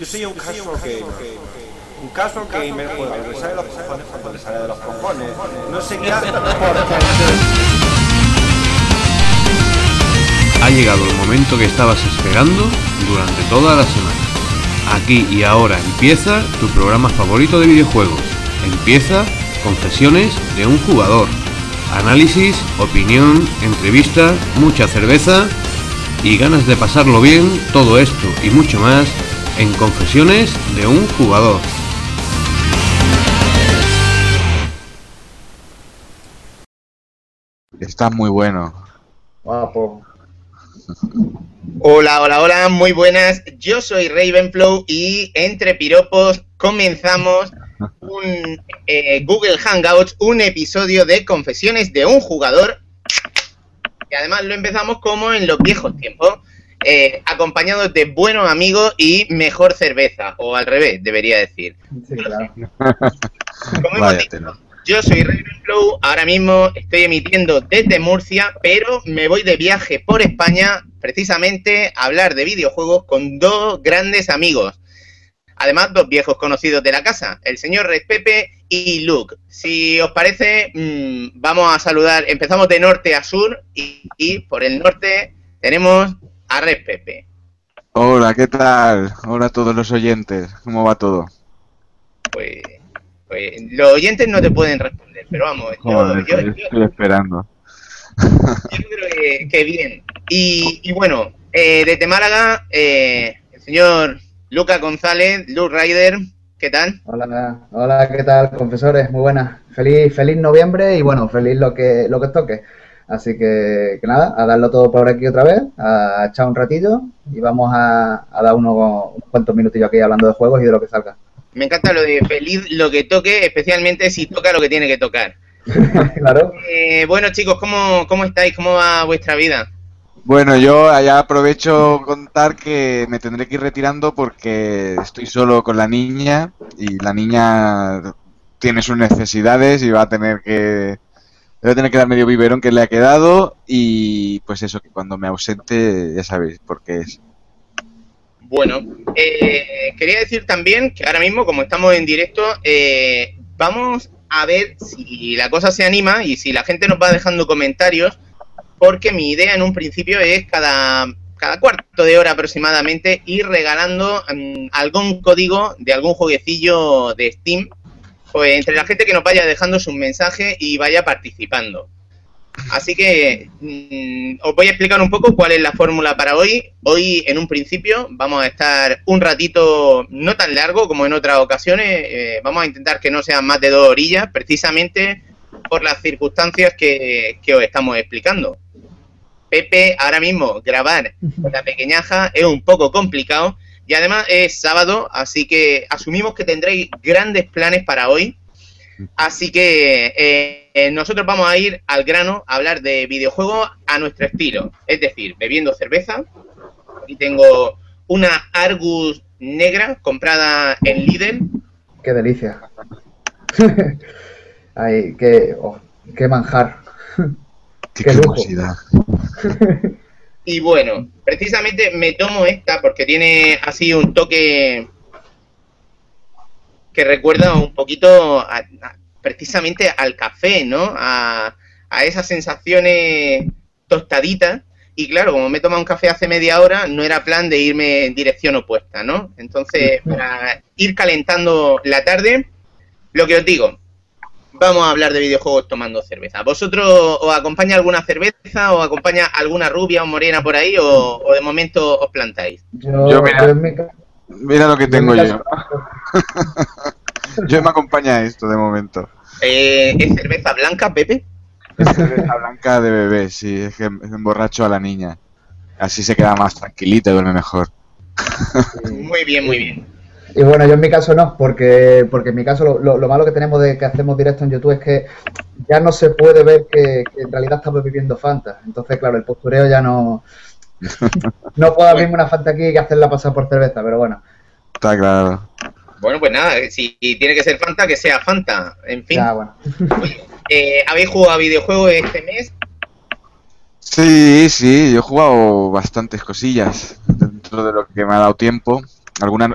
Yo soy un casual gamer. Un casual gamer juega le sale de los cojones cuando le sale de los cojones. No sé qué hace porque... Ha llegado el momento que estabas esperando durante toda la semana. Aquí y ahora empieza tu programa favorito de videojuegos. Empieza Confesiones de un jugador. Análisis, opinión, entrevista, mucha cerveza y ganas de pasarlo bien, todo esto y mucho más en Confesiones de un jugador. Está muy bueno. Guapo. Hola, hola, hola, muy buenas. Yo soy Ravenflow y entre piropos comenzamos un eh, Google Hangouts, un episodio de Confesiones de un jugador. Y además lo empezamos como en los viejos tiempos, eh, acompañados de buenos amigos y mejor cerveza, o al revés, debería decir. Sí, claro. Como hemos Vaya dicho, yo soy Ravenflow, ahora mismo estoy emitiendo desde Murcia, pero me voy de viaje por España precisamente a hablar de videojuegos con dos grandes amigos. Además, dos viejos conocidos de la casa, el señor Red Pepe y Luke. Si os parece, mm, vamos a saludar, empezamos de norte a sur y, y por el norte tenemos a Red Pepe. Hola, ¿qué tal? Hola a todos los oyentes. ¿Cómo va todo? Pues, pues los oyentes no te pueden responder, pero vamos, yo- Joder, yo- estoy yo- estoy esperando. Yo creo que, que bien. Y, y bueno, eh, desde Málaga, eh, el señor Luca González, Luke Ryder, ¿qué tal? Hola, hola, ¿qué tal, confesores? Muy buenas. Feliz, feliz noviembre y bueno, feliz lo que, lo que os toque. Así que, que nada, a darlo todo por aquí otra vez, a echar un ratillo y vamos a, a dar unos, unos cuantos minutillos aquí hablando de juegos y de lo que salga. Me encanta lo de feliz lo que toque, especialmente si toca lo que tiene que tocar. claro. Eh, bueno, chicos, ¿cómo, ¿cómo estáis? ¿Cómo va vuestra vida? Bueno, yo allá aprovecho contar que me tendré que ir retirando porque estoy solo con la niña y la niña tiene sus necesidades y va a tener que le voy a tener que dar medio biberón que le ha quedado y pues eso que cuando me ausente ya sabéis por qué es. Bueno, eh, quería decir también que ahora mismo, como estamos en directo, eh, vamos a ver si la cosa se anima y si la gente nos va dejando comentarios, porque mi idea en un principio es cada, cada cuarto de hora aproximadamente ir regalando mm, algún código de algún jueguecillo de Steam, pues entre la gente que nos vaya dejando sus mensajes y vaya participando. Así que mm, os voy a explicar un poco cuál es la fórmula para hoy. Hoy, en un principio, vamos a estar un ratito no tan largo como en otras ocasiones. eh, vamos a intentar que no sean más de dos orillas, precisamente por las circunstancias que, que os estamos explicando. Pepe, ahora mismo grabar con la pequeñaja es un poco complicado y además es sábado, así que asumimos que tendréis grandes planes para hoy. Así que eh, eh, nosotros vamos a ir al grano a hablar de videojuegos a nuestro estilo, es decir, bebiendo cerveza. Aquí tengo una Argus negra comprada en Lidl. Qué delicia. Ay, qué, oh, qué manjar. Qué, Qué lujo. Y bueno, precisamente me tomo esta porque tiene así un toque que recuerda un poquito a- a- precisamente al café, ¿no? A, a esas sensaciones tostaditas. Y claro, como me he tomado un café hace media hora, no era plan de irme en dirección opuesta, ¿no? Entonces, para ir calentando la tarde, lo que os digo, vamos a hablar de videojuegos tomando cerveza. ¿Vosotros os acompaña alguna cerveza o acompaña alguna rubia o morena por ahí o, o de momento os plantáis? Yo, Yo, mira. Mira lo que tengo yo. Yo me acompaña esto de momento. Eh, ¿Es cerveza blanca, Pepe? Es cerveza blanca de bebé, sí, es que emborracho a la niña. Así se queda más tranquilita y duerme mejor. Muy bien, muy bien. Y bueno, yo en mi caso no, porque, porque en mi caso lo, lo- lo malo que tenemos de que hacemos directo en YouTube es que ya no se puede ver que, que en realidad estamos viviendo Fanta. Entonces, claro, el postureo ya no... No puedo abrirme una Fanta aquí y hacerla pasar por cerveza, pero bueno. Está claro. Bueno, pues nada, si tiene que ser Fanta, que sea Fanta. En fin, Ya, bueno. eh, ¿habéis jugado a videojuegos este mes? Sí, sí, yo he jugado bastantes cosillas dentro de lo que me ha dado tiempo. Alguna,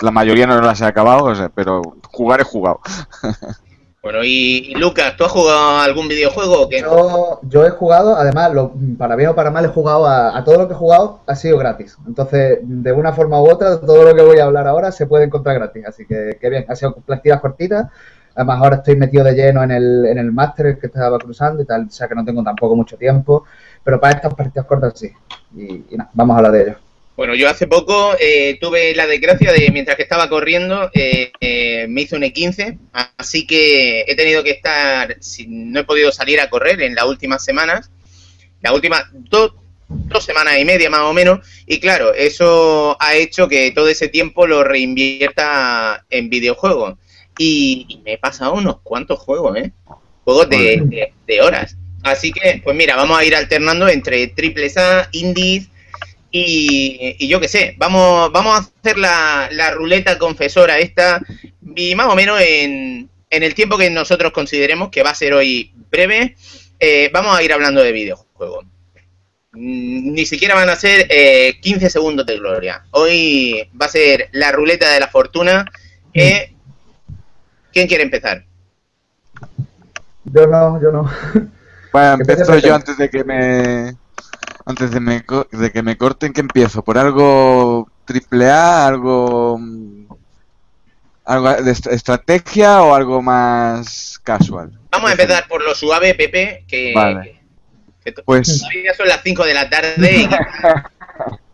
la mayoría no las he acabado, o sea, pero jugar he jugado. Bueno, y, y Lucas, ¿tú has jugado algún videojuego o qué? Yo, yo he jugado, además, lo- para bien o para mal, he jugado a, a todo lo que he jugado ha sido gratis. Entonces, de una forma u otra, todo lo que voy a hablar ahora se puede encontrar gratis. Así que, qué bien, ha sido partidas cortitas. Además, ahora estoy metido de lleno en el, en el máster que estaba cruzando y tal, o sea que no tengo tampoco mucho tiempo. Pero para estas partidas cortas sí. Y, y nada, vamos a hablar de ello. Bueno, yo hace poco eh, tuve la desgracia de, mientras que estaba corriendo, eh, eh, me hice un E15, así que he tenido que estar, no he podido salir a correr en las últimas semanas, las últimas dos, dos semanas y media más o menos, y claro, eso ha hecho que todo ese tiempo lo reinvierta en videojuegos. Y, y me he pasado unos cuantos juegos, ¿eh? Juegos de, de- de horas. Así que, pues mira, vamos a ir alternando entre triples A, indies y, y yo qué sé, vamos, vamos a hacer la, la ruleta confesora esta y más o menos en, en el tiempo que nosotros consideremos que va a ser hoy breve, eh, vamos a ir hablando de videojuegos. Mm, Ni siquiera van a ser eh, 15 segundos de gloria. Hoy va a ser la ruleta de la fortuna. que- ¿Quién quiere empezar? Yo no, yo no. Bueno, empiezo yo antes de que me antes de, me de que me corten, ¿qué empiezo? ¿Por algo triple A, algo mm, algo de est- estrategia o algo más casual? Vamos a empezar por lo suave, Pepe, que, Vale. que to- Pues todavía son las 5 de la tarde y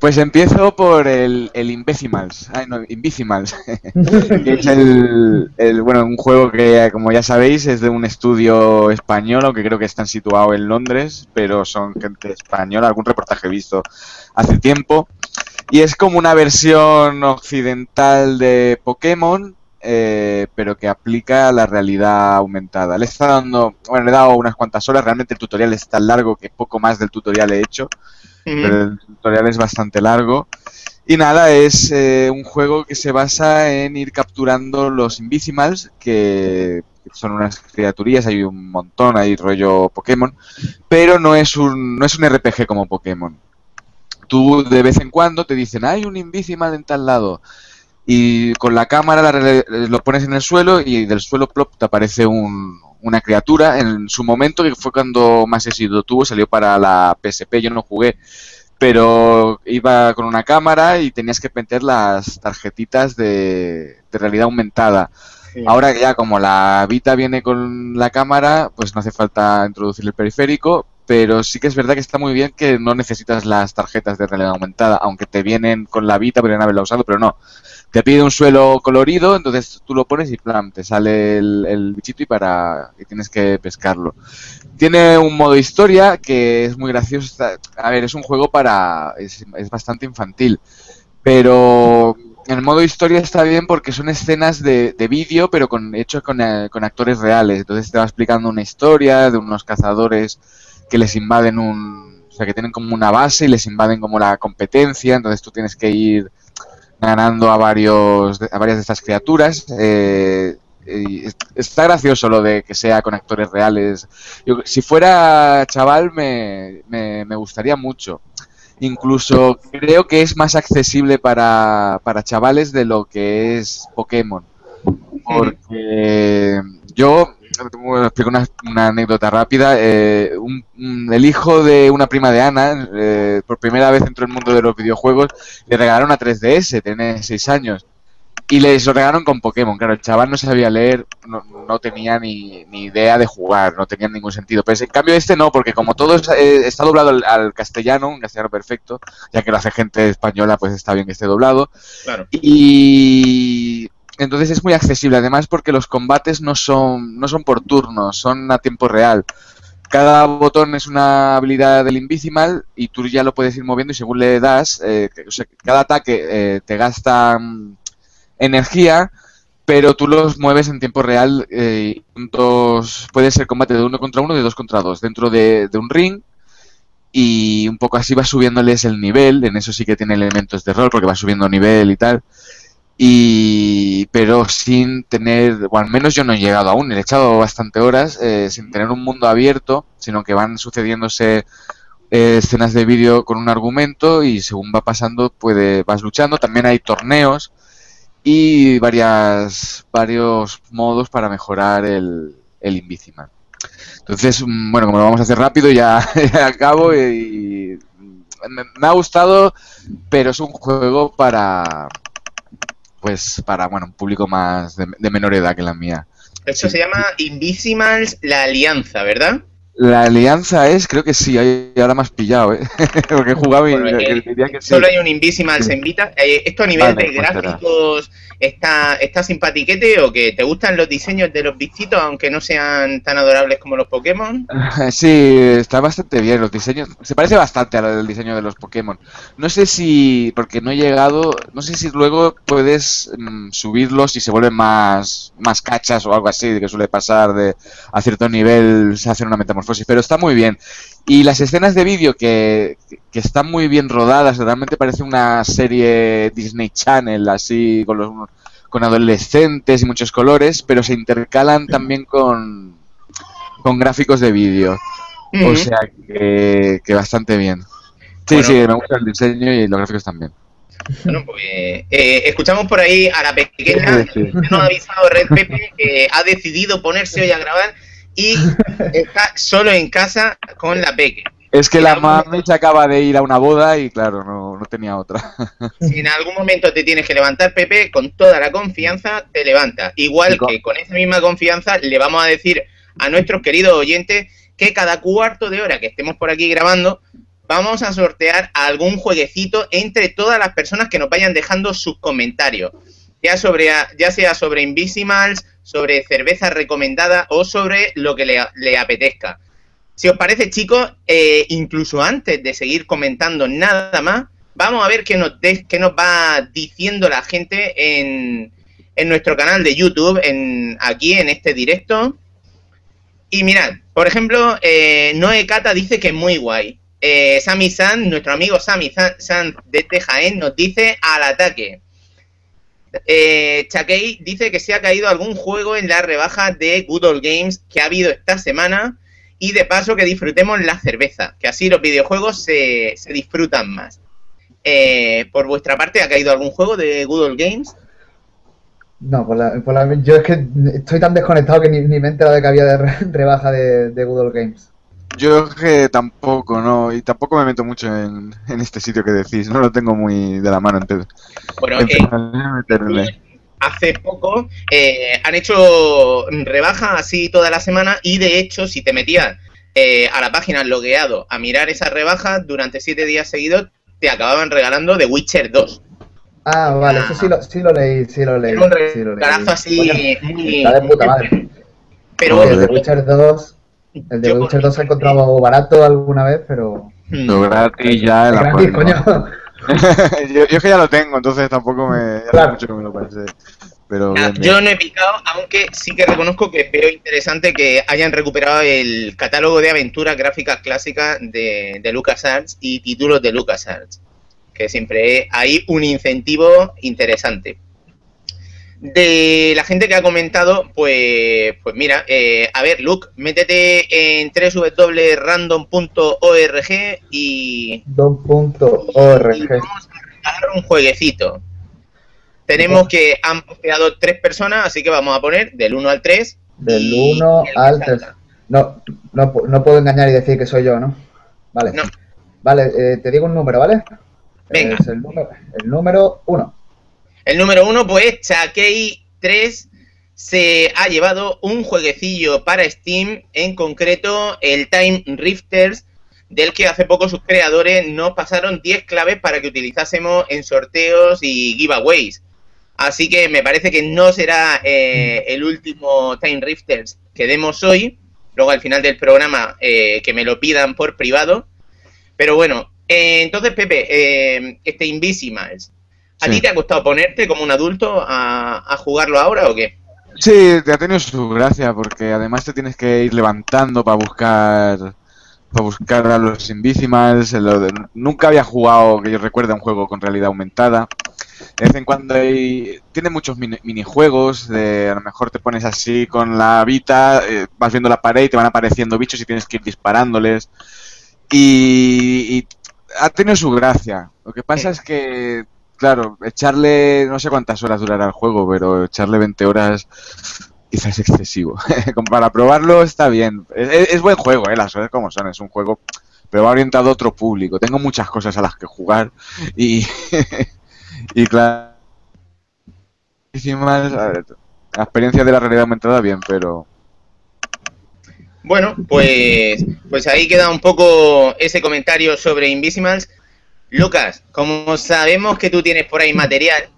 pues empiezo por el, el Imbecimals. Ay, no, Invisimals. que es el, el- bueno, un juego que, como ya sabéis, es de un estudio español, aunque creo que están situados en Londres, pero son gente española, algún reportaje he visto hace tiempo. Y es como una versión occidental de Pokémon, eh, pero que aplica la realidad aumentada. Le está dando, bueno, le he dado unas cuantas horas, realmente el tutorial es tan largo que poco más del tutorial he hecho pero el tutorial es bastante largo. Y nada, es eh, un juego que se basa en ir capturando los Invisimals, que son unas criaturillas, hay un montón, hay rollo Pokémon, pero no es un, no es un RPG como Pokémon. Tú de vez en cuando te dicen, hay un Invisimal en tal lado, y con la cámara lo pones en el suelo y del suelo plop te aparece un- una criatura. En su momento, que fue cuando más éxito tuvo, salió para la PSP, yo no jugué, pero iba con una cámara y tenías que meter las tarjetitas de, de realidad aumentada. Ahora ya como la Vita viene con la cámara, pues no hace falta introducir el periférico, pero sí que es verdad que está muy bien que no necesitas las tarjetas de realidad aumentada, aunque te vienen con la Vita, podrían haberla usado, pero no. Te pide un suelo colorido, entonces tú lo pones y plan, te sale el, el bichito y para y tienes que pescarlo. Tiene un modo historia que es muy gracioso. a ver, es un juego para. es, es bastante infantil. Pero el modo historia está bien porque son escenas de, de vídeo, pero con hechos con, eh, con actores reales. Entonces te va explicando una historia de unos cazadores que les invaden un. O sea, que tienen como una base y les invaden como la competencia. Entonces tú tienes que ir ganando a varios a varias de estas criaturas. Eh, y está gracioso lo de que sea con actores reales. Yo- si fuera chaval me, me, me gustaría mucho. Incluso creo que es más accesible para, para chavales de lo que es Pokémon. Porque yo, bueno, explico una, una anécdota rápida. eh, un- el hijo de una prima de Ana, eh, por primera vez entró en el mundo de los videojuegos, le regalaron una 3DS, tiene 6 años. Y les lo regalaron con Pokémon. Claro, el chaval no sabía leer, no, no tenía ni, ni idea de jugar, no tenía ningún sentido. Pero en cambio este no, porque como todo es- eh, está doblado al, al castellano, un castellano perfecto, ya que lo hace gente española, pues está bien que esté doblado. Claro. Y entonces es muy accesible, además porque los combates no son, no son por turnos, son a tiempo real. Cada botón es una habilidad del Invisimal y tú ya lo puedes ir moviendo y según le das, eh, o sea, cada ataque eh, te gasta mm, energía, pero tú los mueves en tiempo real. eh, puede ser combate de uno contra uno, de dos contra dos, dentro de, de un ring. Y un poco así va subiéndoles el nivel. En eso sí que tiene elementos de rol, porque va subiendo nivel y tal. Y, pero sin tener, o al menos yo no he llegado aún, he echado bastante horas, eh, sin tener un mundo abierto, sino que van sucediéndose eh, escenas de vídeo con un argumento y según va pasando puede vas luchando. También hay torneos y varias varios modos para mejorar el, el Invisimal. Entonces, mm, bueno, como lo vamos a hacer rápido, ya, ya acabo y, me, me ha gustado, pero es un juego para pues para bueno un público más de, de menor edad que la mía. Esto Sí. se llama Invisimals La Alianza, ¿verdad? La alianza es, creo que sí, ahí ahora has pillado, ¿eh? porque he jugado y Bueno, eh, diría que sí. Solo hay un Invisimals en Vita. Eh, ¿Esto a nivel Vale, de pues gráficos está, está simpatiquete o que te gustan los diseños de los bichitos aunque no sean tan adorables como los Pokémon? Sí, está bastante bien los diseños. Se parece bastante al diseño de los Pokémon. No sé si, porque no he llegado, no sé si luego puedes mm, subirlos y se vuelven más, más cachas o algo así, que suele pasar de a cierto nivel se hacen una metamorfosis, pero está muy bien. Y las escenas de vídeo que, que están muy bien rodadas, realmente parece una serie Disney Channel, así con los con adolescentes y muchos colores, pero se intercalan también con, con gráficos de vídeo. O sea que, que bastante bien. Sí, Bueno. sí, me gusta el diseño y los gráficos también. Bueno, pues eh, escuchamos por ahí a la pequeña. Sí, sí. Ya nos ha avisado Red Pepe que ha decidido ponerse hoy a grabar y está solo en casa con la peque. Es que En la mami se acaba de ir a una boda y claro, no, no tenía otra. Si en algún momento te tienes que levantar, Pepe, con toda la confianza te levanta. Igual con- que con esa misma confianza le vamos a decir a nuestros queridos oyentes que cada cuarto de hora que estemos por aquí grabando, vamos a sortear algún jueguecito entre todas las personas que nos vayan dejando sus comentarios. Ya, sobre, ya sea sobre Invisimals, sobre cerveza recomendada o sobre lo que le, apetezca. Si os parece, chicos, eh, incluso antes de seguir comentando nada más, vamos a ver qué nos, de- qué nos va diciendo la gente en, en nuestro canal de YouTube, en, aquí en este directo. Y mirad, por ejemplo, eh, Noé Cata dice que es muy guay. Eh, Sami San, nuestro amigo Sami San, San desde Jaén, nos dice al ataque. Eh, dice que se ha caído algún juego en la rebaja de Good Old Games que ha habido esta semana y de paso que disfrutemos la cerveza, que así los videojuegos se, se disfrutan más. Eh, por vuestra parte, ¿ha caído algún juego de Good Old Games? No, por la, por la- yo es que estoy tan desconectado que ni, ni me he enterado de que había de re- rebaja de, de Google Games. Yo que tampoco, no, y tampoco me meto mucho en, en este sitio que decís, no lo tengo muy de la mano entonces. Bueno, eh, hace poco eh, han hecho rebaja así toda la semana y de hecho si te metías eh, a la página logueado a mirar esas rebajas durante siete días seguidos te acababan regalando The Witcher 2. Ah, vale, eso sí lo, sí lo leí, sí lo leí. Era un sí lo leí. regalazo así muy... Está de puta madre. Pero el de Witcher 2, el de yo Witcher por- 2 se ha encontrado barato alguna vez, pero... Hmm. Lo gratis ya en la Gratis, coño. yo, yo es que ya lo tengo, entonces tampoco me. Ya hace Claro. mucho que me lo parece. Pero Nada, bien, bien. yo no he picado, aunque sí que reconozco que veo interesante que hayan recuperado el catálogo de aventuras gráficas clásicas de, de LucasArts y títulos de LucasArts, que siempre hay un incentivo interesante. De la gente que ha comentado, pues, pues mira, eh, a ver, Luke, métete en www.random.org y, Don.org. y vamos a regalar un jueguecito. Tenemos que han posteado tres personas, así que vamos a poner del 1 al 3. Del y 1 el que al salga. 3. No, no, no puedo engañar y decir que soy yo, ¿no? Vale. No. Vale, eh, te digo un número, ¿vale? Venga. Es el número, el número 1. El número 1, pues Chakei 3 se ha llevado un jueguecillo para Steam, en concreto el Time Rifters, del que hace poco sus creadores nos pasaron 10 claves para que utilizásemos en sorteos y giveaways. Así que me parece que no será eh, el último Time Rifters que demos hoy. Luego al final del programa eh, que me lo pidan por privado. Pero bueno, eh, entonces Pepe, este Invisimals, ¿a Sí. ti te ha costado ponerte como un adulto a, a jugarlo ahora o qué? Sí, te ha tenido su gracia porque además te tienes que ir levantando para buscar para buscar a los Invisimals. nunca había jugado, que yo recuerde, un juego con realidad aumentada. De vez en cuando hay, tiene muchos mini- minijuegos, de, a lo mejor te pones así con la Vita, eh, vas viendo la pared y te van apareciendo bichos y tienes que ir disparándoles. y, y ha tenido su gracia. Lo que pasa es que, claro, echarle, no sé cuántas horas durará el juego, pero echarle 20 horas quizás es excesivo. Para probarlo está bien. Es, buen juego, ¿eh? las cosas como son, es un juego, pero va orientado a otro público. Tengo muchas cosas a las que jugar y, y claro, ver, la experiencia de la realidad aumentada bien, pero Bueno, pues, pues ahí queda un poco ese comentario sobre Invisimals. Lucas, como sabemos que tú tienes por ahí material,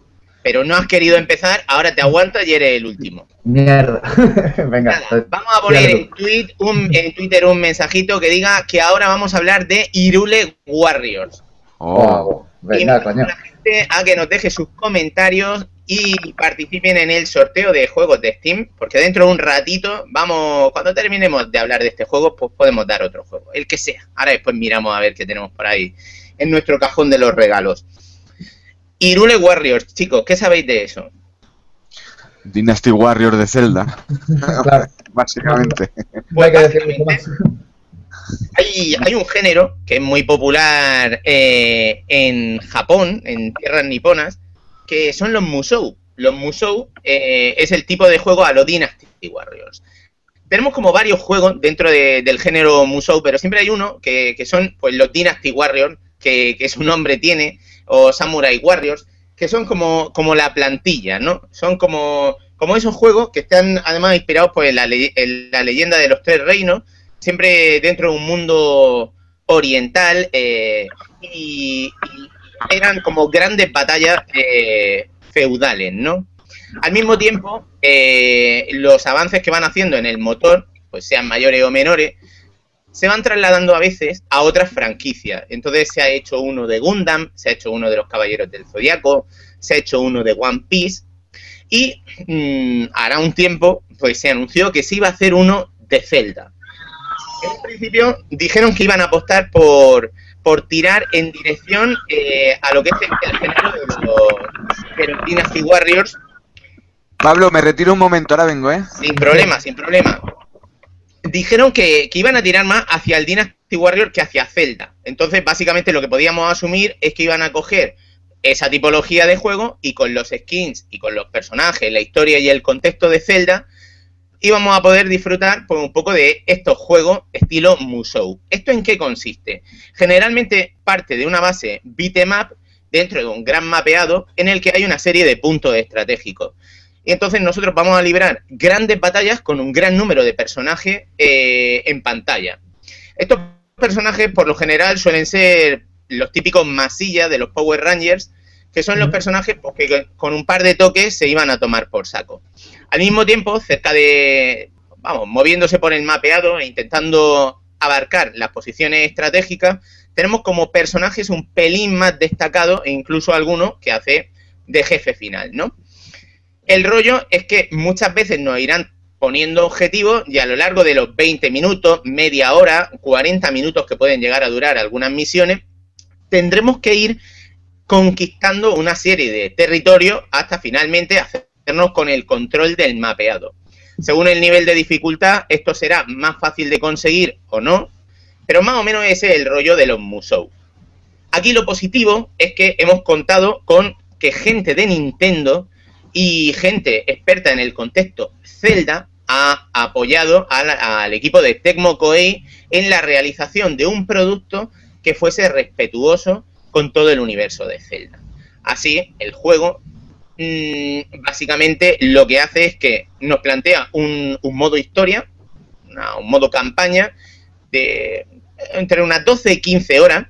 pero no has querido empezar, ahora te aguantas y eres el último. Mierda. Venga. Nada, vamos a poner en, tweet un- en Twitter un mensajito que diga que ahora vamos a hablar de Irule Warriors. oh, venga, Invito coño. a la gente a que nos deje sus comentarios y participen en el sorteo de juegos de Steam, porque dentro de un ratito vamos, cuando terminemos de hablar de este juego, pues podemos dar otro juego, el que sea. Ahora después miramos a ver qué tenemos por ahí en nuestro cajón de los regalos. Irule Warriors, chicos, ¿qué sabéis de eso? Dynasty Warrior de Zelda, Claro, básicamente. no hay que decir mucho más. Hay, hay un género que es muy popular eh, en Japón, en tierras niponas, que son los Musou. Los Musou eh, es el tipo de juego a los Dynasty Warriors. Tenemos como varios juegos dentro de- del género Musou, pero siempre hay uno que, que son pues los Dynasty Warriors, que, que su nombre tiene, o Samurai Warriors, que son como, como la plantilla, ¿no? Son como, como esos juegos que están además inspirados pues, en, la, en la leyenda de los tres reinos, siempre dentro de un mundo oriental eh, y, y eran como grandes batallas eh, feudales, ¿no? Al mismo tiempo, eh, los avances que van haciendo en el motor, pues sean mayores o menores, se van trasladando a veces a otras franquicias. Entonces se ha hecho uno de Gundam, se ha hecho uno de los Caballeros del Zodiaco, se ha hecho uno de One Piece y mm, hará un tiempo pues se anunció que se iba a hacer uno de Zelda. En un principio dijeron que iban a apostar por, por tirar en dirección eh, a lo que es el, el género de los, de los Dynasty Warriors Pablo, me retiro un momento, ahora vengo, ¿eh? sin problema, sin problema. Dijeron que, que iban a tirar más hacia el Dynasty Warrior que hacia Zelda. Entonces, básicamente lo que podíamos asumir es que iban a coger esa tipología de juego y con los skins y con los personajes, la historia y el contexto de Zelda, íbamos a poder disfrutar pues, un poco de estos juegos estilo Musou. ¿Esto en qué consiste? Generalmente parte de una base beat'em up dentro de un gran mapeado en el que hay una serie de puntos estratégicos. Y entonces nosotros vamos a librar grandes batallas con un gran número de personajes eh, en pantalla. Estos personajes, por lo general, suelen ser los típicos masillas de los Power Rangers, que son los personajes pues, que con un par de toques se iban a tomar por saco. Al mismo tiempo, cerca de, vamos, moviéndose por el mapeado e intentando abarcar las posiciones estratégicas, tenemos como personajes un pelín más destacados e incluso algunos que hace de jefe final, ¿no? El rollo es que muchas veces nos irán poniendo objetivos y a lo largo de los 20 minutos, media hora, 40 minutos que pueden llegar a durar algunas misiones, tendremos que ir conquistando una serie de territorios hasta finalmente hacernos con el control del mapeado. Según el nivel de dificultad, esto será más fácil de conseguir o no, pero más o menos ese es el rollo de los Musou. Aquí lo positivo es que hemos contado con que gente de Nintendo y gente experta en el contexto Zelda ha apoyado al, equipo de Tecmo Koei en la realización de un producto que fuese respetuoso con todo el universo de Zelda. Así, el juego mmm, básicamente lo que hace es que nos plantea un, un modo historia, una, un modo campaña de entre unas 12 y 15 horas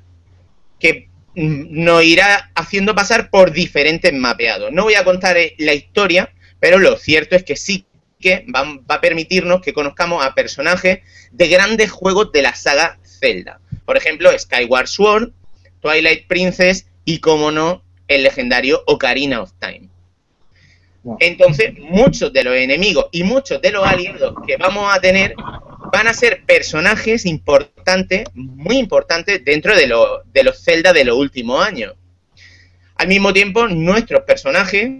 que mm, nos irá haciendo pasar por diferentes mapeados. No voy a contar eh, la historia, pero lo cierto es que sí que va, va a permitirnos que conozcamos a personajes de grandes juegos de la saga Zelda. Por ejemplo, Skyward Sword, Twilight Princess y, como no, el legendario Ocarina of Time. Entonces, muchos de los enemigos y muchos de los aliados que vamos a tener van a ser personajes importantes, muy importantes dentro de, lo, de los Zelda de los últimos años. Al mismo tiempo, nuestros personajes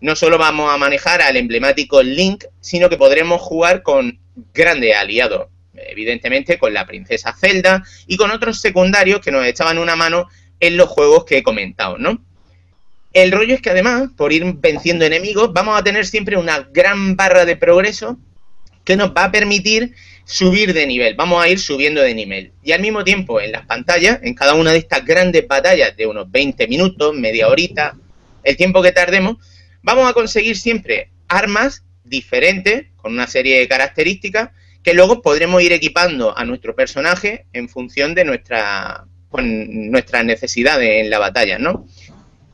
no solo vamos a manejar al emblemático Link, sino que podremos jugar con grandes aliados. evidentemente con la princesa Zelda y con otros secundarios que nos echaban una mano en los juegos que he comentado, ¿no? El rollo es que además, por ir venciendo enemigos, vamos a tener siempre una gran barra de progreso que nos va a permitir subir de nivel, vamos a ir subiendo de nivel. Y al mismo tiempo, en las pantallas, en cada una de estas grandes batallas de unos 20 minutos, media horita, el tiempo que tardemos, vamos a conseguir siempre armas diferentes, con una serie de características, que luego podremos ir equipando a nuestro personaje en función de nuestra, nuestras necesidades en la batalla, ¿no?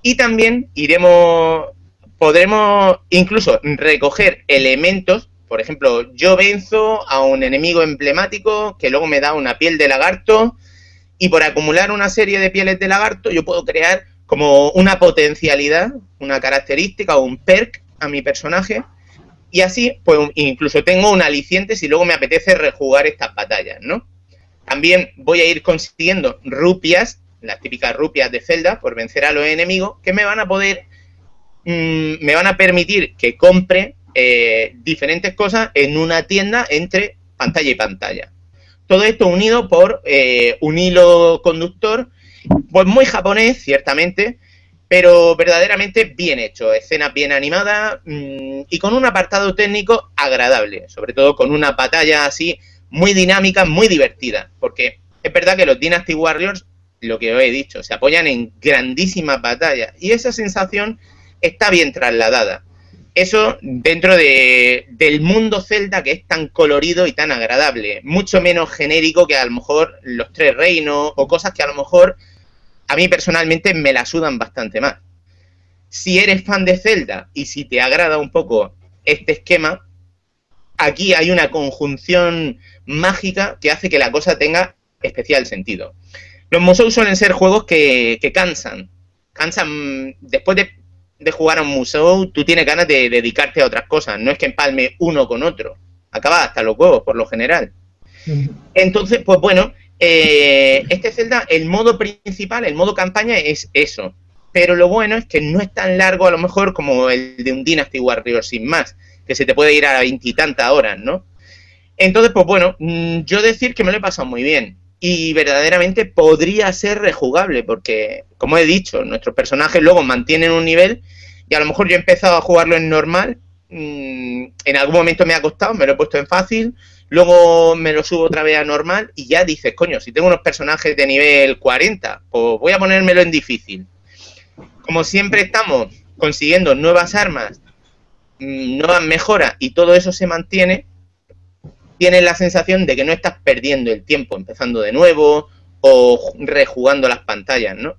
Y también iremos, podremos incluso recoger elementos por ejemplo, yo venzo a un enemigo emblemático que luego me da una piel de lagarto y por acumular una serie de pieles de lagarto yo puedo crear como una potencialidad, una característica o un perk a mi personaje y así pues incluso tengo un aliciente si luego me apetece rejugar estas batallas, ¿no? También voy a ir consiguiendo rupias, las típicas rupias de Zelda, por vencer a los enemigos, que me van a poder, mm, me van a permitir que compre eh, diferentes cosas en una tienda entre pantalla y pantalla. Todo esto unido por eh, un hilo conductor, pues muy japonés, ciertamente, pero verdaderamente bien hecho, escenas bien animadas mm, y con un apartado técnico agradable, sobre todo con una batalla así muy dinámica, muy divertida, porque es verdad que los Dynasty Warriors, lo que os he dicho, se apoyan en grandísimas batallas y esa sensación está bien trasladada. Eso dentro de, del mundo Zelda que es tan colorido y tan agradable, mucho menos genérico que a lo mejor los tres reinos o cosas que a lo mejor a mí personalmente me la sudan bastante más. Si eres fan de Zelda y si te agrada un poco este esquema, aquí hay una conjunción mágica que hace que la cosa tenga especial sentido. Los Musou suelen ser juegos que, que cansan. Cansan después de de jugar a un museo, tú tienes ganas de dedicarte a otras cosas. No es que empalme uno con otro. Acaba hasta los huevos, por lo general. Entonces, pues bueno, eh, este Zelda, el modo principal, el modo campaña es eso. Pero lo bueno es que no es tan largo a lo mejor como el de un Dynasty Warrior sin más, que se te puede ir a veintitantas horas, ¿no? Entonces, pues bueno, mm, yo decir que me lo he pasado muy bien y verdaderamente podría ser rejugable, porque, como he dicho, nuestros personajes luego mantienen un nivel y a lo mejor yo he empezado a jugarlo en normal, mm, en algún momento me ha costado, me lo he puesto en fácil, luego me lo subo otra vez a normal y ya dices, coño, si tengo unos personajes de nivel 40, pues voy a ponérmelo en difícil. Como siempre estamos consiguiendo nuevas armas, mm, nuevas mejoras y todo eso se mantiene, tienes la sensación de que no estás perdiendo el tiempo empezando de nuevo o rejugando las pantallas, ¿no?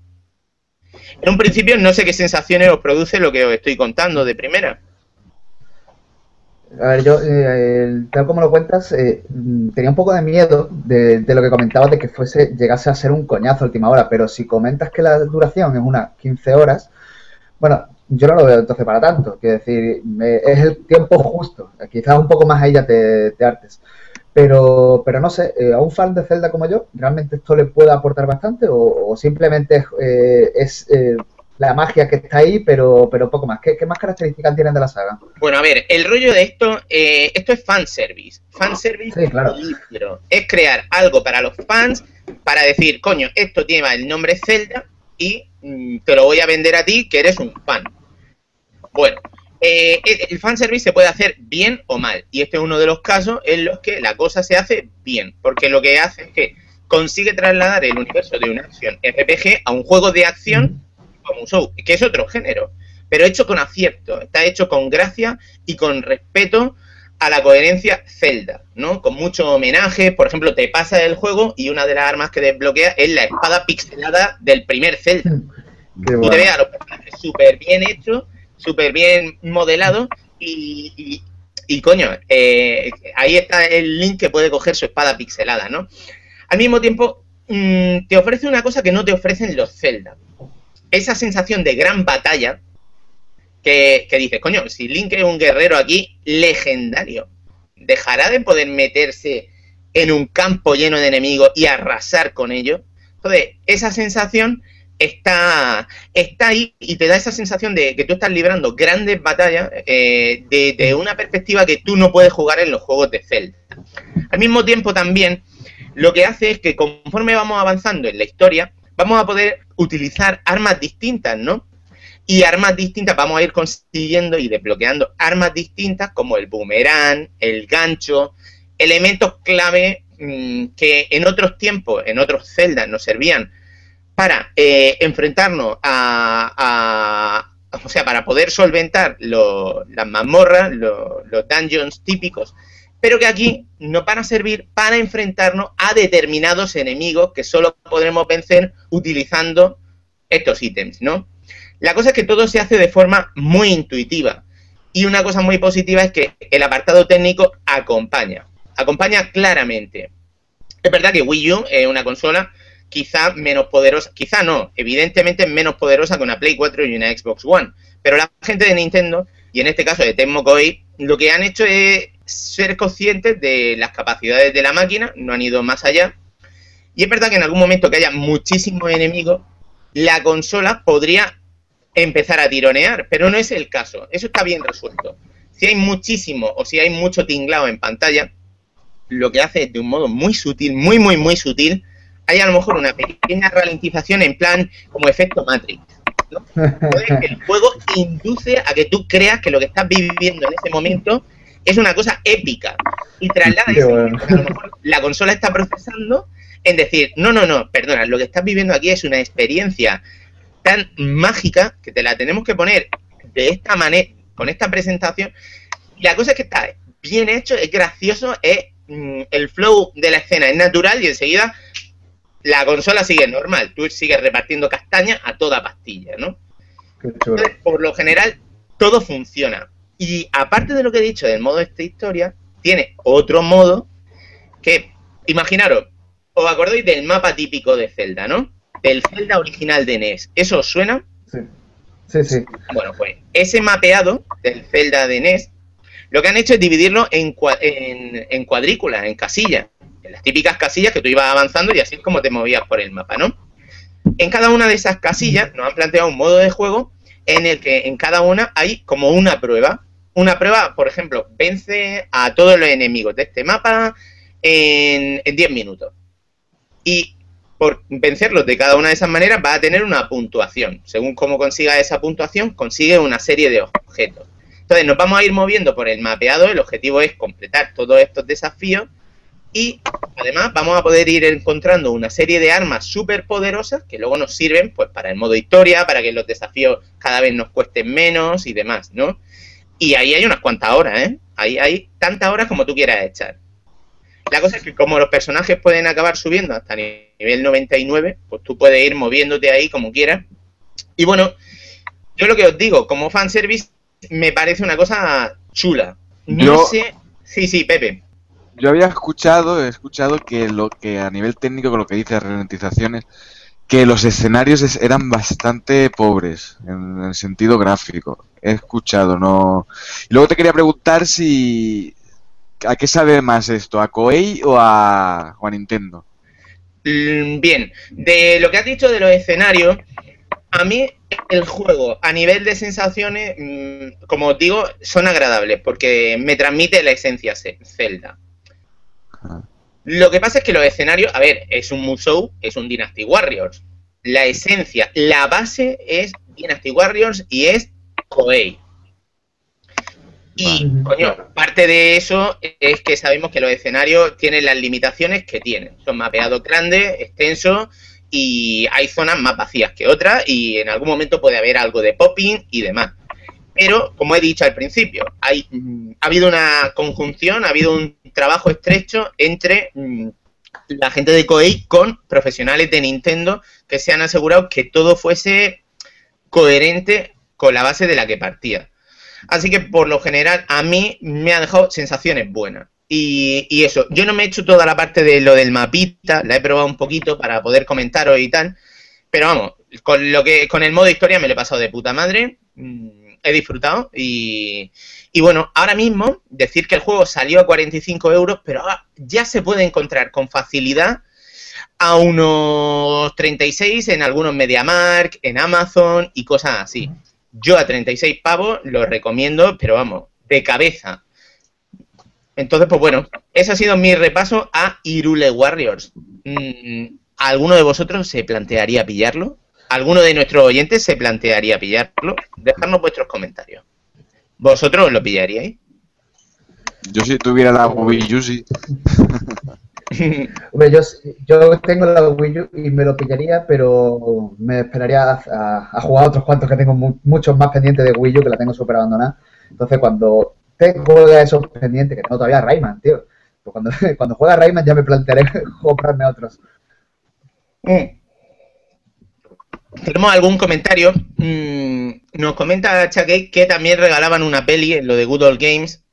En un principio no sé qué sensaciones os produce lo que os estoy contando de primera. A ver, yo, eh, tal como lo cuentas, eh, tenía un poco de miedo de, lo que comentabas de que fuese llegase a ser un coñazo última hora, pero si comentas que la duración es unas 15 horas, bueno, yo no lo veo entonces para tanto. Quiero decir, es el tiempo justo. Quizás un poco más ahí ya te, artes. Pero, pero no sé, eh, a un fan de Zelda como yo, ¿realmente esto le puede aportar bastante? ¿O, simplemente es, eh, eh, la magia que está ahí, pero, pero poco más? ¿Qué, más características tienen de la saga? Bueno, a ver, el rollo de esto, esto es fanservice. Fanservice sí, claro. es crear algo para los fans para decir, coño, esto lleva el nombre Zelda y mm, te lo voy a vender a ti que eres un fan. Bueno, eh, el fanservice se puede hacer bien o mal. Y este es uno de los casos en los que la cosa se hace bien. Porque lo que hace es que consigue trasladar el universo de una acción RPG a un juego de acción como un show, que es otro género. Pero hecho con acierto, está hecho con gracia y con respeto a la coherencia Zelda, ¿no? Con mucho homenaje, por ejemplo, te pasa el juego y una de las armas que desbloquea es la espada pixelada del primer Zelda. Tú te veas los personajes súper bien hechos súper bien modelado y, y, coño, eh, ahí está el link que puede coger su espada pixelada, ¿no? Al mismo tiempo, mm, te ofrece una cosa que no te ofrecen los Zelda. Esa sensación de gran batalla que, que dices, coño, si Link es un guerrero aquí legendario, dejará de poder meterse en un campo lleno de enemigos y arrasar con ellos. Entonces, esa sensación está, está ahí y te da esa sensación de que tú estás librando grandes batallas eh, de, una perspectiva que tú no puedes jugar en los juegos de Zelda. Al mismo tiempo también lo que hace es que conforme vamos avanzando en la historia, vamos a poder utilizar armas distintas, ¿no? Y armas distintas, vamos a ir consiguiendo y desbloqueando armas distintas como el boomerang, el gancho, elementos clave mm, que en otros tiempos, en otros celdas nos servían para eh, enfrentarnos a, o sea, para poder solventar las mazmorras, los dungeons típicos, pero que aquí nos van a servir para enfrentarnos a determinados enemigos que solo podremos vencer utilizando estos ítems, ¿no? La cosa es que todo se hace de forma muy intuitiva. Y una cosa muy positiva es que el apartado técnico acompaña. Acompaña claramente. Es verdad que Wii U es una consola quizá menos poderosa, quizá no, evidentemente menos poderosa que una Play 4 y una Xbox One. Pero la gente de Nintendo, y en este caso de Tecmo Koei, lo que han hecho es ser conscientes de las capacidades de la máquina, no han ido más allá. Y es verdad que en algún momento que haya muchísimos enemigos, la consola podría empezar a tironear, pero no es el caso. Eso está bien resuelto. Si hay muchísimo o si hay mucho tinglado en pantalla, lo que hace es de un modo muy sutil, muy, muy, muy sutil, hay a lo mejor una pequeña ralentización en plan como efecto Matrix. el juego induce a que tú creas que lo que estás viviendo en ese momento es una cosa épica y traslada ese momento que a lo mejor la consola está procesando en decir, no, no, no, perdona, lo que estás viviendo aquí es una experiencia tan mágica que te la tenemos que poner de esta manera, con esta presentación. Y la cosa es que está bien hecho, es gracioso, es mm, el flow de la escena es natural y enseguida la consola sigue normal. Tú sigues repartiendo castaña a toda pastilla, ¿no? Entonces, por lo general, todo funciona. Y aparte de lo que he dicho del modo de esta historia, tiene otro modo que, imaginaros, os acordáis del mapa típico de Zelda, ¿no? Del Zelda original de NES. ¿Eso os suena? Sí. Sí, sí. Bueno, pues ese mapeado del Zelda de NES, lo que han hecho es dividirlo en, en, en cuadrículas, en casillas típicas casillas que tú ibas avanzando y así es como te movías por el mapa, ¿no? En cada una de esas casillas nos han planteado un modo de juego en el que en cada una hay como una prueba. Una prueba, por ejemplo, vence a todos los enemigos de este mapa en, 10 minutos. Y por vencerlos de cada una de esas maneras va a tener una puntuación. Según cómo consiga esa puntuación, consigue una serie de objetos. Entonces nos vamos a ir moviendo por el mapeado. El objetivo es completar todos estos desafíos y además vamos a poder ir encontrando una serie de armas súper poderosas que luego nos sirven pues para el modo historia, para que los desafíos cada vez nos cuesten menos y demás, ¿no? Y ahí hay unas cuantas horas, ¿eh? Ahí hay tantas horas como tú quieras echar. La cosa es que como los personajes pueden acabar subiendo hasta nivel 99, pues tú puedes ir moviéndote ahí como quieras. Y bueno, yo lo que os digo, como fanservice, me parece una cosa chula. No sé... Sí, sí, Pepe yo había escuchado, he escuchado que lo que a nivel técnico, con lo que dice ralentizaciones, que los escenarios eran bastante pobres en el sentido gráfico. He escuchado, no. Y luego te quería preguntar si a qué sabe más esto, a Koei o a, o a Nintendo. Mm, bien, de lo que has dicho de los escenarios, a mí el juego a nivel de sensaciones, mm, como os digo, son agradables porque me transmite la esencia Zelda. Lo que pasa es que los escenarios, a ver, es un Musou, es un Dynasty Warriors. La esencia, la base es Dynasty Warriors y es Koei. Y, coño, parte de eso es que sabemos que los escenarios tienen las limitaciones que tienen. Son mapeados grandes, extensos y hay zonas más vacías que otras y en algún momento puede haber algo de popping y demás. Pero, como he dicho al principio, hay, mm, ha habido una conjunción, ha habido un trabajo estrecho entre mm, la gente de Koei con profesionales de Nintendo que se han asegurado que todo fuese coherente con la base de la que partía. Así que por lo general a mí me ha dejado sensaciones buenas. Y, y, eso, yo no me he hecho toda la parte de lo del mapita, la he probado un poquito para poder comentaros y tal. Pero vamos, con lo que, con el modo historia me lo he pasado de puta madre. Mm, he disfrutado y, bueno, ahora mismo decir que el juego salió a 45 euros, pero ya se puede encontrar con facilidad a unos 36 en algunos MediaMark, en Amazon y cosas así. Yo a 36 pavos lo recomiendo, pero vamos, de cabeza. Entonces, pues bueno, ese ha sido mi repaso a Irule Warriors. Mm, ¿Alguno de vosotros se plantearía pillarlo? ¿Alguno de nuestros oyentes se plantearía pillarlo? Dejadnos vuestros comentarios. ¿Vosotros lo pillaríais? Yo si tuviera la Wii U, sí. Hombre, yo, yo tengo la Wii U y me lo pillaría, pero me esperaría a, a jugar a otros cuantos que tengo mu- muchos más pendientes de Wii U que la tengo súper abandonada. Entonces, cuando tengo esos pendientes, que tengo todavía Rayman, tío. Pues cuando, cuando juega Rayman ya me plantearé comprarme otros. Mm. ¿Tenemos algún comentario? Mm, nos comenta Chucky que también regalaban una peli en lo de Good Old Games.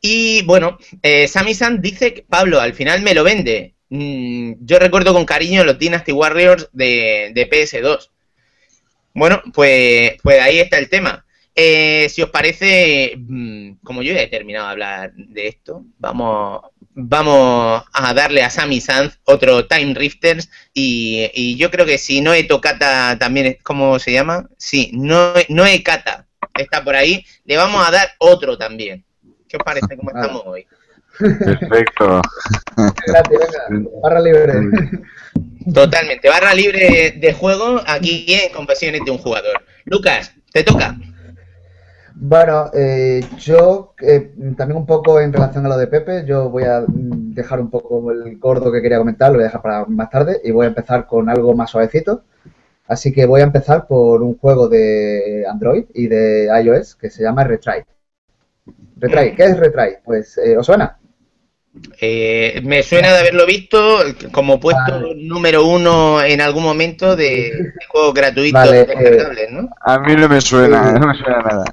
Y bueno, eh, Sammy San dice que Pablo al final me lo vende. Mm, yo recuerdo con cariño los Dynasty Warriors de, de PS2. Bueno, pues, pues ahí está el tema. Eh, si os parece, mm, como yo ya he terminado de hablar de esto, vamos, vamos a darle a Sammy Sanz otro Time Rifters y, y yo creo que si Noe Tocata también, es- ¿cómo se llama? Sí, Noe, Noe Kata está por ahí, le vamos a dar otro también. ¿Qué os parece cómo estamos hoy? Perfecto. Gracias, venga, barra libre. Totalmente, barra libre de juego aquí en Confesiones de un jugador. Lucas, te toca. Bueno, eh, yo eh, también un poco en relación a lo de Pepe, yo voy a mm, dejar un poco el gordo que quería comentar, lo voy a dejar para más tarde y voy a empezar con algo más suavecito. Así que voy a empezar por un juego de Android y de iOS que se llama Retry. Retry, ¿qué es Retry? Pues, eh, ¿os suena? Eh, me suena de haberlo visto como puesto Vale. número uno en algún momento de, de juegos gratuitos Vale, eh, descargables, ¿no? A mí no me suena, Sí. no me suena nada.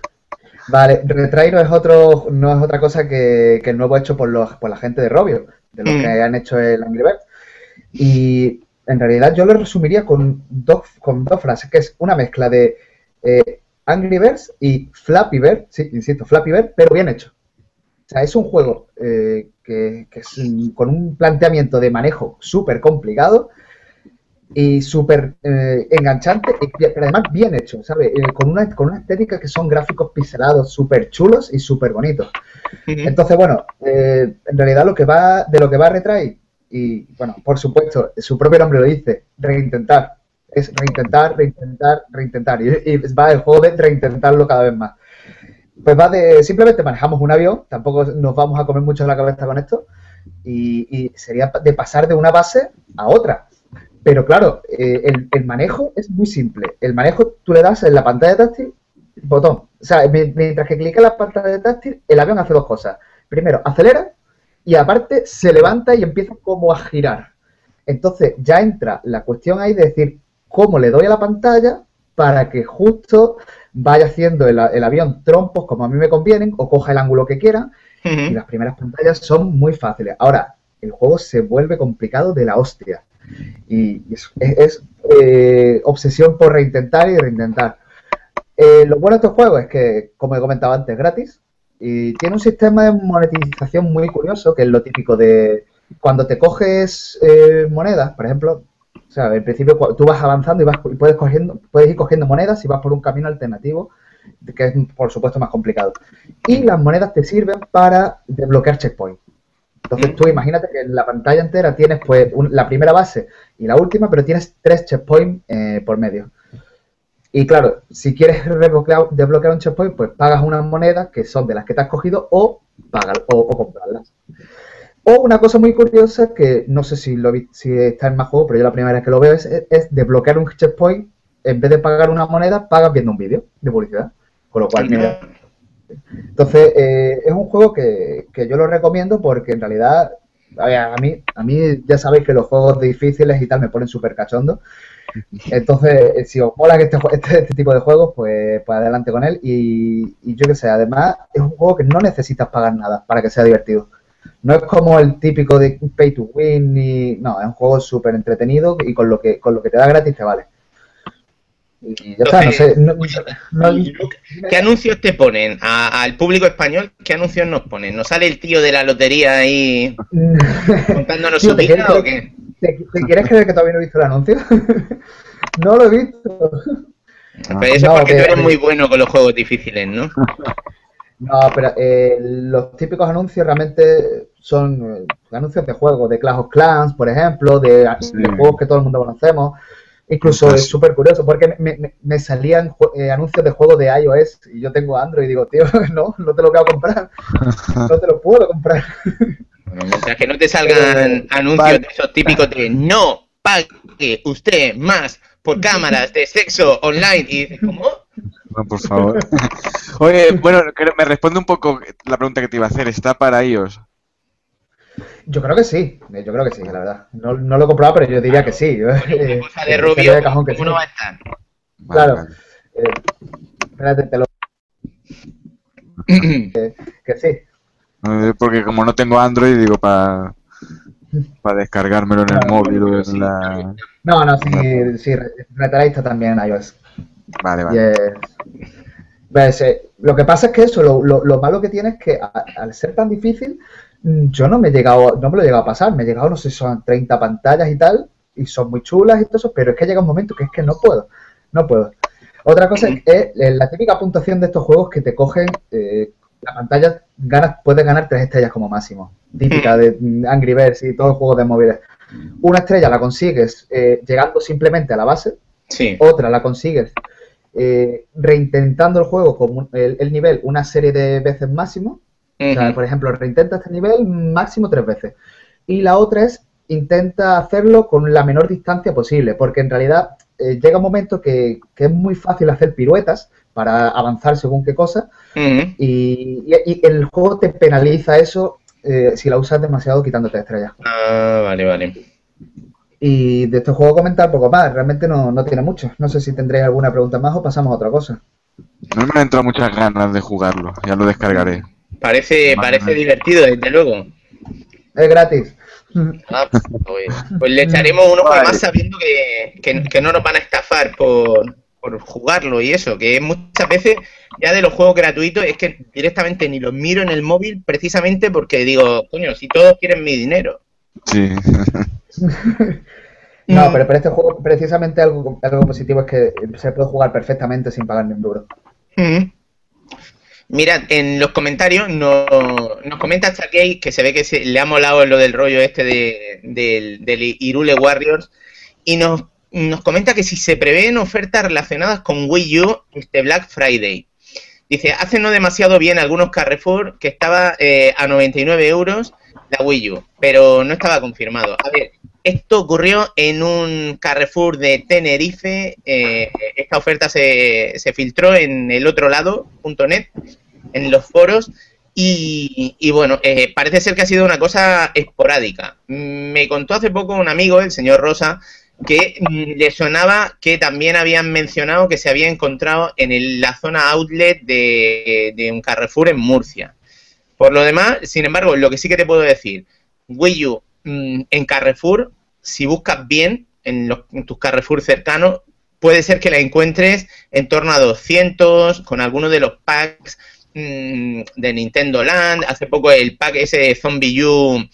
Vale, Retry no es otro, no es otra cosa que, que el nuevo hecho por los, por la gente de Robio, de los Mm. que han hecho el Angry Birds. Y en realidad yo lo resumiría con dos, con dos frases, que es una mezcla de eh, Angry Birds y Flappy Bird, sí, insisto, Flappy Bird, pero bien hecho. O sea, es un juego eh, que, que es con un planteamiento de manejo súper complicado y súper eh, enganchante, y, pero además bien hecho, ¿sabes? Eh, con, una, con una estética que son gráficos pixelados súper chulos y súper bonitos. Entonces, bueno, eh, en realidad lo que va, de lo que va a Retry, y bueno, por supuesto, su propio nombre lo dice, reintentar. Es reintentar, reintentar, reintentar. Y, y va el juego de reintentarlo cada vez más. Pues va de, simplemente manejamos un avión, tampoco nos vamos a comer mucho la cabeza con esto, y, y sería de pasar de una base a otra. Pero claro, eh, el, el manejo es muy simple. El manejo tú le das en la pantalla táctil, botón. O sea, mi- mientras que clica en la pantalla táctil, el avión hace dos cosas. Primero, acelera y aparte se levanta y empieza como a girar. Entonces ya entra la cuestión ahí de decir cómo le doy a la pantalla para que justo vaya haciendo el, el avión trompos como a mí me convienen o coja el ángulo que quiera y las primeras pantallas son muy fáciles. Ahora, el juego se vuelve complicado de la hostia. Y es, eh, obsesión por reintentar y reintentar. Eh, lo bueno de estos juegos es que, como he comentado antes, es gratis. Y tiene un sistema de monetización muy curioso, que es lo típico de cuando te coges eh, monedas, por ejemplo. O sea, en principio tú vas avanzando y, vas, y puedes, cogiendo, puedes ir cogiendo monedas y vas por un camino alternativo, que es por supuesto más complicado y las monedas te sirven para desbloquear checkpoints. Entonces tú imagínate que en la pantalla entera tienes pues un- la primera base y la última, pero tienes tres checkpoints eh, por medio. Y claro, si quieres desbloquear, un checkpoint, pues pagas unas monedas que son de las que te has cogido o, pagas, o, o comprarlas. O una cosa muy curiosa que no sé si, lo vi- si está en más juegos, pero yo la primera vez que lo veo es, es desbloquear un checkpoint. En vez de pagar una moneda, pagas viendo un vídeo de publicidad. Con lo cual, mira, entonces, eh, es un juego que, que yo lo recomiendo porque en realidad, a, mí, a mí ya sabéis que los juegos difíciles y tal me ponen súper cachondo. Entonces, eh, si os mola este, este, este tipo de juegos, pues, pues adelante con él. Y, y yo que sé, además es un juego que no necesitas pagar nada para que sea divertido. No es como el típico de pay to win, ni, no, es un juego súper entretenido y con lo que con lo que te da gratis te vale. Y ya está, no sé. no- no- Y, Luke, ¿Qué anuncios te ponen A- al público español? ¿Qué anuncios nos ponen? ¿Nos sale el tío de la lotería ahí contándonos Tío, su ¿te vida o qué? ¿Te, te quieres creer que todavía no he visto el anuncio? no lo he visto. Pero eso No, es porque que- tú eres muy bueno con los juegos difíciles, ¿no? No, pero eh, los típicos anuncios realmente son eh, anuncios de juegos, de Clash of Clans, por ejemplo, de, de juegos que todo el mundo conocemos. Incluso es súper curioso porque me, me- me salían eh, anuncios de juegos de iOS y yo tengo Android y digo, tío, no, no te lo voy a comprar. No te lo puedo comprar. Bueno, mientras que no te salgan anuncios vale. de esos típicos de no pague usted más por cámaras de sexo online y dices, ¿cómo? No, por favor. Oye, bueno, me responde un poco la pregunta que te iba a hacer. ¿Está para iOS? Yo creo que sí, eh, yo creo que sí, la verdad. No, no lo he comprado, pero yo diría que sí. Una Eh, cosa de rubio, de cajón que ¿cómo sí. no va a estar? Vale, Claro. vale. Eh, espérate, te lo que sí. Porque como no tengo Android, digo, para descargármelo en el Claro, móvil o sí, en la... No, no, sí, sí, Retalay está también en iOS. Vale, vale. eh, lo que pasa es que eso, lo, lo- lo malo que tiene es que a- al ser tan difícil, yo no me he llegado, no me lo he llegado a pasar, me he llegado, no sé, son 30 pantallas y tal, y son muy chulas y todo eso, pero es que llega un momento que es que no puedo, no puedo. Otra cosa es la típica puntuación de estos juegos que te cogen eh, la pantalla, ganas, puedes ganar tres estrellas como máximo, típica de mm, Angry Birds y todos los juegos de móviles. Una estrella la consigues eh, llegando simplemente a la base, Sí. otra la consigues eh, reintentando el juego con el, el nivel una serie de veces máximo. O sea, Ujú. por ejemplo, reintenta este nivel máximo tres veces. Y la otra es intenta hacerlo con la menor distancia posible, porque en realidad eh, llega un momento que, que es muy fácil hacer piruetas para avanzar según qué cosa, Ujú. y, y- y el juego te penaliza eso eh, si la usas demasiado quitándote estrellas. Ah, vale, vale. Y de este juego comentar poco más, realmente no, no tiene mucho. No sé si tendréis alguna pregunta más o pasamos a otra cosa. No me han entrado muchas ganas de jugarlo. Ya lo descargaré. Parece, Vale, parece vale. divertido, desde luego. Es gratis. Ah, pues, pues le echaremos un ojo Vale. más sabiendo que, que- que no nos van a estafar por, por jugarlo y eso, que muchas veces ya de los juegos gratuitos es que directamente ni los miro en el móvil precisamente porque digo, coño, si todos quieren mi dinero. Sí. No, Mm. pero para este juego precisamente algo, algo positivo es que se puede jugar perfectamente sin pagar ni un duro. Ujú. Mirad, en los comentarios nos, nos comenta Chakey que se ve que se, le ha molado lo del rollo este de, del, Irule Warriors y nos, nos comenta que si se prevén ofertas relacionadas con Wii U este Black Friday. Dice, hace no demasiado bien algunos Carrefour que estaba eh, a 99 euros la Wii U, pero no estaba confirmado. A ver, esto ocurrió en un Carrefour de Tenerife. eh, esta oferta se, se filtró en el otro lado.net, en los foros. Y, y bueno, eh, parece ser que ha sido una cosa esporádica. Me contó hace poco un amigo, el señor Rosa, que mm, le sonaba que también habían mencionado que se había encontrado en el- la zona outlet de, de un Carrefour en Murcia. Por lo demás, sin embargo, lo que sí que te puedo decir, Wii U mm, en Carrefour, si buscas bien en, los- en tus Carrefour cercanos, puede ser que la encuentres en torno a 200, con algunos de los packs mm, de Nintendo Land. Hace poco el pack ese Zombie U,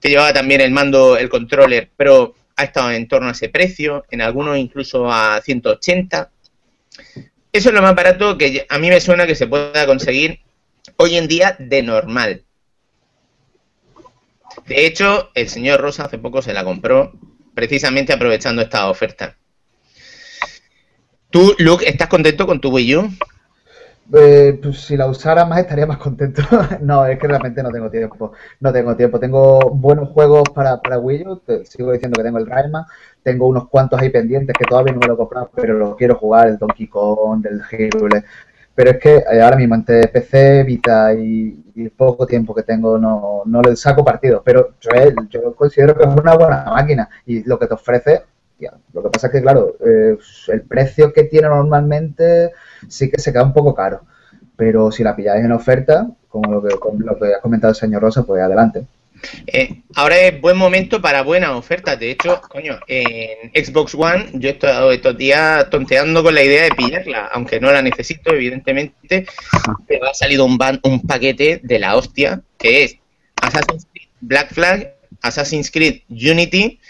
que llevaba también el mando, el controller, pero ha estado en torno a ese precio, en algunos incluso a 180. Eso es lo más barato que a mí me suena que se pueda conseguir hoy en día de normal. De hecho, el señor Rosa hace poco se la compró precisamente aprovechando esta oferta. ¿Tú, Luke, estás contento con tu Wii U? Eh, pues si la usara más estaría más contento. no, es que realmente no tengo tiempo. No tengo tiempo. Tengo buenos juegos para, para Wii U. Sigo diciendo que tengo el Rayman. Tengo unos cuantos ahí pendientes que todavía no me lo he comprado, pero lo quiero jugar. El Donkey Kong, el Hyrule. Pero es que eh, ahora mismo entre PC, Vita y, y poco tiempo que tengo no, no le saco partido. Pero yo, yo considero que es una buena máquina y lo que te ofrece, lo que pasa es que, claro, eh, el precio que tiene normalmente sí que se queda un poco caro. Pero si la pilláis en oferta, como lo que, como lo que ha comentado el señor Rosa, pues adelante. Eh, ahora es buen momento para buenas ofertas. De hecho, coño, en Xbox One yo he estado estos días tonteando con la idea de pillarla, aunque no la necesito, evidentemente. Pero ha salido un, ban- un paquete de la hostia, que es Assassin's Creed Black Flag, Assassin's Creed Unity,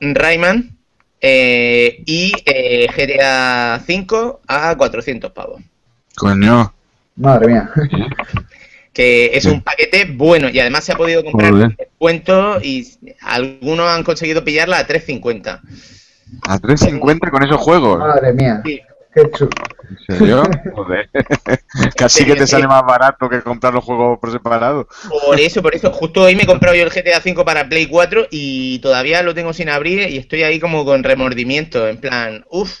Rayman eh, y eh, GTA V a 400 pavos. Coño. Madre mía. que es un paquete bueno y además se ha podido comprar Joder. descuento y algunos han conseguido pillarla a 3.50. A 3.50 con esos juegos. Madre mía. Sí. Qué chulo. ¿En serio? Joder. Casi que te sale más barato que comprar los juegos por separado. Por eso, por eso, justo hoy me he comprado yo el GTA V para Play 4 y todavía lo tengo sin abrir y estoy ahí como con remordimiento, en plan, uff.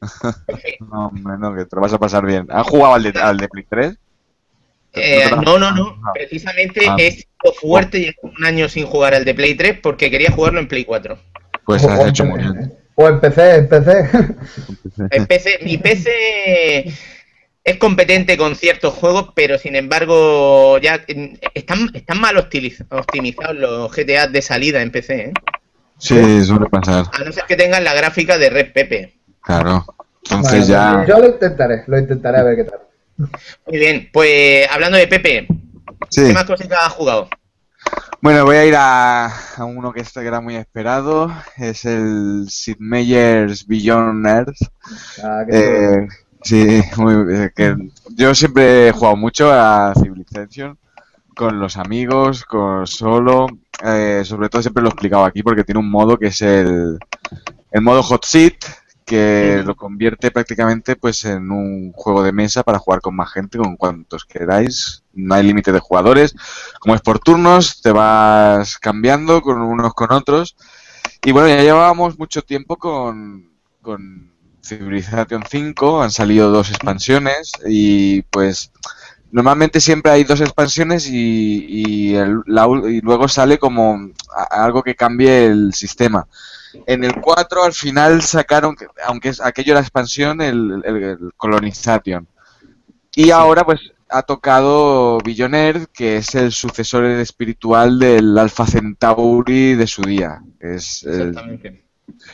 No, hombre, no, que te lo vas a pasar bien. ¿Has jugado al de, al de Play 3? Eh, No no, no. Precisamente Ah. he sido fuerte y un año sin jugar al de Play 3 porque quería jugarlo en Play 4. Pues has hecho muy bien. O empecé, empecé. En PC, mi PC es competente con ciertos juegos, pero sin embargo ya están, están mal optimiz- optimizados los GTA de salida en PC, ¿eh? Sí, suele pasar. a no ser que tengan la gráfica de Red Pepe. Claro. Entonces Bueno, ya. Yo lo intentaré, lo intentaré a ver qué tal. Muy bien, pues hablando de Pepe, Sí. ¿qué más cositas has jugado? Bueno, voy a ir a, a uno que este que era muy esperado. Es el Sid Meier's Beyond Earth. Ah. Eh, sí, muy, eh, que yo siempre he jugado mucho a Civilization con los amigos, con solo. eh, sobre todo siempre lo he explicado aquí porque tiene un modo que es el, el modo Hot Seat que lo convierte prácticamente pues en un juego de mesa para jugar con más gente, con cuantos queráis. No hay límite de jugadores. Como es por turnos, te vas cambiando con unos con otros. Y bueno, ya llevábamos mucho tiempo con, con Civilization 5, han salido dos expansiones y pues normalmente siempre hay dos expansiones y, y, el- la y luego sale como algo que cambie el sistema. En el 4 al final sacaron, que- aunque es, aquello era expansión, el, el- el Colonization. Y ahora pues ha tocado Billionaire, que es el sucesor espiritual del Alpha Centauri de su día. Es el, Exactamente.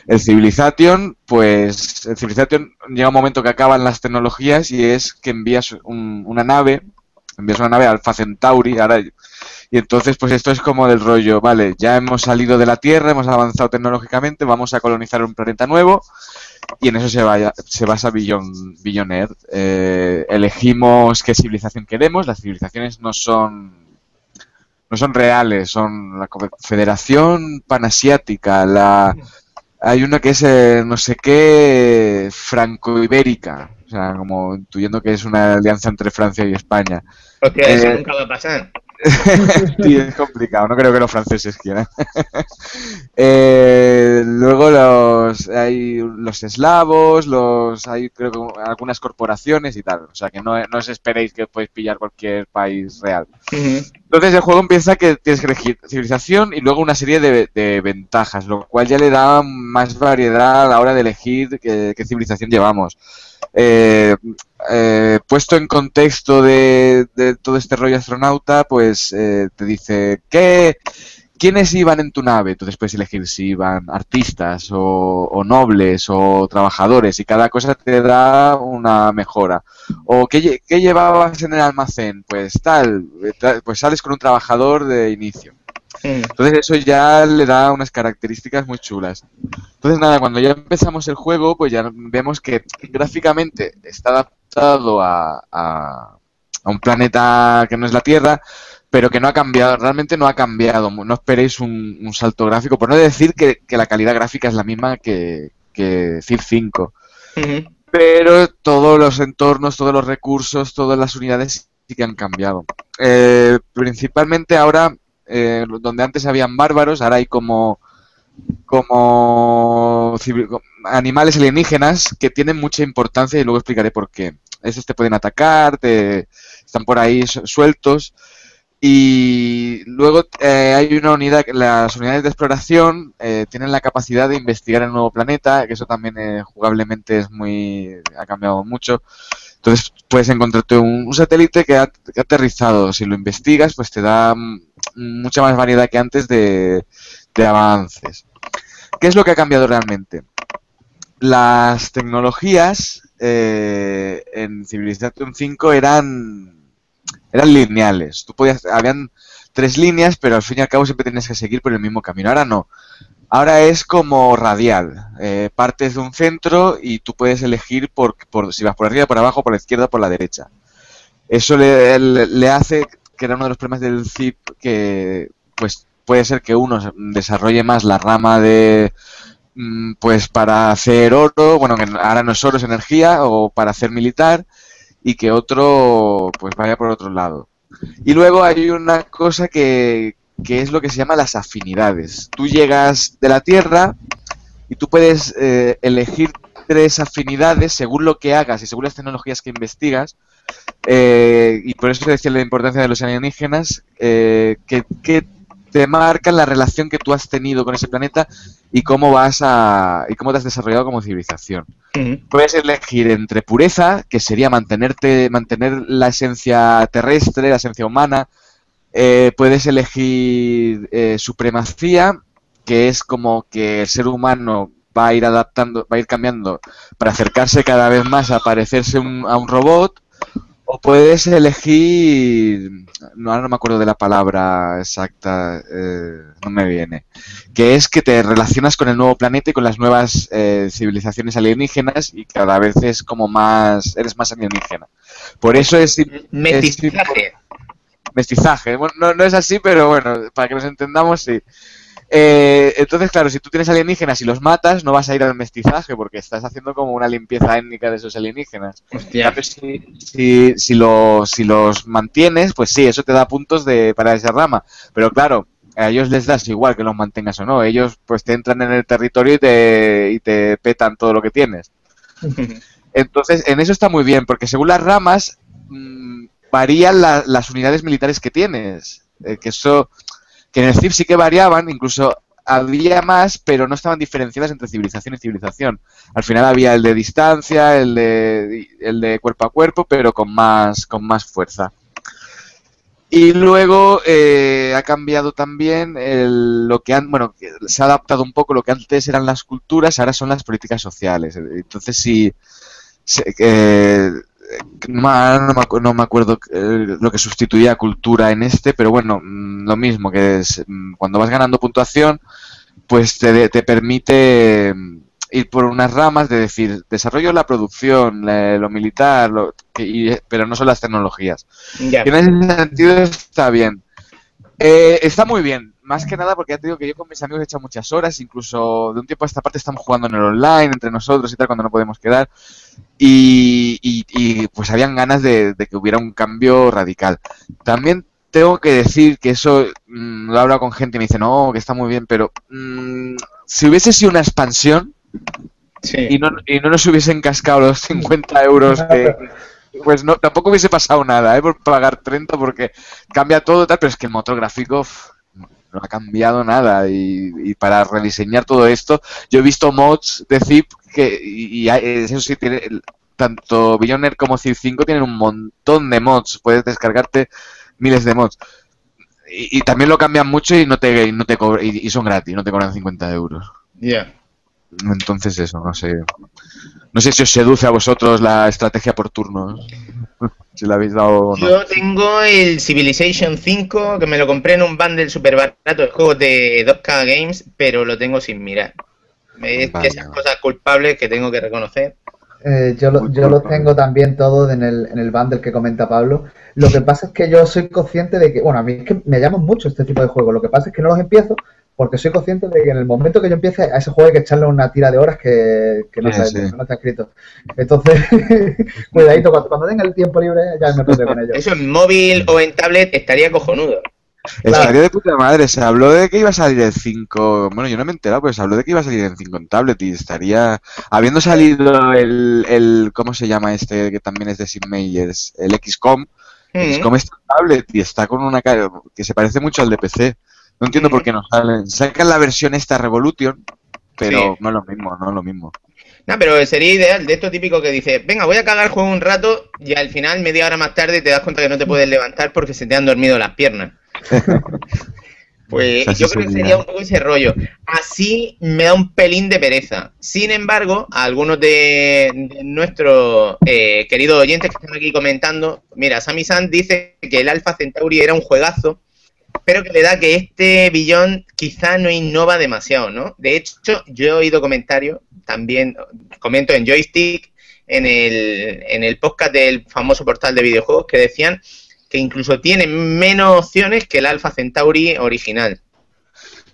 El Civilization, pues el Civilization llega un momento que acaban las tecnologías y es que envías un- una nave, envías una nave Alpha Centauri, ahora, y entonces pues esto es como del rollo, vale, ya hemos salido de la Tierra, hemos avanzado tecnológicamente, vamos a colonizar un planeta nuevo y en eso se, vaya, se basa Beyond Earth. Eh, elegimos qué civilización queremos, las civilizaciones no son no son reales, son la Confederación Panasiática, la hay una que es eh, no sé qué franco-ibérica, o sea, como intuyendo que es una alianza entre Francia y España. Eso Eh, nunca va a pasar. Sí, es complicado, no creo que los franceses quieran. Eh, luego los hay los eslavos, los hay creo que algunas corporaciones y tal, o sea que no, no os esperéis que podéis pillar cualquier país real. Ujú. Entonces el juego empieza que tienes que elegir civilización y luego una serie de, de ventajas, lo cual ya le da más variedad a la hora de elegir qué, civilización llevamos. Eh, eh, puesto en contexto de, de todo este rollo astronauta, pues eh, te dice, ¿qué, ¿quiénes iban en tu nave? Entonces puedes elegir si iban artistas o, o nobles o trabajadores y cada cosa te da una mejora. ¿O qué, lle- qué llevabas en el almacén? Pues tal, eh, pues sales con un trabajador de inicio. Entonces eso ya le da unas características muy chulas. Entonces nada, cuando ya empezamos el juego, pues ya vemos que gráficamente está adaptado a, a, a un planeta que no es la Tierra, pero que no ha cambiado, realmente no ha cambiado. No esperéis un, un salto gráfico, por no decir que, que la calidad gráfica es la misma que, que Civ 5 Ujú. pero todos los entornos, todos los recursos, todas las unidades sí que han cambiado. Eh, principalmente ahora, eh, donde antes habían bárbaros, ahora hay como como animales alienígenas que tienen mucha importancia y luego explicaré por qué. Esos te pueden atacar, te, están por ahí su- sueltos. Y luego eh, hay una unidad, las unidades de exploración eh, tienen la capacidad de investigar el nuevo planeta, que eso también eh, jugablemente es muy, ha cambiado mucho. Entonces puedes encontrarte un, satélite que ha, que ha aterrizado. Si lo investigas, pues te da mm, mucha más variedad que antes de, de avances. ¿Qué es lo que ha cambiado realmente? Las tecnologías eh, en Civilization 5 eran eran lineales. Tú podías, habían tres líneas, pero al fin y al cabo siempre tenías que seguir por el mismo camino. Ahora no. Ahora es como radial. Eh, partes de un centro y tú puedes elegir por, por si vas por arriba, por abajo, por la izquierda, por la derecha. Eso le, le- hace, que era uno de los problemas del zip, que pues puede ser que uno desarrolle más la rama de mm, pues para hacer oro, bueno, ahora no es oro, es energía, o para hacer militar, y que otro pues vaya por otro lado. Y luego hay una cosa que, que es lo que se llama las afinidades. Tú llegas de la Tierra y tú puedes eh, elegir tres afinidades según lo que hagas y según las tecnologías que investigas. eh, y por eso se decía la importancia de los alienígenas, eh, que, te marcan la relación que tú has tenido con ese planeta y cómo vas a y cómo te has desarrollado como civilización. Puedes elegir entre pureza, que sería mantenerte, mantener la esencia terrestre, la esencia humana. Eh, puedes elegir eh, supremacía, que es como que el ser humano va a ir adaptando, va a ir cambiando para acercarse cada vez más a parecerse un- a un robot. O puedes elegir, no, ahora no me acuerdo de la palabra exacta, eh, no me viene, que es que te relacionas con el nuevo planeta y con las nuevas eh, civilizaciones alienígenas y cada vez es como más, eres más alienígena. Por eso es, Mestizaje. mestizaje. Bueno, no, no es así, pero bueno, para que nos entendamos, sí. Eh, entonces, claro, si tú tienes alienígenas y los matas, no vas a ir al mestizaje porque estás haciendo como una limpieza étnica de esos alienígenas. En Hostia. si, si, si, los, si los mantienes, pues sí, eso te da puntos de, para esa rama. Pero claro, a ellos les das igual que los mantengas o no. Ellos pues te entran en el territorio y te, y te petan todo lo que tienes. Entonces, en eso está muy bien, porque según las ramas mm, varían la- las unidades militares que tienes. Eh, que eso, que en el CIP sí que variaban, incluso había más, pero no estaban diferenciadas entre civilización y civilización. Al final había el de distancia, el de, el de cuerpo a cuerpo, pero con más, con más fuerza. Y luego eh, ha cambiado también lo que han, bueno, se ha adaptado un poco lo que antes eran las culturas, ahora son las políticas sociales. Entonces sí, se- eh, no, me- ahora no me, acuerdo lo que sustituía a cultura en este, pero bueno, mm, lo mismo, que es, mm, cuando vas ganando puntuación, pues te, te permite mm, ir por unas ramas de decir, desarrollo la producción, lo militar, lo- y- pero no son las tecnologías. Y en ese sentido está bien. Eh, está muy bien, más que nada porque ya te digo que yo con mis amigos he echado muchas horas, incluso de un tiempo a esta parte estamos jugando en el online entre nosotros y tal cuando no podemos quedar. Y, y- y, pues habían ganas de, de que hubiera un cambio radical. También tengo que decir que eso mm, lo he hablado con gente y me dice, no, que está muy bien, pero mm, si hubiese sido una expansión Sí. y no, y no nos hubiesen cascado los 50 euros que, pues no, tampoco hubiese pasado nada, ¿eh? Por pagar 30 porque cambia todo y tal, pero es que el motor gráfico no ha cambiado nada y, para rediseñar todo esto, yo he visto mods de Zip que, y, y eso sí, tiene, tanto Billionaire como Zip 5 tienen un montón de mods, puedes descargarte miles de mods. Y, también lo cambian mucho y no te, no te y, son gratis, no te cobran 50 euros. Ya. Entonces eso, no sé. No sé si os seduce a vosotros la estrategia por turnos. si la habéis dado o no. Yo tengo el Civilization 5, que me lo compré en un bundle super barato de juegos de 2K Games, pero lo tengo sin mirar. Es Vaya. esas cosas culpables que tengo que reconocer. Eh, yo, lo- yo los tengo también todos en el, en el bundle que comenta Pablo. Lo que pasa es que yo soy consciente de que, bueno, a mí es que me llaman mucho este tipo de juegos. Lo que pasa es que no los empiezo porque soy consciente de que en el momento que yo empiece a ese juego hay que echarle una tira de horas que, que no, Sí, que no está escrito. Entonces, cuidadito, cuando, cuando tenga el tiempo libre ya me pondré con ello. Eso en móvil o en tablet estaría cojonudo. Estaría de puta madre. Se habló de que iba a salir el 5. Bueno, yo no me he enterado, pero se habló de que iba a salir el 5 en tablet y estaría. Habiendo salido el. el ¿Cómo se llama este? Que también es de Sim Meyers. El XCOM. Mm. XCOM está en tablet y está con una cara que se parece mucho al de PC. No entiendo por qué no salen. Sacan la versión esta Revolution, pero Sí. no es lo mismo, no es lo mismo. No, pero sería ideal de esto típico que dices, venga, voy a cagar el juego un rato y al final, media hora más tarde, te das cuenta que no te puedes levantar porque se te han dormido las piernas. Pues yo creo que sería. un poco ese rollo. Así me da un pelín de pereza. Sin embargo, a algunos de, de nuestros eh, queridos oyentes que están aquí comentando, mira, Sami San dice que el Alpha Centauri era un juegazo, pero que le da que este billón quizá no innova demasiado, ¿no? De hecho, yo he oído comentarios, también comento en Joystick, en el, en el podcast del famoso portal de videojuegos que decían que incluso tiene menos opciones que el Alpha Centauri original.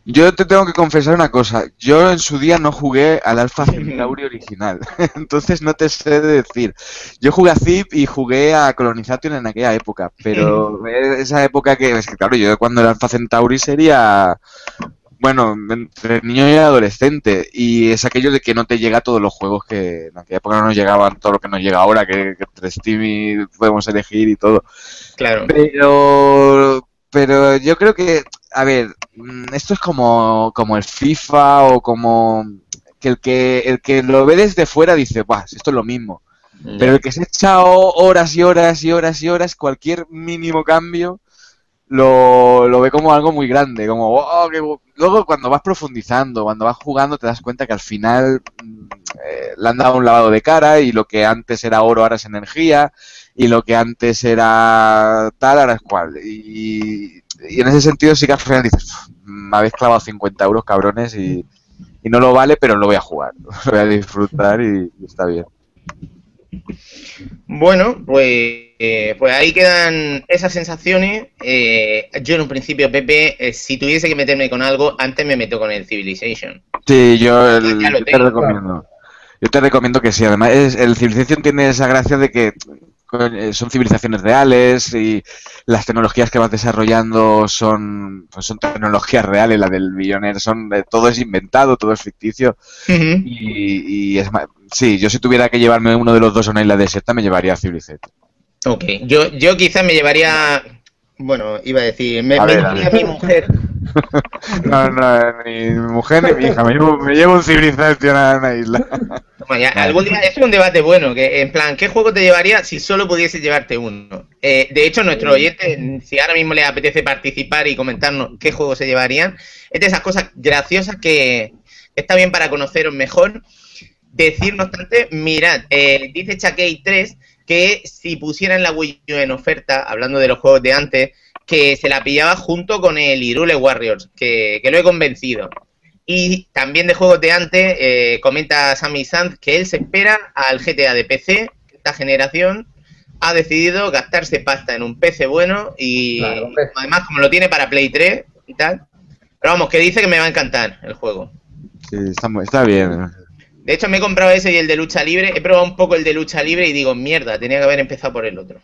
Yo te tengo que confesar una cosa. Yo en su día no jugué al Alpha Centauri original. Entonces no te sé decir. Yo jugué a Zip y jugué a Colonization en aquella época. Pero esa época que, es que claro, yo cuando el Alpha Centauri sería bueno, entre niño y adolescente. Y es aquello de que no te llega a todos los juegos que en aquella época no nos llegaban, todo lo que nos llega ahora, que, que entre Steam y podemos elegir y todo. Claro. Pero, pero yo creo que, a ver, mm, esto es como, como el FIFA o como que el que el que lo ve desde fuera dice, Buah, esto es lo mismo. Pero el que se echa ho- horas y horas y horas y horas, cualquier mínimo cambio lo, lo ve como algo muy grande, como "Oh, bu-". luego cuando vas profundizando, cuando vas jugando te das cuenta que al final mm, eh, le han dado un lavado de cara y lo que antes era oro ahora es energía y lo que antes era tal ahora es cual y, y en ese sentido sí que al final dices "Uf, me habéis clavado 50 euros cabrones y, y no lo vale pero lo voy a jugar, lo voy a disfrutar y, y está bien. Bueno, pues, eh, pues ahí quedan esas sensaciones. Eh, yo en un principio, Pepe, eh, si tuviese que meterme con algo, antes me meto con el Civilization. Sí, yo, el- te recomiendo. Yo te recomiendo que sí. Además, es- el Civilization tiene esa gracia de que son civilizaciones reales y las tecnologías que vas desarrollando son, pues son tecnologías reales. La del Billionaire son, eh, todo es inventado, todo es ficticio. Y, y es sí, yo si tuviera que llevarme uno de los dos a una isla desierta, me llevaría a Civilization. Ok, yo, yo quizás me llevaría. Bueno, iba a decir, me, A me ver, a llevaría a ver. mi mujer. No, no, ni mi mujer ni mi hija. Me llevo, me llevo un Civilization a una isla. Toma ya, algún día, esto es un debate bueno, que en plan, ¿qué juego te llevaría si solo pudieses llevarte uno? Eh, de hecho, nuestro oyente, si ahora mismo les apetece participar y comentarnos qué juegos se llevarían, es de esas cosas graciosas que está bien para conoceros mejor. Decir, no obstante, mirad, eh, dice Chakey 3 que si pusieran la Wii U en oferta, hablando de los juegos de antes, que se la pillaba junto con el Irule Warriors, que, que lo he convencido. Y también de juegos de antes, eh, comenta Sammy Sanz que él se espera al GTA de PC, esta generación ha decidido gastarse pasta en un PC bueno y Claro, además como lo tiene para Play 3 y tal. Pero vamos, que dice que me va a encantar el juego. Sí, está, está bien. De hecho, me he comprado ese y el de lucha libre. He probado un poco el de lucha libre y digo, mierda, tenía que haber empezado por el otro.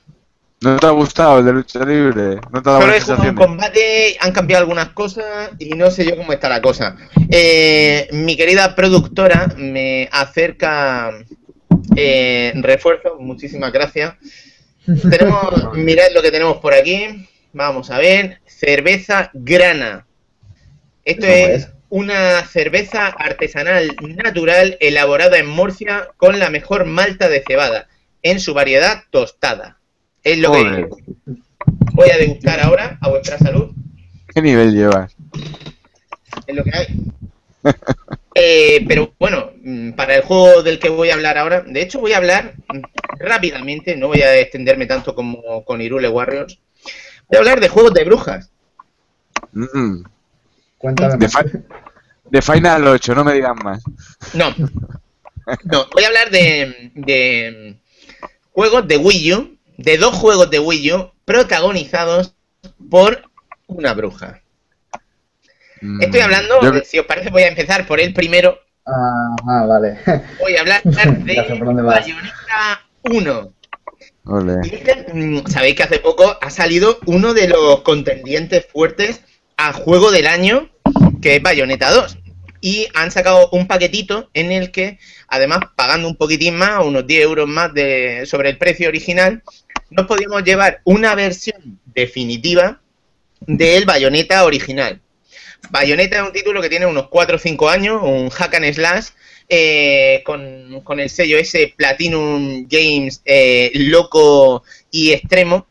¿No te ha gustado el de lucha libre? ¿No te ha dado Solo he jugado un combate, han cambiado algunas cosas y no sé yo cómo está la cosa. Eh, mi querida productora me acerca eh, refuerzo, muchísimas gracias. Tenemos, mirad lo que tenemos por aquí. Vamos a ver, cerveza grana. Esto ¿Cómo es es? una cerveza artesanal natural elaborada en Murcia con la mejor malta de cebada, en su variedad tostada. Es lo Joder, que voy a degustar ahora a vuestra salud. ¿Qué nivel llevas? Es lo que hay. Eh, pero bueno, mm, para el juego del que voy a hablar ahora, de hecho voy a hablar rápidamente, no voy a extenderme tanto como con Irule Warriors. Voy a hablar de juegos de brujas. Mm, Cuéntame De. Fi- de Final 8, no me digan más. No, no, voy a hablar de, de juegos de Wii U, de dos juegos de Wii U protagonizados por una bruja. Mm, Estoy hablando, yo- si os parece, voy a empezar por el primero. Ajá, vale. Voy a hablar de. Bayonetta 1. Ole. Y este, mm, Sabéis que hace poco ha salido uno de los contendientes fuertes a juego del año, que es Bayonetta 2. Y han sacado un paquetito en el que, además, pagando un poquitín más, unos 10 euros más de, sobre el precio original, nos podíamos llevar una versión definitiva del Bayonetta original. Bayonetta es un título que tiene unos 4 o 5 años, un hack and slash, eh, con, con el sello ese Platinum Games eh, loco y extremo.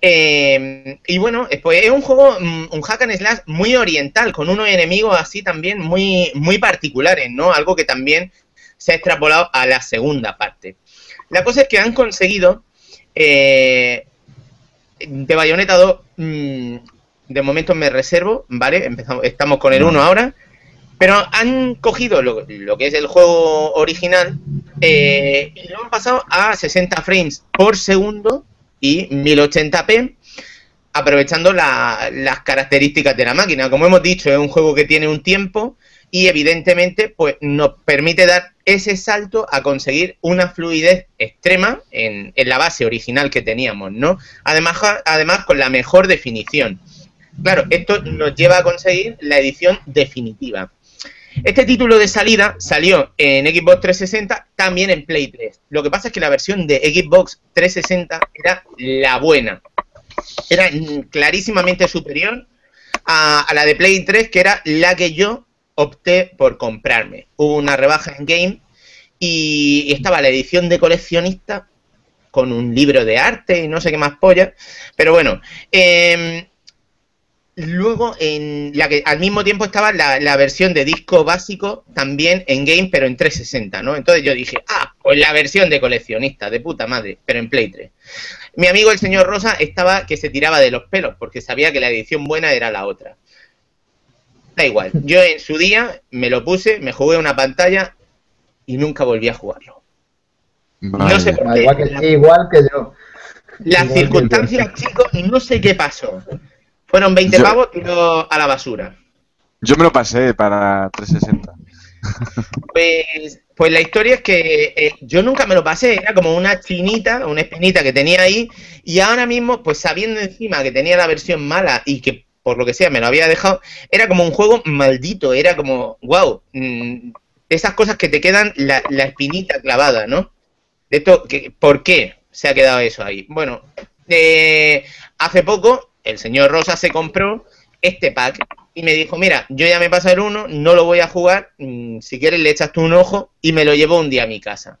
Eh, y bueno, pues es un juego, mm, un hack and slash muy oriental, con unos enemigos así también muy, muy particulares, ¿no? Algo que también se ha extrapolado a la segunda parte. La cosa es que han conseguido eh, de Bayonetta 2, mm, de momento me reservo, ¿vale? Empezamos, estamos con el 1 ahora. Pero han cogido lo, que es el juego original eh, y lo han pasado a 60 frames por segundo y 1080p, aprovechando las características de la máquina. Como hemos dicho, es un juego que tiene un tiempo y evidentemente pues nos permite dar ese salto a conseguir una fluidez extrema en, la base original que teníamos, ¿no? Además, además con la mejor definición. Claro, esto nos lleva a conseguir la edición definitiva. Este título de salida salió en Xbox 360, también en Play 3. Lo que pasa es que la versión de Xbox 360 era la buena. Era clarísimamente superior a, la de Play 3, que era la que yo opté por comprarme. Hubo una rebaja en game y, estaba la edición de coleccionista con un libro de arte y no sé qué más polla. Pero bueno, eh, Luego, en la que al mismo tiempo estaba la, versión de disco básico también en game, pero en 360, ¿no? Entonces yo dije, ah, pues la versión de coleccionista, de puta madre, pero en Play 3. Mi amigo el señor Rosa estaba que se tiraba de los pelos, porque sabía que la edición buena era la otra. Da igual, yo en su día me lo puse, me jugué una pantalla y nunca volví a jugarlo. No sé por qué. Igual que, yo. Las circunstancias, chicos, no sé qué pasó. Fueron 20 pavos y a la basura. Yo me lo pasé para 360. Pues, pues la historia es que eh, yo nunca me lo pasé, era como una chinita, una espinita que tenía ahí, y ahora mismo, pues sabiendo encima que tenía la versión mala y que por lo que sea me lo había dejado, era como un juego maldito, era como, wow, mm, esas cosas que te quedan la, espinita clavada, ¿no? De esto, ¿por qué se ha quedado eso ahí? Bueno, eh, hace poco el señor Rosa se compró este pack y me dijo, mira, yo ya me paso el 1, no lo voy a jugar, mm, si quieres le echas tú un ojo y me lo llevo un día a mi casa.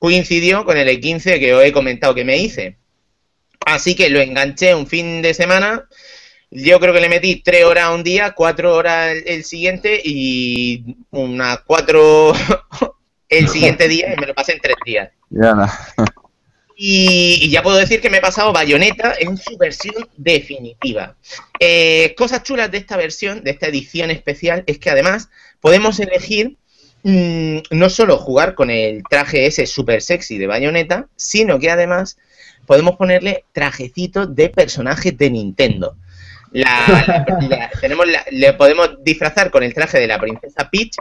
Coincidió con el E15 que os he comentado que me hice. Así que lo enganché un fin de semana. Yo creo que le metí tres horas un día, cuatro horas el, siguiente y unas cuatro el siguiente día y me lo pasé en tres días. Ya no. Y, ya puedo decir que me he pasado Bayonetta en su versión definitiva. Eh, cosas chulas de esta versión, de esta edición especial, es que además podemos elegir mm, no solo jugar con el traje ese super sexy de Bayonetta, sino que además podemos ponerle trajecitos de personajes de Nintendo. Tenemos le podemos disfrazar con el traje de la princesa Peach,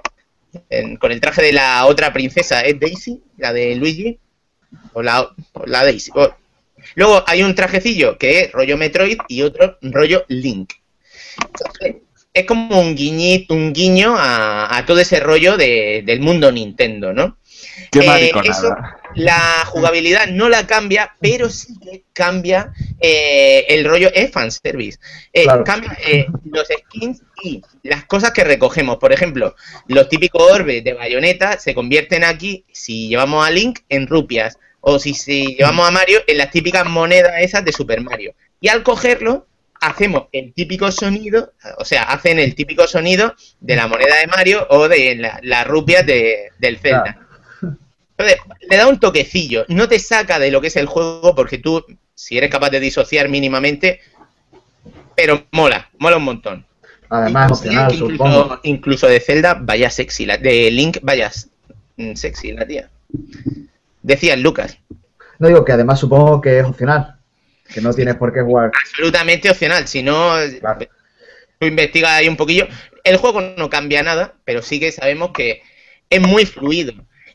con el traje de la otra princesa, es Daisy, la de Luigi, o la, la Daisy. Luego hay un trajecillo que es rollo Metroid y otro rollo Link. es como un guiñito, un guiño a, todo ese rollo del mundo Nintendo, ¿no? Qué eh, eso, la jugabilidad no la cambia, pero sí que cambia eh, el rollo es fanservice. Eh, Cambia eh, los skins y las cosas que recogemos. Por ejemplo, los típicos orbes de bayoneta se convierten aquí, si llevamos a Link, en rupias. O si, si llevamos a Mario, en las típicas monedas esas de Super Mario. Y al cogerlo, hacemos el típico sonido, o sea, hacen el típico sonido de la moneda de Mario o de las rupias de, del Zelda le da un toquecillo, no te saca de lo que es el juego porque tú, si eres capaz de disociar mínimamente, pero mola, mola un montón. Además, incluso, de Zelda, vaya sexy, la, de Link, vaya mm, sexy la tía. Decía Lucas. No digo que además supongo que es opcional, que no tienes por qué jugar. Absolutamente opcional, si no, tú investigas ahí un poquillo. El juego no cambia nada, pero sí que sabemos que es muy fluido.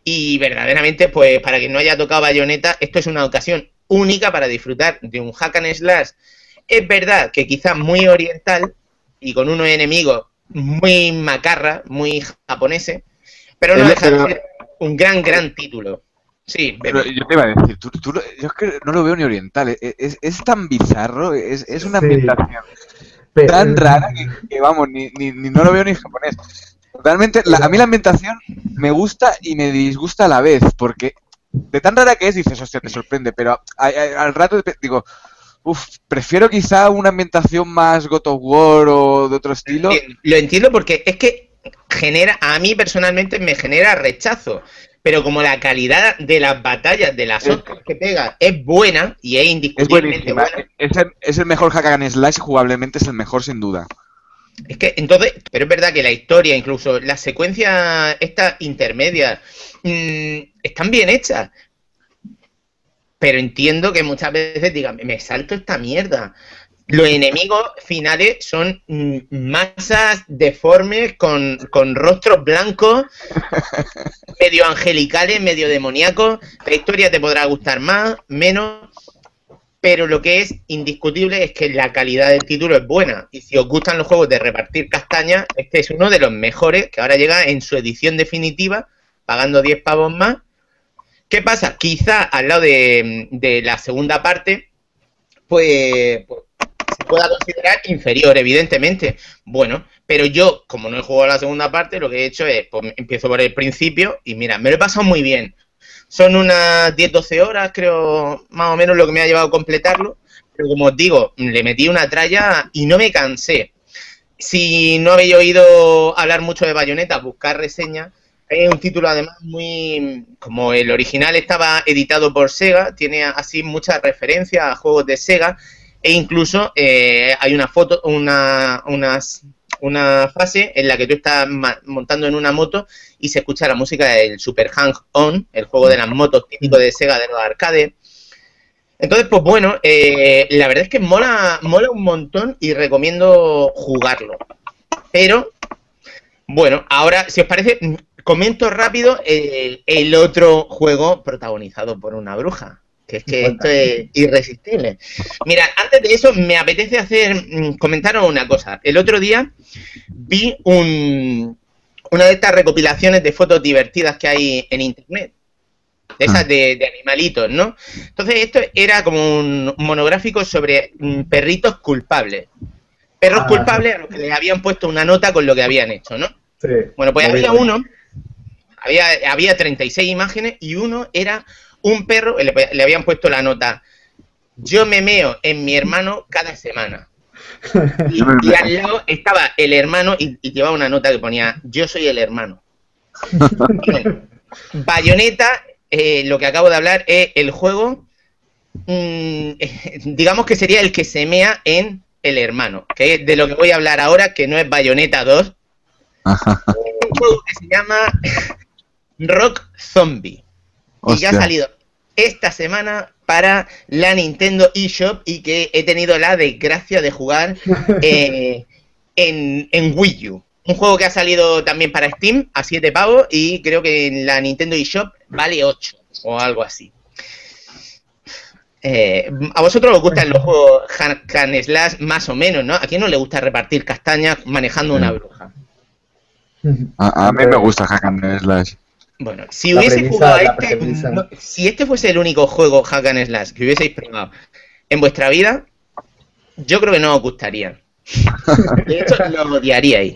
Y verdaderamente, pues para quien no haya tocado Bayonetta, esto es una ocasión única para disfrutar de un hack and slash. Es verdad que quizás muy oriental y con unos enemigos muy macarra, muy japoneses, pero no deja de ser un gran, gran título. Sí, pero yo te iba a decir, tú, yo es que no lo veo ni oriental, es, es, tan bizarro, es, es una ambientación tan rara que, vamos, ni, ni, ni, no lo veo ni japonés. Realmente, a mí la ambientación me gusta y me disgusta a la vez, porque de tan rara que es, dices, hostia, te sorprende, pero al rato digo, uff, prefiero quizá una ambientación más God of War o de otro estilo. Lo entiendo porque es que genera, a mí personalmente me genera rechazo. Pero como la calidad de las batallas, de las otras que pega, es buena y es indiscutiblemente es buena. Es el, es el mejor hack and slash, jugablemente es el mejor sin duda. Es que entonces, pero es verdad que la historia, incluso las secuencias estas intermedias, mm, están bien hechas. Pero entiendo que muchas veces digan, me salto esta mierda. Los enemigos finales son mm, masas deformes con, con rostros blancos, medio angelicales, medio demoníacos. La historia te podrá gustar más, menos, pero lo que es indiscutible es que la calidad del título es buena. Y si os gustan los juegos de repartir castañas, este es uno de los mejores que ahora llega en su edición definitiva, pagando 10 pavos más. ¿Qué pasa? Quizá al lado de, de la segunda parte, pues, pues se pueda considerar inferior, evidentemente. Bueno, pero yo, como no he jugado la segunda parte, lo que he hecho es, pues empiezo por el principio y mira, me lo he pasado muy bien. Son unas 10-12 horas, creo, más o menos lo que me ha llevado a completarlo. Pero como os digo, le metí una tralla y no me cansé. Si no habéis oído hablar mucho de Bayonetta, buscar reseñas. Es un título además muy... Como el original estaba editado por Sega, tiene así muchas referencias a juegos de Sega e incluso eh, hay una foto, una, una fase en la que tú estás montando en una moto y se escucha la música del Super Hang On, el juego de las motos típico de Sega de los arcades. Entonces, pues bueno, eh, la verdad es que mola, mola un montón y recomiendo jugarlo. Pero, bueno, ahora, si os parece, comento rápido el, otro juego protagonizado por una bruja. Que es que esto es irresistible. Mira, antes de eso, me apetece hacer mm, comentaros una cosa. El otro día vi un, una de estas recopilaciones de fotos divertidas que hay en internet. De esas de, de animalitos, ¿no? Entonces, esto era como un monográfico sobre mm, perritos culpables. Perros Ah, culpables a los que les habían puesto una nota con lo que habían hecho, ¿no? Sí. Bueno, pues había uno, había, había 36 imágenes y uno era un perro, le, le habían puesto la nota, yo me meo en mi hermano cada semana. Y, al lado estaba el hermano y, y llevaba una nota que ponía, yo soy el hermano. Bien. Bayonetta, eh, lo que acabo de hablar es el juego, mm, digamos que sería el que se mea en el hermano, que es de lo que voy a hablar ahora, que no es Bayonetta 2, Ajá. un juego que se llama Rock Zombie. Y ya ha salido esta semana para la Nintendo eShop y que he tenido la desgracia de jugar eh, en, en Wii U. Un juego que ha salido también para Steam a 7 pavos y creo que en la Nintendo eShop vale 8 o algo así. Eh, a vosotros os gustan los juegos and slash más o menos, ¿no? ¿A quién no le gusta repartir castañas manejando una bruja? A, a mí me gusta Hack and Slash. Bueno, si La hubiese premisa- jugado a este, no, si este fuese el único juego hack and slash que hubieseis probado en vuestra vida, yo creo que no os gustaría. De hecho, lo odiaríais.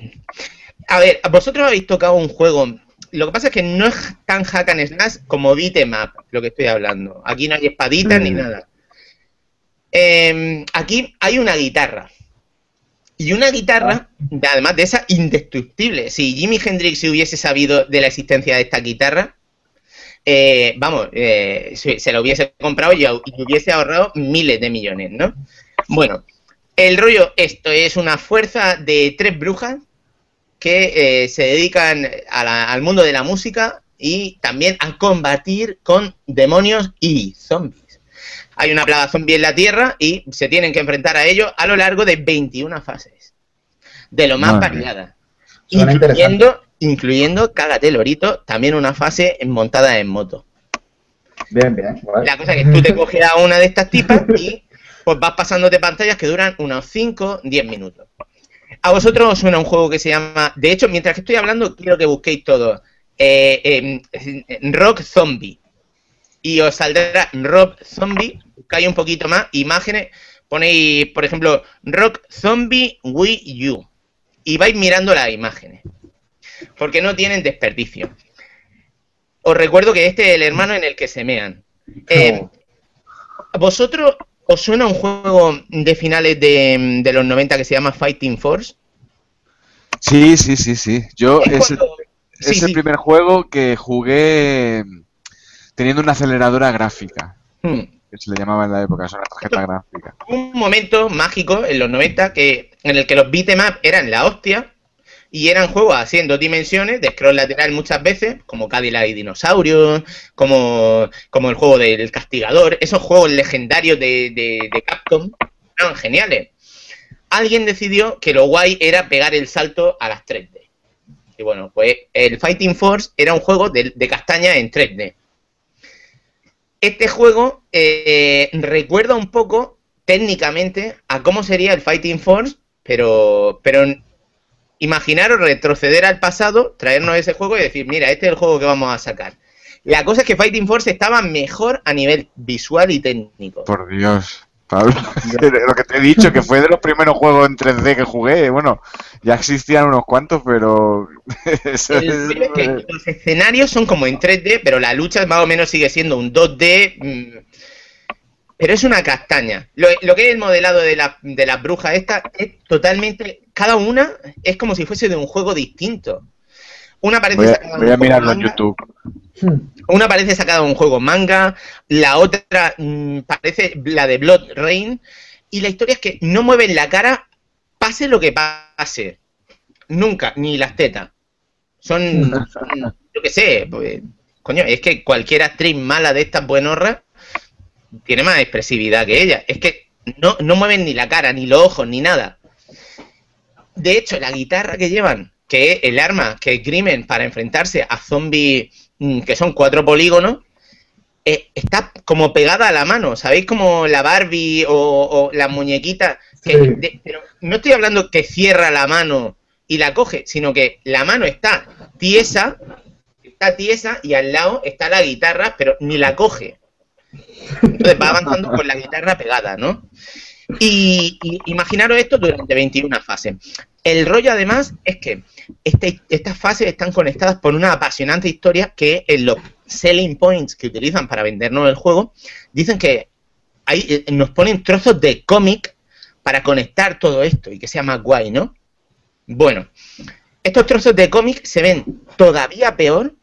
A ver, vosotros habéis tocado un juego. Lo que pasa es que no es tan hack and slash como up, lo que estoy hablando. Aquí no hay espaditas ni Mm. nada. Eh, aquí hay una guitarra. Y una guitarra, además de esa, indestructible. Si Jimi Hendrix se hubiese sabido de la existencia de esta guitarra, eh, vamos, eh, se, la hubiese comprado y, y hubiese ahorrado miles de millones, ¿no? Bueno, el rollo, esto es una fuerza de tres brujas que eh, se dedican a la- al mundo de la música y también a combatir con demonios y zombies. Hay una plaga zombie en la Tierra y se tienen que enfrentar a ello a lo largo de 21 fases. De lo más Madre. Suena Incluyendo, incluyendo, cágate lorito, también una fase montada en moto. Bien, bien. La cosa es que tú te coges a una de estas tipas y pues vas pasándote pantallas que duran unos 5, 10 minutos. A vosotros os suena un juego que se llama. De hecho, mientras que estoy hablando, quiero que busquéis todo. eh, em, Rock Zombie. Y os saldrá Rock Zombie. Buscáis un poquito más imágenes. Ponéis, por ejemplo, Rock Zombie Wii U. Y vais mirando las imágenes. Porque no tienen desperdicio. Os recuerdo que este es el hermano en el que se mean. Eh, ¿A vosotros os suena un juego de finales de, de los 90 que se llama Fighting Force? Sí, sí, sí, sí. Yo Es es, el- cuando- sí, es el sí. primer juego que jugué teniendo una aceleradora gráfica. Hmm. Que se le llamaba en la época, es una tarjeta gráfica. Un momento mágico en los 90 que, en el que los beat'em up eran la hostia y eran juegos así en dos dimensiones, de scroll lateral muchas veces, como Cadillac y Dinosaurios, como, como el juego del Castigador, esos juegos legendarios de, de, de Capcom eran geniales. Alguien decidió que lo guay era pegar el salto a las 3D. Y bueno, pues el Fighting Force era un juego de, de castaña en 3D. Este juego eh, recuerda un poco técnicamente a cómo sería el Fighting Force, pero, pero imaginaros retroceder al pasado, traernos ese juego y decir, mira, este es el juego que vamos a sacar. La cosa es que Fighting Force estaba mejor a nivel visual y técnico. Por Dios. Pablo, lo que te he dicho, que fue de los primeros juegos en 3D que jugué. Bueno, ya existían unos cuantos, pero. Eso el, es que los escenarios son como en 3D, pero la lucha más o menos sigue siendo un 2D. Mmm, pero es una castaña. Lo, lo, que es el modelado de las de la brujas esta es totalmente. Cada una es como si fuese de un juego distinto. Una parece voy a, voy a mirarlo en YouTube. Una parece sacada de un juego manga, la otra mm, parece la de Blood Rain. Y la historia es que no mueven la cara, pase lo que pase. Nunca, ni las tetas. Son, son yo qué sé, pues, coño, es que cualquier actriz mala de estas buenorras tiene más expresividad que ella. Es que no, no mueven ni la cara, ni los ojos, ni nada. De hecho, la guitarra que llevan, que es el arma que esgrimen para enfrentarse a zombies que son cuatro polígonos, eh, está como pegada a la mano. ¿Sabéis como la Barbie o, o la muñequita? Que Sí. de- pero no estoy hablando que cierra la mano y la coge, sino que la mano está tiesa, está tiesa y al lado está la guitarra, pero ni la coge. Entonces va avanzando con la guitarra pegada, ¿no? Y, y imaginaros esto durante 21 fases. El rollo además es que este- estas fases están conectadas por una apasionante historia que en los selling points que utilizan para vendernos el juego, dicen que ahí eh, nos ponen trozos de cómic para conectar todo esto y que sea más guay, ¿no? Bueno, estos trozos de cómic se ven todavía peor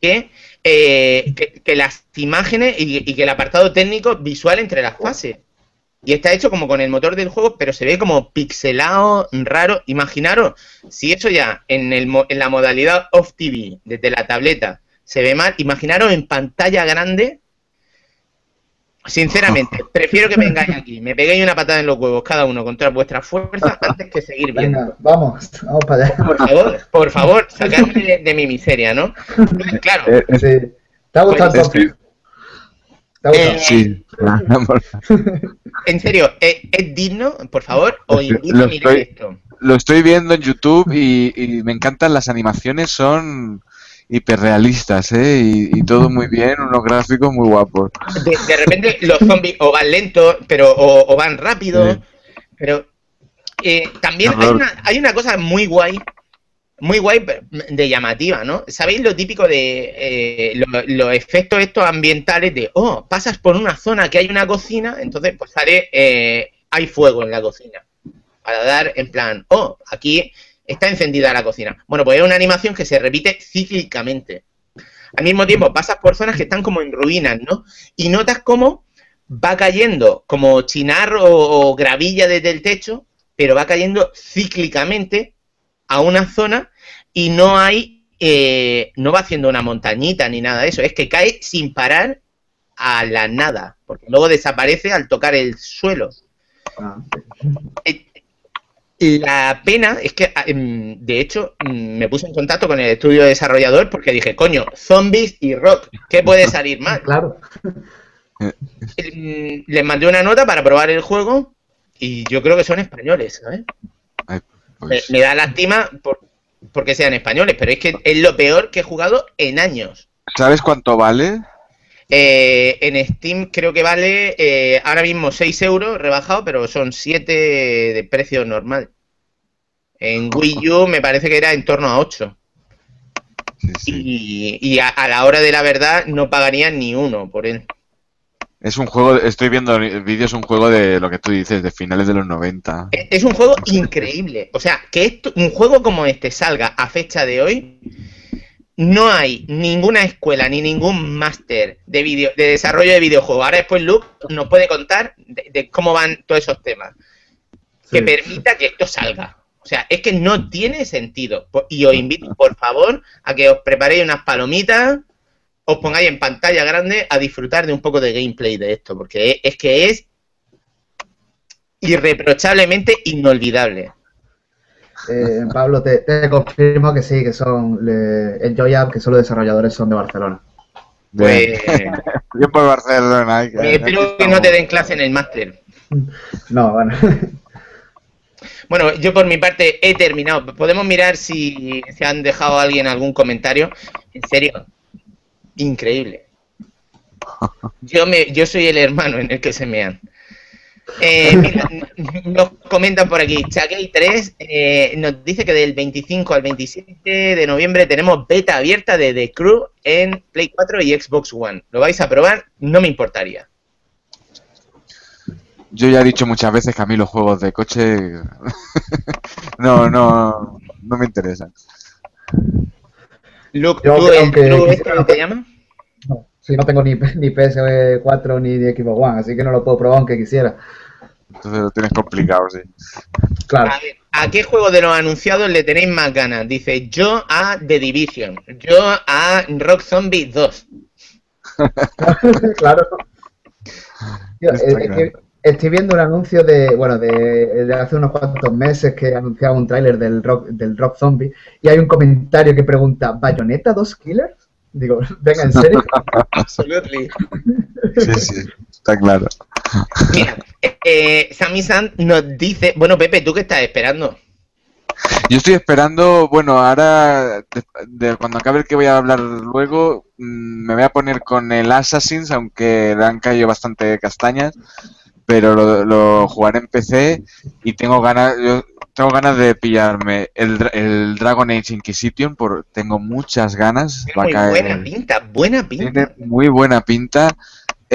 que, eh, que, las imágenes y que el apartado técnico visual entre las fases. Y está hecho como con el motor del juego, pero se ve como pixelado, raro. Imaginaros, si eso ya en, el, mo- en la modalidad off TV, desde la tableta, se ve mal, imaginaros en pantalla grande. Sinceramente, prefiero que vengáis aquí, me peguéis una patada en los huevos cada uno contra vuestras fuerzas antes que seguir viendo. Venga, vamos, vamos para allá. Por favor, por favor, sacadme de, de mi miseria, ¿no? Claro, Eh, eh, Sí. ¿Te ha gustado Pues, entonces? ¿Te ha gustado? Eh, sí. en serio, ¿es, es digno, por favor? O Lo estoy- directo. Lo estoy viendo en YouTube y, y me encantan las animaciones, son hiperrealistas, ¿eh? Y, y todo muy bien, unos gráficos muy guapos. De, de repente los zombies o van lentos, pero o, o van rápido, Sí. pero eh, también hay una, hay una cosa muy guay, muy guay de llamativa, ¿no? ¿Sabéis lo típico de eh, lo- los efectos estos ambientales de, oh, pasas por una zona que hay una cocina, entonces pues sale, eh, hay fuego en la cocina, para dar en plan, oh, aquí está encendida la cocina. Bueno, pues es una animación que se repite cíclicamente. Al mismo tiempo pasas por zonas que están como en ruinas, ¿no? Y notas cómo va cayendo como chinarro o, o gravilla desde el techo, pero va cayendo cíclicamente a una zona y no hay, eh, no va haciendo una montañita ni nada de eso, es que cae sin parar a la nada, porque luego desaparece al tocar el suelo. Ah, Eh, La pena es que, ah, em, de hecho, mm, me puse en contacto con el estudio desarrollador porque dije, coño, zombies y rock, ¿qué puede salir mal? Claro. Mm, Les mandé una nota para probar el juego y yo creo que son españoles, ¿sabes? Me, pues, me da lástima por, porque sean españoles, pero es que es lo peor que he jugado en años. ¿Sabes cuánto vale? Eh, en Steam creo que vale eh, ahora mismo 6 euros rebajado, pero son 7 de precio normal. En Wii U me parece que era en torno a 8. Sí, sí. Y, y a, a la hora de la verdad no pagaría ni uno por él. Es un juego, estoy viendo el vídeo, es un juego de lo que tú dices, de finales de los 90. Es es un juego increíble. O sea, que esto- un juego como este salga a fecha de hoy no hay ninguna escuela ni ningún máster de, video, de desarrollo de videojuegos. Ahora después Luke nos puede contar de, de cómo van todos esos temas. Que Sí. permita que esto salga. O sea, es que no tiene sentido. Y os invito, por favor, a que os preparéis unas palomitas, os pongáis en pantalla grande a disfrutar de un poco de gameplay de esto, porque es, que es irreprochablemente inolvidable. Eh, Pablo, te, te confirmo que sí, que son le- Enjoy App, que son los desarrolladores, son de Barcelona. Pues, Bien por Barcelona. que- eh, espero que no te den clase en el máster. No, bueno. Bueno, yo por mi parte he terminado. Podemos mirar si se han dejado alguien algún comentario. En serio, increíble. Yo me, yo soy el hermano en el que se mean. Eh, mira, nos comentan por aquí, Chakey 3 eh, nos dice que del 25 al 27 de noviembre tenemos beta abierta de The Crew en Play 4 y Xbox One. ¿Lo vais a probar? No me importaría. Yo ya he dicho muchas veces que a mí los juegos de coche no, no, no me interesan. Luke, Yo, ¿tú el aunque Crew este quisiera- no te llama? No, sí, no tengo ni, ni PS4 ni de Xbox One, así que no lo puedo probar aunque quisiera. Entonces lo tienes complicado, sí. Claro. A ver, ¿a qué juego de los anunciados le tenéis más ganas? Dice yo a The Division, yo a Rock Zombie 2. claro. Tío, Está eh, es que estoy viendo un anuncio de, bueno, de, de hace unos cuantos meses que anunciaba un tráiler del rock, del rock zombie y hay un comentario que pregunta, ¿Bayonetta 2 Killers? Digo, venga, ¿en serio? Absolutely. Sí, sí, está claro. Mira, eh, eh, Sammy Sand nos dice, bueno Pepe, ¿tú qué estás esperando? Yo estoy esperando, bueno, ahora, de, de cuando acabe el que voy a hablar luego, mm, me voy a poner con el Assassins, aunque le han caído bastante castañas, pero lo, lo jugaré en PC y tengo ganas, yo tengo ganas de pillarme el, el Dragon Age Inquisition, por, tengo muchas ganas, a muy caer- buena pinta, buena pinta. tiene muy buena pinta.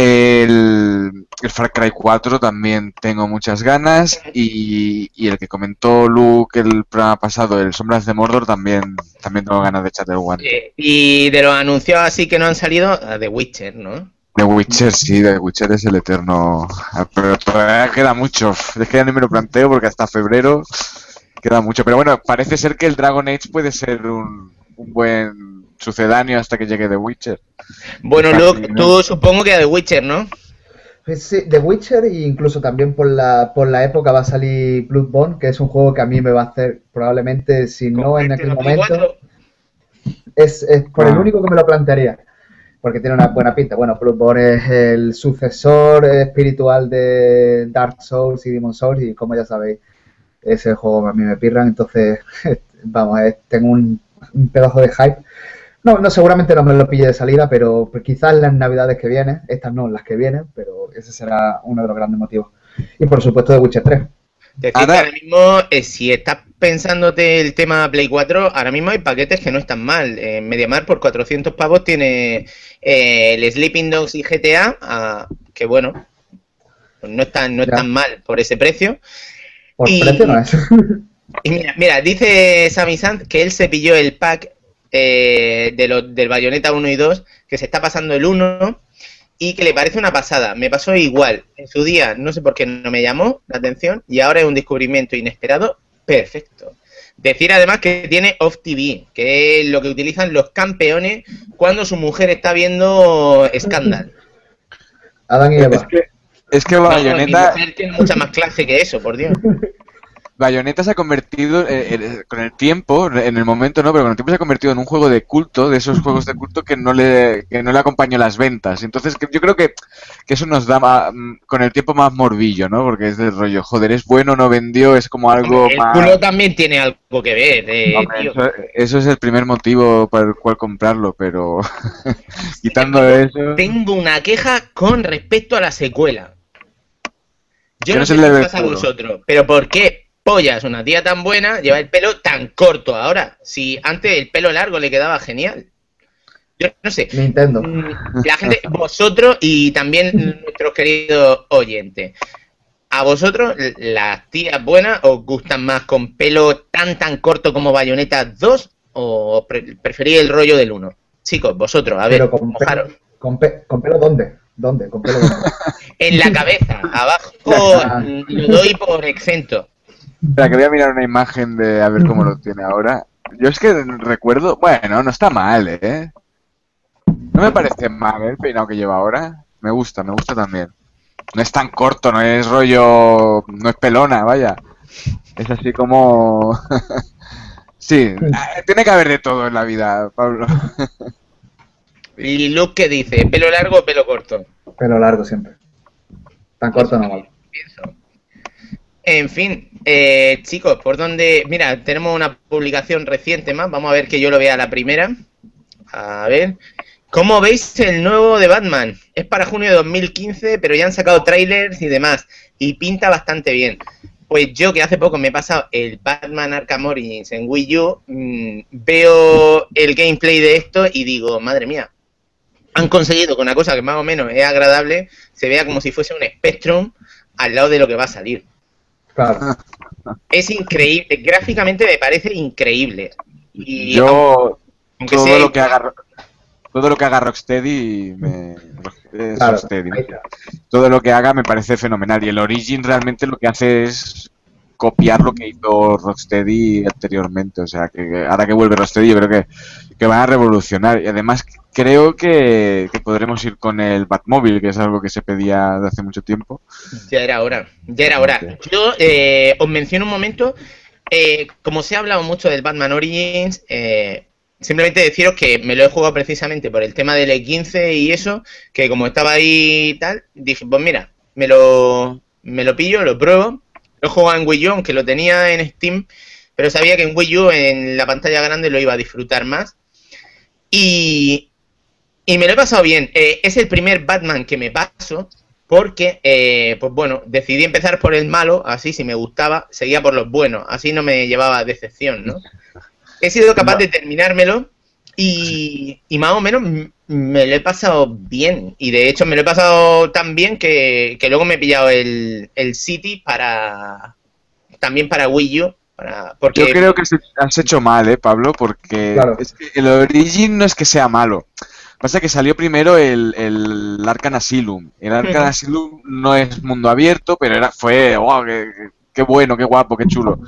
El, el Far Cry 4 también tengo muchas ganas. Y, y el que comentó Luke el programa pasado, el Sombras de Mordor, también, también tengo ganas de echarle el guante. Eh, y de los anunciados así que no han salido, The Witcher, ¿no? The Witcher, sí, The Witcher es el eterno. ah, Pero todavía queda mucho. Es que ya ni me lo planteo porque hasta febrero queda mucho. Pero bueno, parece ser que el Dragon Age puede ser un, un buen sucedáneo hasta que llegue The Witcher. Bueno, Luke, tú supongo que a The Witcher, ¿no? Pues sí, The Witcher e incluso también por la, por la época va a salir Bloodborne, que es un juego que a mí me va a hacer probablemente, si no en aquel momento, 4. es, es por el Ah. único que me lo plantearía. Porque tiene una buena pinta. Bueno, Bloodborne es el sucesor espiritual de Dark Souls y Demon Souls y como ya sabéis, ese juego a mí me pirran, entonces, vamos, eh, tengo un, un pedazo de hype. No, no, seguramente no me lo pille de salida, pero pues, quizás las navidades que vienen, estas no, las que vienen, pero ese será uno de los grandes motivos. Y por supuesto de Witcher 3. Decir que ahora mismo, eh, si estás pensándote el tema Play 4, ahora mismo hay paquetes que no están mal. En MediaMar por 400 pavos tiene eh, el Sleeping Dogs y GTA, ah, que bueno, no están, no están mal por ese precio. Por Y- precio no es. Y mira, mira, dice Sammy Sand que él se pilló el pack eh, de lo- del Bayonetta 1 y 2, que se está pasando el 1 y que le parece una pasada. Me pasó igual. En su día, no sé por qué no me llamó la atención y ahora es un descubrimiento inesperado perfecto. Decir además que tiene Off TV, que es lo que utilizan los campeones cuando su mujer está viendo Scandal. Adán y Es Eva. que, es que No, mi Bayonetta, mujer tiene mucha más clase que eso, por Dios. Bayonetta se ha convertido, eh, eh, con el tiempo, en el momento no, pero con el tiempo se ha convertido en un juego de culto, de esos juegos de culto que no le, que no le acompañó las ventas. Entonces yo creo que, que eso nos da ma- mm, con el tiempo más morbillo, ¿no? Porque es del rollo, joder, es bueno, no vendió, es como algo El más... culo también tiene algo que ver, eh, Hombre, tío. eso, eso es el primer motivo para el cual comprarlo, pero quitando eso... Tengo una queja con respecto a la secuela. Yo Que no sé qué pasa a vosotros, pero ¿por qué pollas una tía tan buena lleva el pelo tan corto ahora? Si antes el pelo largo le quedaba genial. Yo no sé. Nintendo. Mm, La gente, vosotros y también nuestros queridos oyentes. ¿A vosotros las tías buenas os gustan más con pelo tan tan corto como Bayonetta 2 o preferís el rollo del 1? Chicos, vosotros, a ver, con, con, ¿Con pelo dónde? ¿Dónde? ¿Con pelo dónde? en la cabeza, abajo lo doy por exento. Espera, que voy a mirar una imagen de a ver cómo lo tiene ahora. Yo es que recuerdo, bueno, no está mal, ¿eh? No me parece mal ¿eh? el peinado que lleva ahora. Me gusta, me gusta también. No es tan corto, no es rollo, no es pelona, vaya. Es así como... sí, tiene que haber de todo en la vida, Pablo. ¿Y Luke qué dice? ¿Pelo largo o pelo corto? Pelo largo siempre. Tan corto no vale. En fin, eh, chicos, ¿por dónde? Mira, tenemos una publicación reciente más. Vamos a ver que yo lo vea la primera. A ver. ¿Cómo veis el nuevo de Batman? Es para junio de 2015, pero ya han sacado trailers y demás. Y pinta bastante bien. Pues yo que hace poco me he pasado el Batman Arkham Origins en Wii U, mm, veo el gameplay de esto y digo, madre mía, han conseguido con una cosa que más o menos es agradable, se vea como si fuese un Spectrum al lado de lo que va a salir. Claro. Es increíble, gráficamente me parece increíble. Y Yo, todo, lo que haga, todo lo que haga Rocksteady, me, todo lo que haga me parece fenomenal. Y el Origin realmente lo que hace es copiar lo que hizo Rocksteady anteriormente. O sea, que ahora que vuelve Rocksteady, yo creo que, que van a revolucionar. Y además, creo que, podremos ir con el Batmóvil, que es algo que se pedía de hace mucho tiempo. Ya era hora, ya era hora. Yo eh, os menciono un momento. Eh, como se ha hablado mucho del Batman Origins, eh, simplemente deciros que me lo he jugado precisamente por el tema del E15 y eso, que como estaba ahí y tal, dije, pues mira, me lo, me lo pillo, lo pruebo lo jugaba en Wii U, aunque lo tenía en Steam, pero sabía que en Wii U, en la pantalla grande, lo iba a disfrutar más. Y, y me lo he pasado bien. Eh, es el primer Batman que me paso, porque, eh, pues bueno, decidí empezar por el malo, así si me gustaba, seguía por los buenos, así no me llevaba decepción, ¿no? He sido capaz de terminármelo y, y más o menos me lo he pasado bien. Y de hecho me lo he pasado tan bien que, luego me he pillado el, el, City para también para Wii U. Para, porque... Yo creo que has hecho mal, ¿eh, Pablo? Porque el Origin no es que sea malo. Pasa que salió primero el, el Arcan Asylum. El Arcan Asylum no es mundo abierto, pero era fue, wow, qué, qué bueno, qué guapo, qué chulo.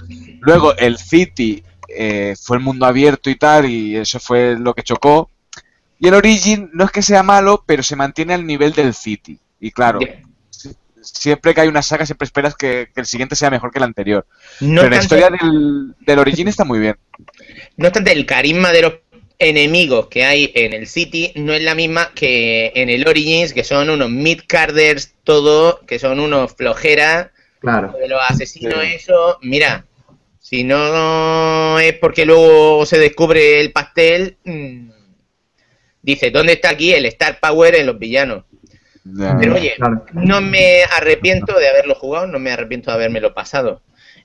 Luego el City eh, fue el mundo abierto y tal, y eso fue lo que chocó. Y el Origin no es que sea malo, pero se mantiene al nivel del City. Y claro, siempre que hay una saga, siempre esperas que, el siguiente sea mejor que el anterior. pero la historia del, del Origin está muy bien. No obstante, el carisma de los enemigos que hay en el City no es la misma que en el Origins, que son unos mid-carders todo, que son unos flojeras. Claro. De los asesinos, eso. Mira, si no es porque luego se descubre el pastel, mm, dice, ¿dónde está aquí el Star Power en los villanos? Pero oye, no me arrepiento de haberlo jugado, no me arrepiento de habérmelo pasado.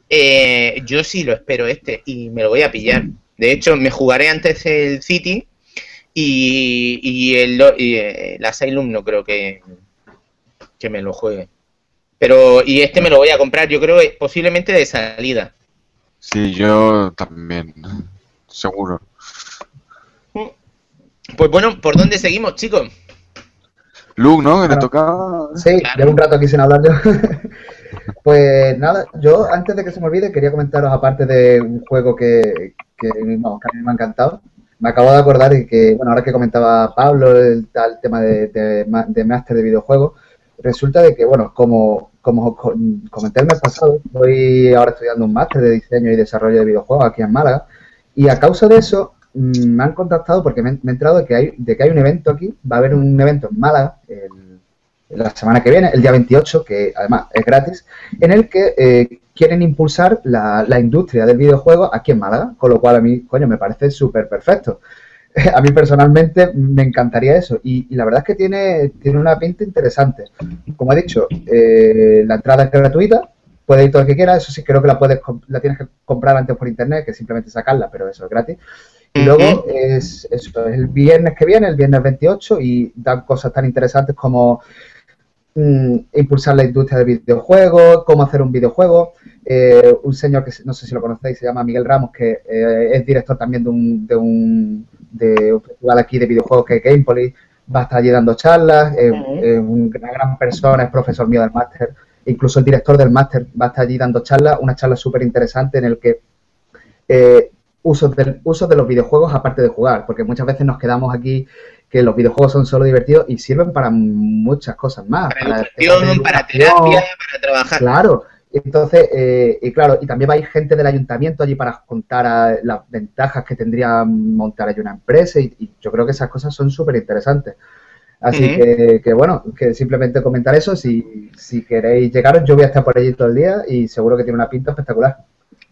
Eh, yo sí lo espero este y me lo voy a pillar. De hecho, me jugaré antes el City y, y el, y eh, el Asylum no creo que, que me lo juegue. Pero, y este me lo voy a comprar, yo creo, posiblemente de salida. Sí, yo también, seguro. Pues bueno, ¿por dónde seguimos, chicos? Luke, ¿no? Que le tocaba. Sí, llevo un rato aquí sin hablar yo. pues nada, yo antes de que se me olvide quería comentaros, aparte de un juego que, que, a mí me ha encantado, me acabo de acordar y que, bueno, ahora que comentaba Pablo el, tal tema de, de, de máster de videojuegos, resulta de que, bueno, como como comenté el mes pasado, estoy ahora estudiando un máster de diseño y desarrollo de videojuegos aquí en Málaga. Y a causa de eso, mm, me han contactado porque me, he enterado de que, hay, de que hay un evento aquí. Va a haber un evento en Málaga la semana que viene, el día 28, que además es gratis, en el que eh, quieren impulsar la, la, industria del videojuego aquí en Málaga. Con lo cual a mí, coño, me parece súper perfecto. a mí personalmente me encantaría eso. Y, la verdad es que tiene, tiene una pinta interesante. Como he dicho, eh, la entrada es gratuita, puedes ir todo lo que quieras. Eso sí, creo que la puedes la tienes que comprar antes por internet, que simplemente sacarla, pero eso es gratis. Y luego es, es el viernes que viene, el viernes 28, y dan cosas tan interesantes como mm, impulsar la industria del videojuego, cómo hacer un videojuego. Eh, un señor que no sé si lo conocéis, se llama Miguel Ramos, que eh, es director también de un, de un, de un festival aquí de videojuegos que es Gamepolis, va a estar allí dando charlas, es una gran persona, es profesor mío del máster, incluso el director del máster va a estar allí dando charlas, una charla súper interesante en el que eh, uso, del, uso de los videojuegos aparte de jugar, porque muchas veces nos quedamos aquí que los videojuegos son solo divertidos y sirven para muchas cosas más. Para, para, para terapia, para trabajar. Claro, entonces, eh, y claro, y también va a ir gente del ayuntamiento allí para contar las ventajas que tendría montar allí una empresa y, yo creo que esas cosas son súper interesantes. Así que, bueno, que simplemente comentar eso, si, si queréis llegaros, yo voy a estar por allí todo el día y seguro que tiene una pinta espectacular.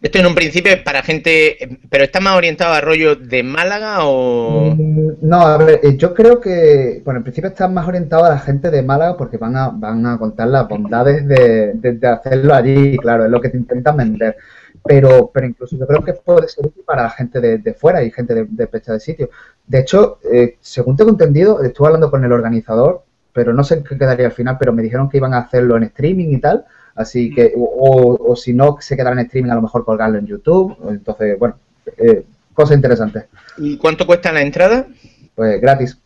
Esto en un principio es para gente, pero ¿está más orientado a rollo de Málaga o...? Mm, no, a ver, eh, yo creo que, bueno, en principio está más orientado a la gente de Málaga porque van a, van a contar las bondades de, hacerlo allí, claro, es lo que te intentan vender. Pero, pero incluso yo creo que puede ser útil para gente de, fuera y gente de, de fecha de sitio. De hecho, eh, según tengo entendido, estuve hablando con el organizador, pero no sé qué quedaría al final, pero me dijeron que iban a hacerlo en streaming y tal Así que, o, si no, se quedará en streaming, a lo mejor colgarlo en YouTube. Entonces, bueno, eh, cosa interesante. ¿Y cuánto cuesta la entrada? Pues gratis,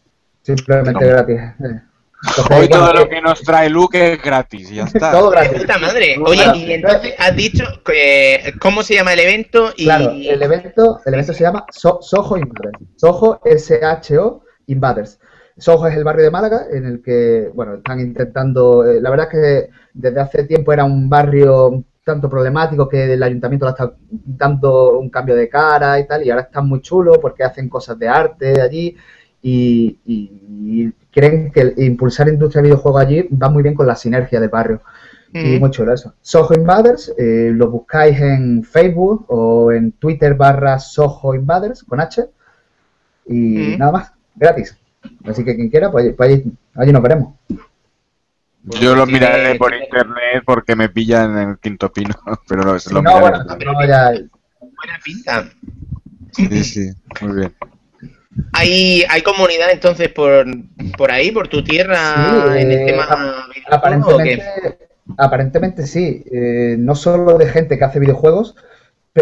simplemente gratis. Hoy todo lo que nos trae Luke es gratis, ya está. todo gratis. Puta madre. Oye, y entonces has dicho que, cómo se llama el evento y... Claro, el evento, el evento se llama Soho Invaders. Soho S-H-O Invaders. Soho es el barrio de Málaga en el que, bueno, están intentando, eh, la verdad es que desde hace tiempo era un barrio tanto problemático que el ayuntamiento le está dando un cambio de cara y tal, y ahora está muy chulo porque hacen cosas de arte allí y, creen que impulsar industria de videojuegos allí va muy bien con la sinergia del barrio. Y muy chulo eso. Soho Invaders, eh, lo buscáis en Facebook o en Twitter barra Soho Invaders con H y nada más, gratis. Así que quien quiera, pues, pues allí, nos veremos. Yo lo miraré por internet porque me pillan en el quinto pino, pero no, es lo no, bueno, Buena pinta. Sí, sí, muy bien. ¿Hay, hay comunidad entonces por, por ahí, por tu tierra, en el eh, tema aparentemente, aparentemente sí. Eh, no solo de gente que hace videojuegos,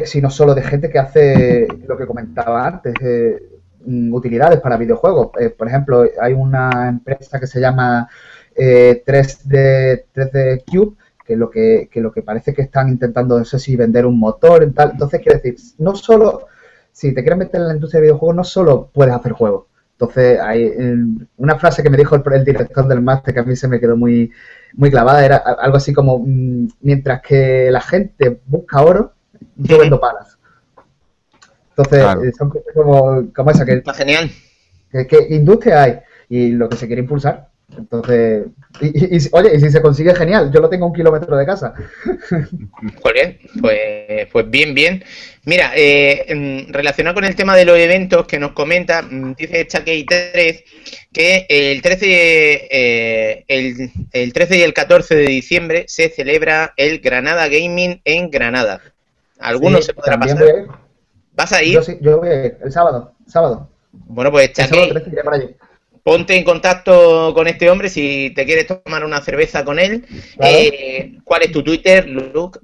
sino solo de gente que hace lo que comentaba antes, eh, utilidades para videojuegos. Eh, por ejemplo, hay una empresa que se llama 3D, eh, 3D Cube, que lo que, lo que parece que están intentando, no sé si vender un motor y tal. Entonces, quiere decir, no solo, si te quieres meter en la industria de videojuegos, no solo puedes hacer juegos. Entonces, hay una frase que me dijo el, director del máster que a mí se me quedó muy, muy clavada, era algo así como, mm, mientras que la gente busca oro, yo vendo palas. Entonces, son cosas como, como esa que... Está genial. Que, industria hay y lo que se quiere impulsar. Entonces, y, oye, y si se consigue genial, yo lo tengo a un kilómetro de casa. Pues, pues, pues bien, bien. Mira, eh, relacionado con el tema de los eventos que nos comenta, mm, dice Chakey 3 que el 13, eh, el, el 13 y el 14 de diciembre se celebra el Granada Gaming en Granada. Algunos se podrán pasar. ¿Vas a ir? Yo sí, yo voy a ir el sábado, sábado. Bueno, pues ponte en contacto con este hombre si te quieres tomar una cerveza con él. Eh, ¿Cuál es tu Twitter, Luke?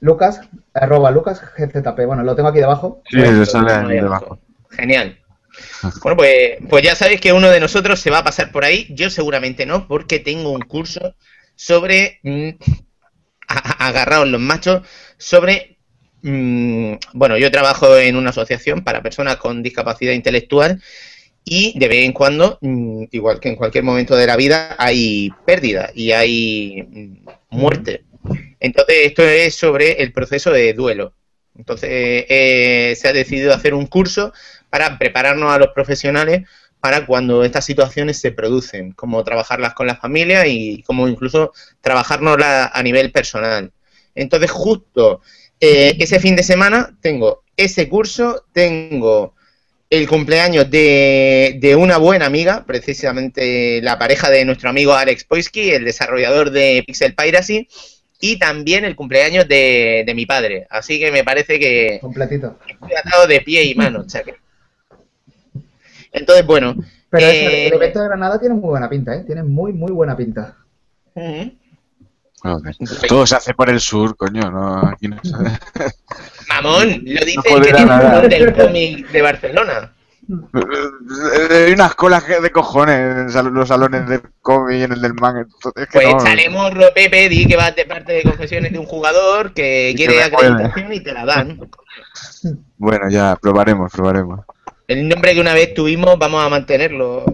Lucas, arroba Lucas GZP. Bueno, lo tengo aquí debajo. Sí, lo sale ahí debajo. Genial. Bueno, pues, pues ya sabéis que uno de nosotros se va a pasar por ahí. Yo seguramente no, porque tengo un curso sobre... Mm, agarraos los machos, sobre Mm, bueno, yo trabajo en una asociación para personas con discapacidad intelectual y de vez en cuando, mm, igual que en cualquier momento de la vida, hay pérdida y hay mm, muerte. Entonces, esto es sobre el proceso de duelo. Entonces, eh, se ha decidido hacer un curso para prepararnos a los profesionales para cuando estas situaciones se producen, como trabajarlas con la familia y como incluso trabajárnoslas a nivel personal. Entonces, justo eh, ese fin de semana tengo ese curso, tengo el cumpleaños de, una buena amiga, precisamente la pareja de nuestro amigo Alex Poisky, el desarrollador de Pixel Piracy, y también el cumpleaños de, mi padre. Así que me parece que Completito. estoy atado de pie y mano, chaque. Entonces, bueno. Pero el eh, evento de Granada tiene muy buena pinta, ¿eh? Tiene muy, muy buena pinta. Ujú. Joder. Todo se hace por el sur, coño, no, aquí no se- Mamón, lo dice No el que tiene del cómic de Barcelona. Hay unas colas de cojones en los salones del cómic y en el del. Es que Pues no, morro, Pepe, di que vas de parte de confesiones de un jugador que Y que quiere me acreditación y te la dan. Bueno, ya, probaremos, probaremos. El nombre que una vez tuvimos, vamos a mantenerlo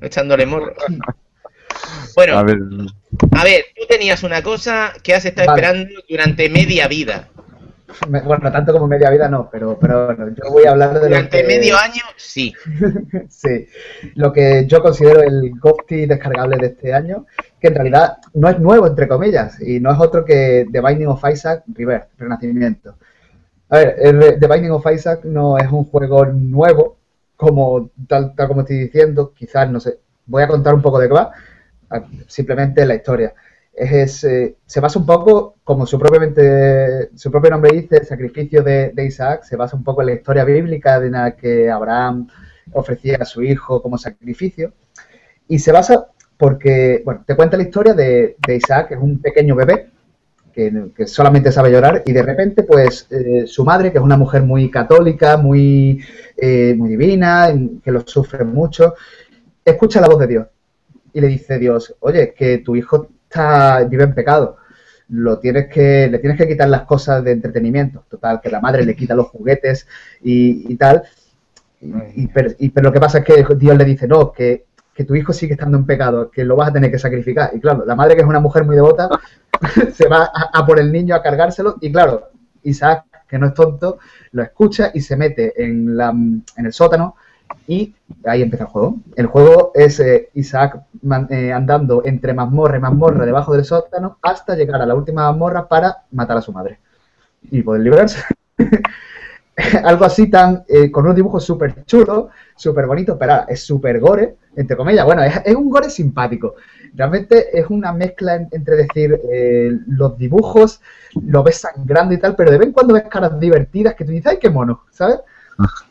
echándole morro. Bueno, A ver, a ver, tú tenías una cosa que has estado Vale. esperando durante media vida. Me- Bueno, tanto como media vida no, pero, pero bueno, yo voy a hablar de lo Durante que, medio año, sí. sí, lo que yo considero el GOTY descargable de este año, que en realidad no es nuevo, entre comillas, y no es otro que The Binding of Isaac Rebirth, Renacimiento. A ver, el Re- The Binding of Isaac no es un juego nuevo, como tal, tal como estoy diciendo, quizás, no sé, voy a contar un poco de qué va, simplemente la historia. Es, eh, se basa un poco, como su, propiamente, su propio nombre dice, el sacrificio de, Isaac, se basa un poco en la historia bíblica de la que Abraham ofrecía a su hijo como sacrificio. Y se basa porque, bueno, te cuenta la historia de, Isaac, que es un pequeño bebé, que, solamente sabe llorar, y de repente, pues, eh, su madre, que es una mujer muy católica, muy, eh, muy divina, que lo sufre mucho, escucha la voz de Dios y le dice Dios, oye, que tu hijo está, vive en pecado, lo tienes que, le tienes que quitar las cosas de entretenimiento, total, que la madre le quita los juguetes y, y tal, y, y per- y- pero lo que pasa es que Dios le dice, no, que, que tu hijo sigue estando en pecado, que lo vas a tener que sacrificar. Y claro, la madre, que es una mujer muy devota, se va a, a por el niño a cargárselo. Y claro, Isaac, que no es tonto, lo escucha y se mete en, la, en el sótano. Y ahí empieza el juego. El juego es eh, Isaac man- eh, andando entre mazmorra y mazmorra debajo del sótano hasta llegar a la última mazmorra para matar a su madre y poder librarse. Algo así tan, eh, con unos dibujos súper chulos, súper bonitos, pero es súper gore, entre comillas. Bueno, es, es un gore simpático. Realmente es una mezcla en- entre decir, eh, los dibujos, lo ves sangrando y tal, pero de vez en cuando ves caras divertidas que tú dices, ¡ay, qué mono! ¿Sabes?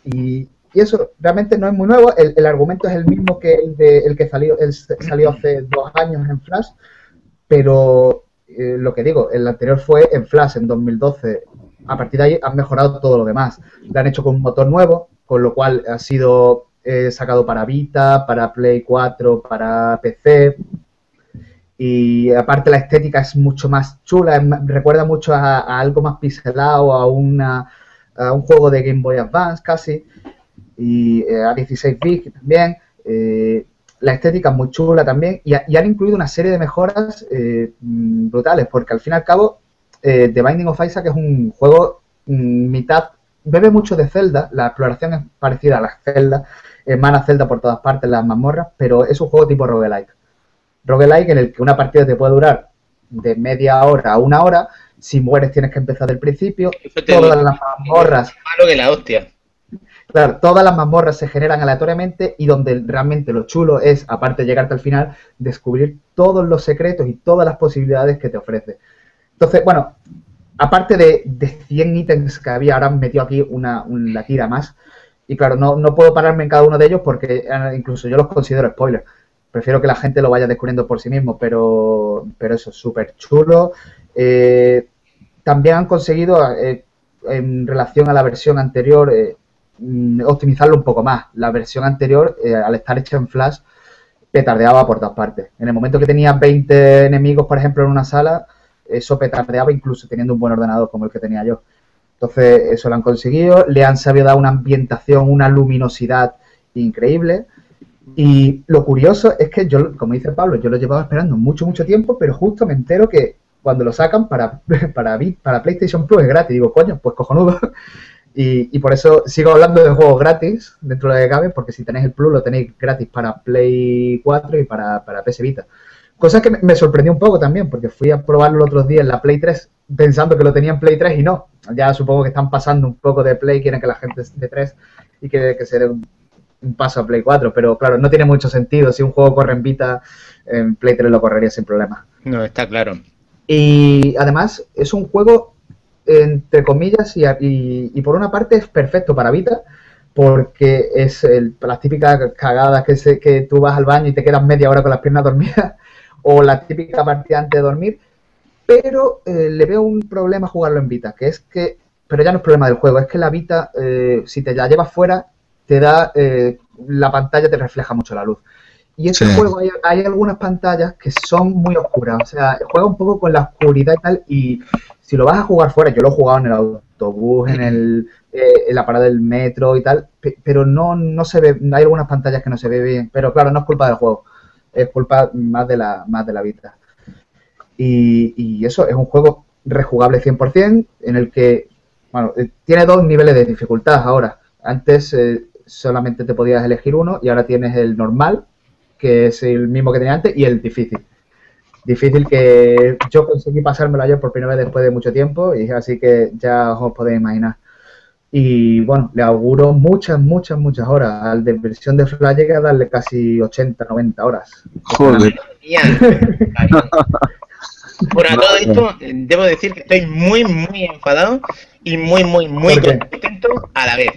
Y, y eso realmente no es muy nuevo. El, el argumento es el mismo que el, de, el que salió, el, salió hace dos años en Flash, pero eh, lo que digo, el anterior fue en Flash en 2012. A partir de ahí han mejorado todo lo demás. Lo han hecho con un motor nuevo, con lo cual ha sido eh, sacado para Vita, para Play 4, para PC. Y aparte la estética es mucho más chula, recuerda mucho a, a algo más pixelado, a, una, a un juego de Game Boy Advance casi, y eh, a 16 bits también. eh, la estética es muy chula también, y, ha- y han incluido una serie de mejoras eh, mm, brutales, porque al fin y al cabo, The Binding of Isaac es un juego mm, mitad, bebe mucho de Zelda, la exploración es parecida a las Zelda, emana Zelda por todas partes, las mazmorras, pero es un juego tipo roguelike roguelike en el que una partida te puede durar de media hora a una hora. Si mueres tienes que empezar del principio. Todas digo. las mazmorras, Malo que la hostia. Claro, todas las mazmorras se generan aleatoriamente y donde realmente lo chulo es, aparte de llegarte al final, descubrir todos los secretos y todas las posibilidades que te ofrece. Entonces, bueno, aparte de, de 100 ítems que había, ahora han metido aquí una, una tira más. Y claro, no, no puedo pararme en cada uno de ellos porque eh, incluso yo los considero spoilers. Prefiero que la gente lo vaya descubriendo por sí mismo, pero, pero eso es súper chulo. Eh, también han conseguido, eh, en relación a la versión anterior, eh, mm, optimizarlo un poco más. La versión anterior, eh, al estar hecha en Flash, petardeaba por todas partes. En el momento que tenías 20 enemigos, por ejemplo, en una sala, eso petardeaba incluso teniendo un buen ordenador como el que tenía yo. Entonces, eso lo han conseguido. Le han sabido dar una ambientación, una luminosidad increíble. Y lo curioso es que yo, como dice Pablo, yo lo llevaba esperando mucho, mucho tiempo, pero justo me entero que cuando lo sacan para, para, para PlayStation Plus es gratis. Digo, coño, pues cojonudo. Y, y por eso sigo hablando de juegos gratis dentro de lo que cabe, porque si tenéis el Plus lo tenéis gratis para Play 4 y para, para PS Vita. Cosa que me, me sorprendió un poco también, porque fui a probarlo el otro día en la Play 3 pensando que lo tenía en Play 3 y no. Ya supongo que están pasando un poco de Play, quieren que la gente esté de 3 y que, que se dé un, un paso a Play 4, pero claro, no tiene mucho sentido. Si un juego corre en Vita, en Play 3 lo correría sin problema. No, está claro. Y además es un juego, entre comillas, y, y- y por una parte es perfecto para Vita, porque es el- las típicas cagadas que, se- que tú vas al baño y te quedas media hora con las piernas dormidas, o la típica partida antes de dormir, pero eh, le veo un problema jugarlo en Vita, que es que, pero ya no es problema del juego, es que la Vita, eh, si te la llevas fuera, te da, eh, la pantalla te refleja mucho la luz. Y este Sí. juego hay, hay algunas pantallas que son muy oscuras, o sea, juega un poco con la oscuridad y tal, y si lo vas a jugar fuera, yo lo he jugado en el autobús, en el eh, en la parada del metro y tal, pe- pero no, no se ve, hay algunas pantallas que no se ve bien, pero claro, no es culpa del juego, es culpa más de la, más de la Vita. Y, y eso, es un juego rejugable 100%, en el que, bueno, eh, tiene dos niveles de dificultad ahora. Antes eh, solamente te podías elegir uno y ahora tienes el normal, que es el mismo que tenía antes, y el difícil. Difícil que yo conseguí pasármelo ayer por primera vez después de mucho tiempo, y así que ya os podéis imaginar. Y bueno, le auguro muchas, muchas, muchas horas. Al de versión de Flash llega a darle casi 80, 90 horas. Joder. Por a todo esto, debo decir que estoy muy, muy enfadado y muy, muy, muy contento a la vez.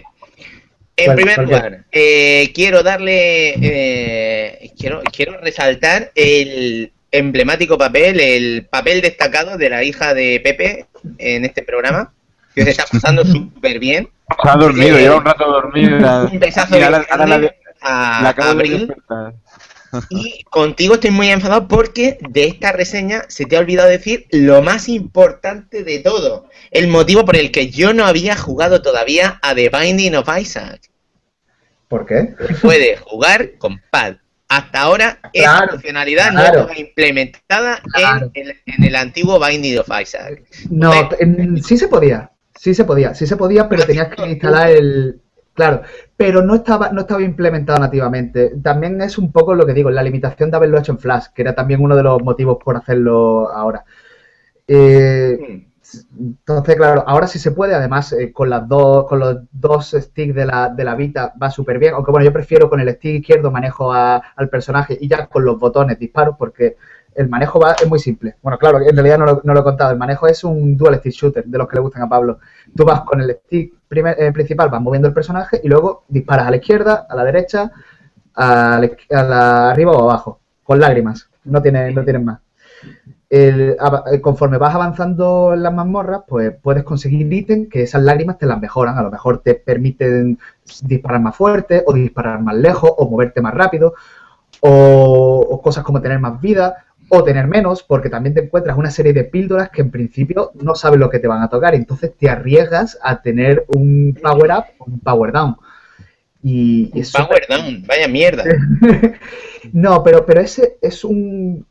En ¿Cuál- primer lugar, eh, quiero darle, eh, quiero, quiero resaltar el emblemático papel, el papel destacado de la hija de Pepe en este programa, que se está pasando súper bien. Se ha dormido, Eh, lleva un rato dormido. Un besazo de la a la acabo de Abril. Y contigo estoy muy enfadado porque de esta reseña se te ha olvidado decir lo más importante de todo. El motivo por el que yo no había jugado todavía a The Binding of Isaac. ¿Por qué? Se puede jugar con pad. Hasta ahora esa Claro, funcionalidad no estaba implementada Claro. en, el, en el antiguo Binding of Isaac. No, en- sí se podía, sí se podía, sí se podía, pero tenías que instalar el... Claro, pero no estaba, no estaba implementado nativamente. También es un poco lo que digo, la limitación de haberlo hecho en Flash, que era también uno de los motivos por hacerlo ahora. Eh, entonces, claro, ahora sí se puede, además eh, con las dos, con los dos sticks de la, de la Vita va súper bien, aunque bueno, yo prefiero con el stick izquierdo manejo al personaje y ya con los botones disparo porque el manejo va, es muy simple. Bueno, claro, en realidad no lo, no lo he contado, el manejo es un dual stick shooter de los que le gustan a Pablo. Tú vas con el stick eh, principal, vas moviendo el personaje y luego disparas a la izquierda, a la derecha, a la, izqui- a la arriba o abajo, con lágrimas, no tienen, no tienen más el- eh, conforme vas avanzando en las mazmorras, pues puedes conseguir ítems que esas lágrimas te las mejoran. A lo mejor te permiten disparar más fuerte, o disparar más lejos, o moverte más rápido, o, o cosas como tener más vida, o tener menos, porque también te encuentras una serie de píldoras que en principio no sabes lo que te van a tocar. Entonces te arriesgas a tener un power up o un power down. Y, es Power down, vaya mierda. no, pero, pero ese es un,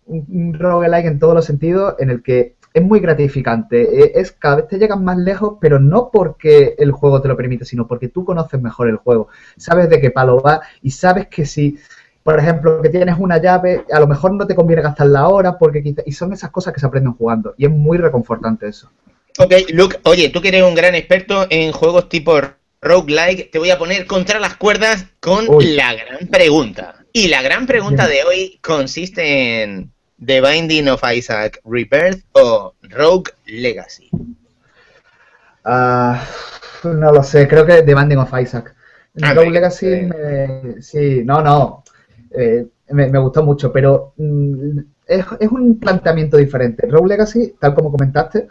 roguelike en todos los sentidos en el que es muy gratificante. Eh, Es cada vez te llegas más lejos, pero no porque el juego te lo permite, sino porque tú conoces mejor el juego. Sabes de qué palo va y sabes que si, por ejemplo, que tienes una llave, a lo mejor no te conviene gastarla ahora porque quizá, y son esas cosas que se aprenden jugando y es muy reconfortante eso. Ok, Luke, oye, tú que eres un gran experto en juegos tipo roguelike, te voy a poner contra las cuerdas con Uy. la gran pregunta. Y la gran pregunta de hoy consiste en The Binding of Isaac Rebirth o Rogue Legacy. Ah, no lo sé, creo que The Banding of Isaac. Ah, Rogue Legacy, me- sí, no, no, eh, me, me gustó mucho, pero mm, es, es un planteamiento diferente. Rogue Legacy, tal como comentaste,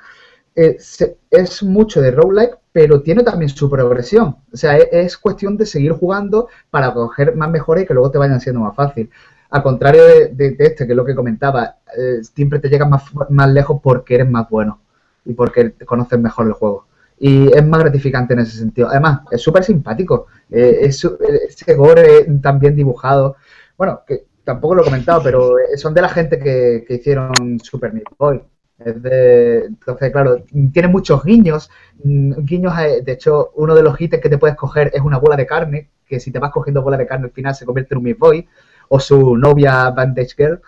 eh, se- es mucho de roguelike, pero tiene también su progresión. O sea, es, es cuestión de seguir jugando para coger más mejores y que luego te vayan siendo más fácil. Al contrario de, este, que es lo que comentaba, eh, siempre te llegas más, más lejos porque eres más bueno y porque conoces mejor el juego. Y es más gratificante en ese sentido. Además, es súper simpático. Eh, es, eh, ese gore tan bien dibujado. Bueno, que tampoco lo he comentado, pero eh, son de la gente que, que hicieron Super Meat Boy. Es de- entonces, claro, tiene muchos guiños. mm, Guiños, a- de hecho, uno de los ítems que te puedes coger es una bola de carne, que si te vas cogiendo bola de carne al final se convierte en un Meat Boy, o su novia Bandage Girl.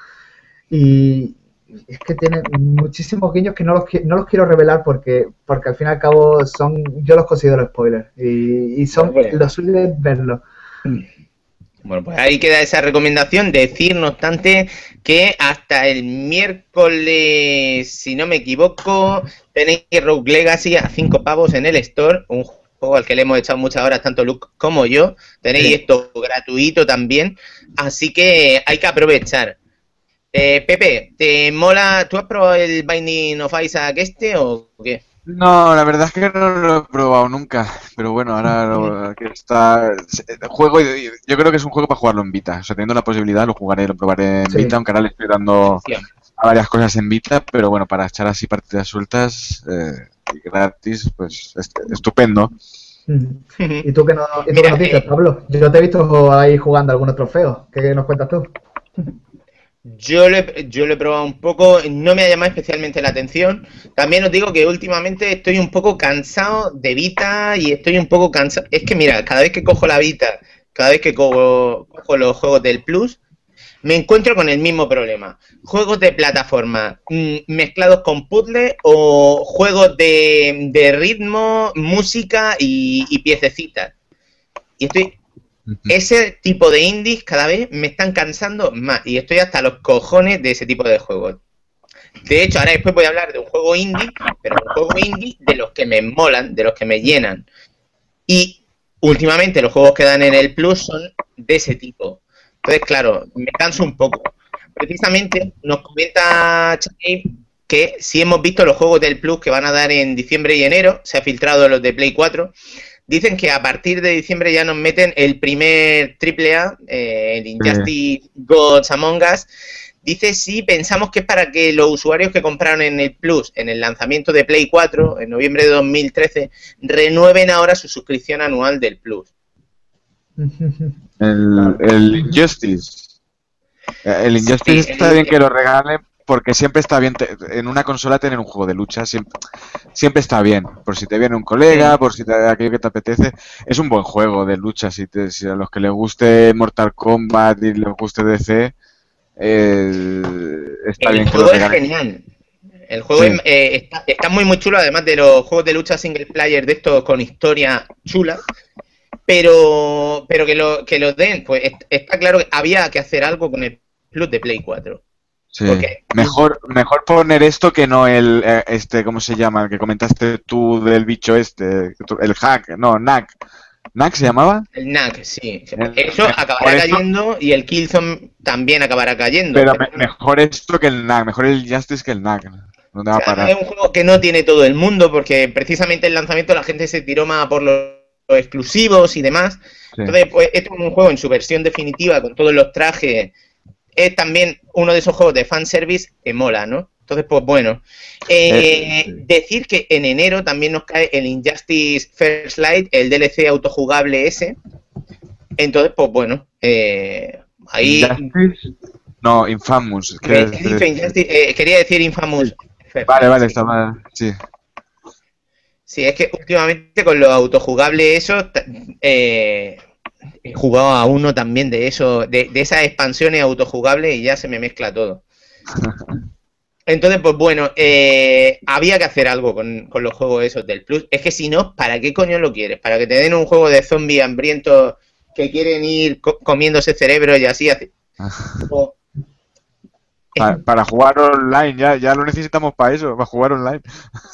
Y es que tiene muchísimos guiños que no los, no los quiero revelar porque, porque al fin y al cabo son, yo los considero spoilers. Y, y son, Hombre. lo suyo es verlo. Bueno, pues ahí queda esa recomendación. Decir, no obstante, que hasta el miércoles, si no me equivoco, tenéis Rogue Legacy a 5 pavos en el store. Un juego al que le hemos echado muchas horas, tanto Luke como yo. Tenéis Sí. esto gratuito también. Así que hay que aprovechar. Eh, Pepe, ¿te mola? ¿Tú has probado el Binding of Isaac este o qué? No, la verdad es que no lo he probado nunca, pero bueno, ahora lo, que está juego y- yo creo que es un juego para jugarlo en Vita, o sea, teniendo la posibilidad lo jugaré, lo probaré en Sí. Vita, aunque ahora le estoy dando a varias cosas en Vita, pero bueno, para echar así partidas sueltas eh, y gratis, pues est- estupendo. ¿Y tú qué nos, y tú qué Mira, nos dices, eh, Pablo? Yo te he visto ahí jugando algunos trofeos. ¿Qué nos cuentas tú? Yo lo, he, yo lo he probado un poco, no me ha llamado especialmente la atención. También os digo que últimamente estoy un poco cansado de Vita y estoy un poco cansado. Es que mira, cada vez que cojo la Vita, cada vez que cojo, cojo los juegos del Plus, me encuentro con el mismo problema. Juegos de plataforma mm, mezclados con puzzles o juegos de, de ritmo, música y, y piececitas. Y estoy ese tipo de indies cada vez me están cansando más y estoy hasta los cojones de ese tipo de juegos. De hecho, ahora después voy a hablar de un juego indie, pero un juego indie de los que me molan, de los que me llenan. Y últimamente los juegos que dan en el Plus son de ese tipo. Entonces, claro, me canso un poco. Precisamente nos comenta que si hemos visto los juegos del Plus que van a dar en diciembre y enero, se ha filtrado los de Play 4, Dicen que a partir de diciembre ya nos meten el primer AAA, eh, el Injustice Gods Among Us. Dice sí, pensamos que es para que los usuarios que compraron en el Plus en el lanzamiento de Play 4 en noviembre de 2013 renueven ahora su suscripción anual del Plus. El, el Injustice. El Injustice Sí, está el- bien que lo regalen porque siempre está bien te- en una consola tener un juego de lucha, siempre, siempre está bien. Por si te viene un colega, por si te aquello que te apetece. Es un buen juego de lucha. Si, te- si a los que les guste Mortal Kombat y les guste DC, eh, está el bien que lo juego es genial. El juego Sí. eh, está, está muy muy chulo, además de los juegos de lucha single player de estos con historia chula. Pero, pero que lo que los den, pues est- está claro que había que hacer algo con el Plus de Play 4. Sí. porque- Mejor, mejor poner esto que no el, eh, este, ¿cómo se llama? El que comentaste tú del bicho este, el hack, no, Knack. ¿Knack se llamaba? El NAC, sí. Eso acabará eso- cayendo y el Killzone también acabará cayendo. Pero Pero me- mejor esto que el NAC, mejor el Justice que el NAC. No te va O a parar. es un juego que no tiene todo el mundo porque precisamente el lanzamiento la gente se tiró más por los, los exclusivos y demás. Sí. Entonces, pues, este es un juego en su versión definitiva con todos los trajes. Es también uno de esos juegos de fanservice que mola, ¿no? Entonces, pues bueno. Eh, Eh, sí. Decir que en enero también nos cae el Injustice First Light, el DLC autojugable ese. Entonces, pues bueno. eh, ahí. Injustice, No, Infamous. Eh, Injustice, eh, quería decir Infamous. Vale, vale, sí. estaba. Sí. Sí, es que últimamente con lo autojugable eso, eh, he jugado a uno también de eso, de, de esas expansiones autojugables y ya se me mezcla todo. Entonces, pues bueno, eh, había que hacer algo con, con los juegos esos del Plus. Es que si no, ¿para qué coño lo quieres? ¿Para que te den un juego de zombies hambrientos que quieren ir co- comiéndose cerebro y así? o- Pa- para jugar online, ya, ya lo necesitamos para eso, para jugar online.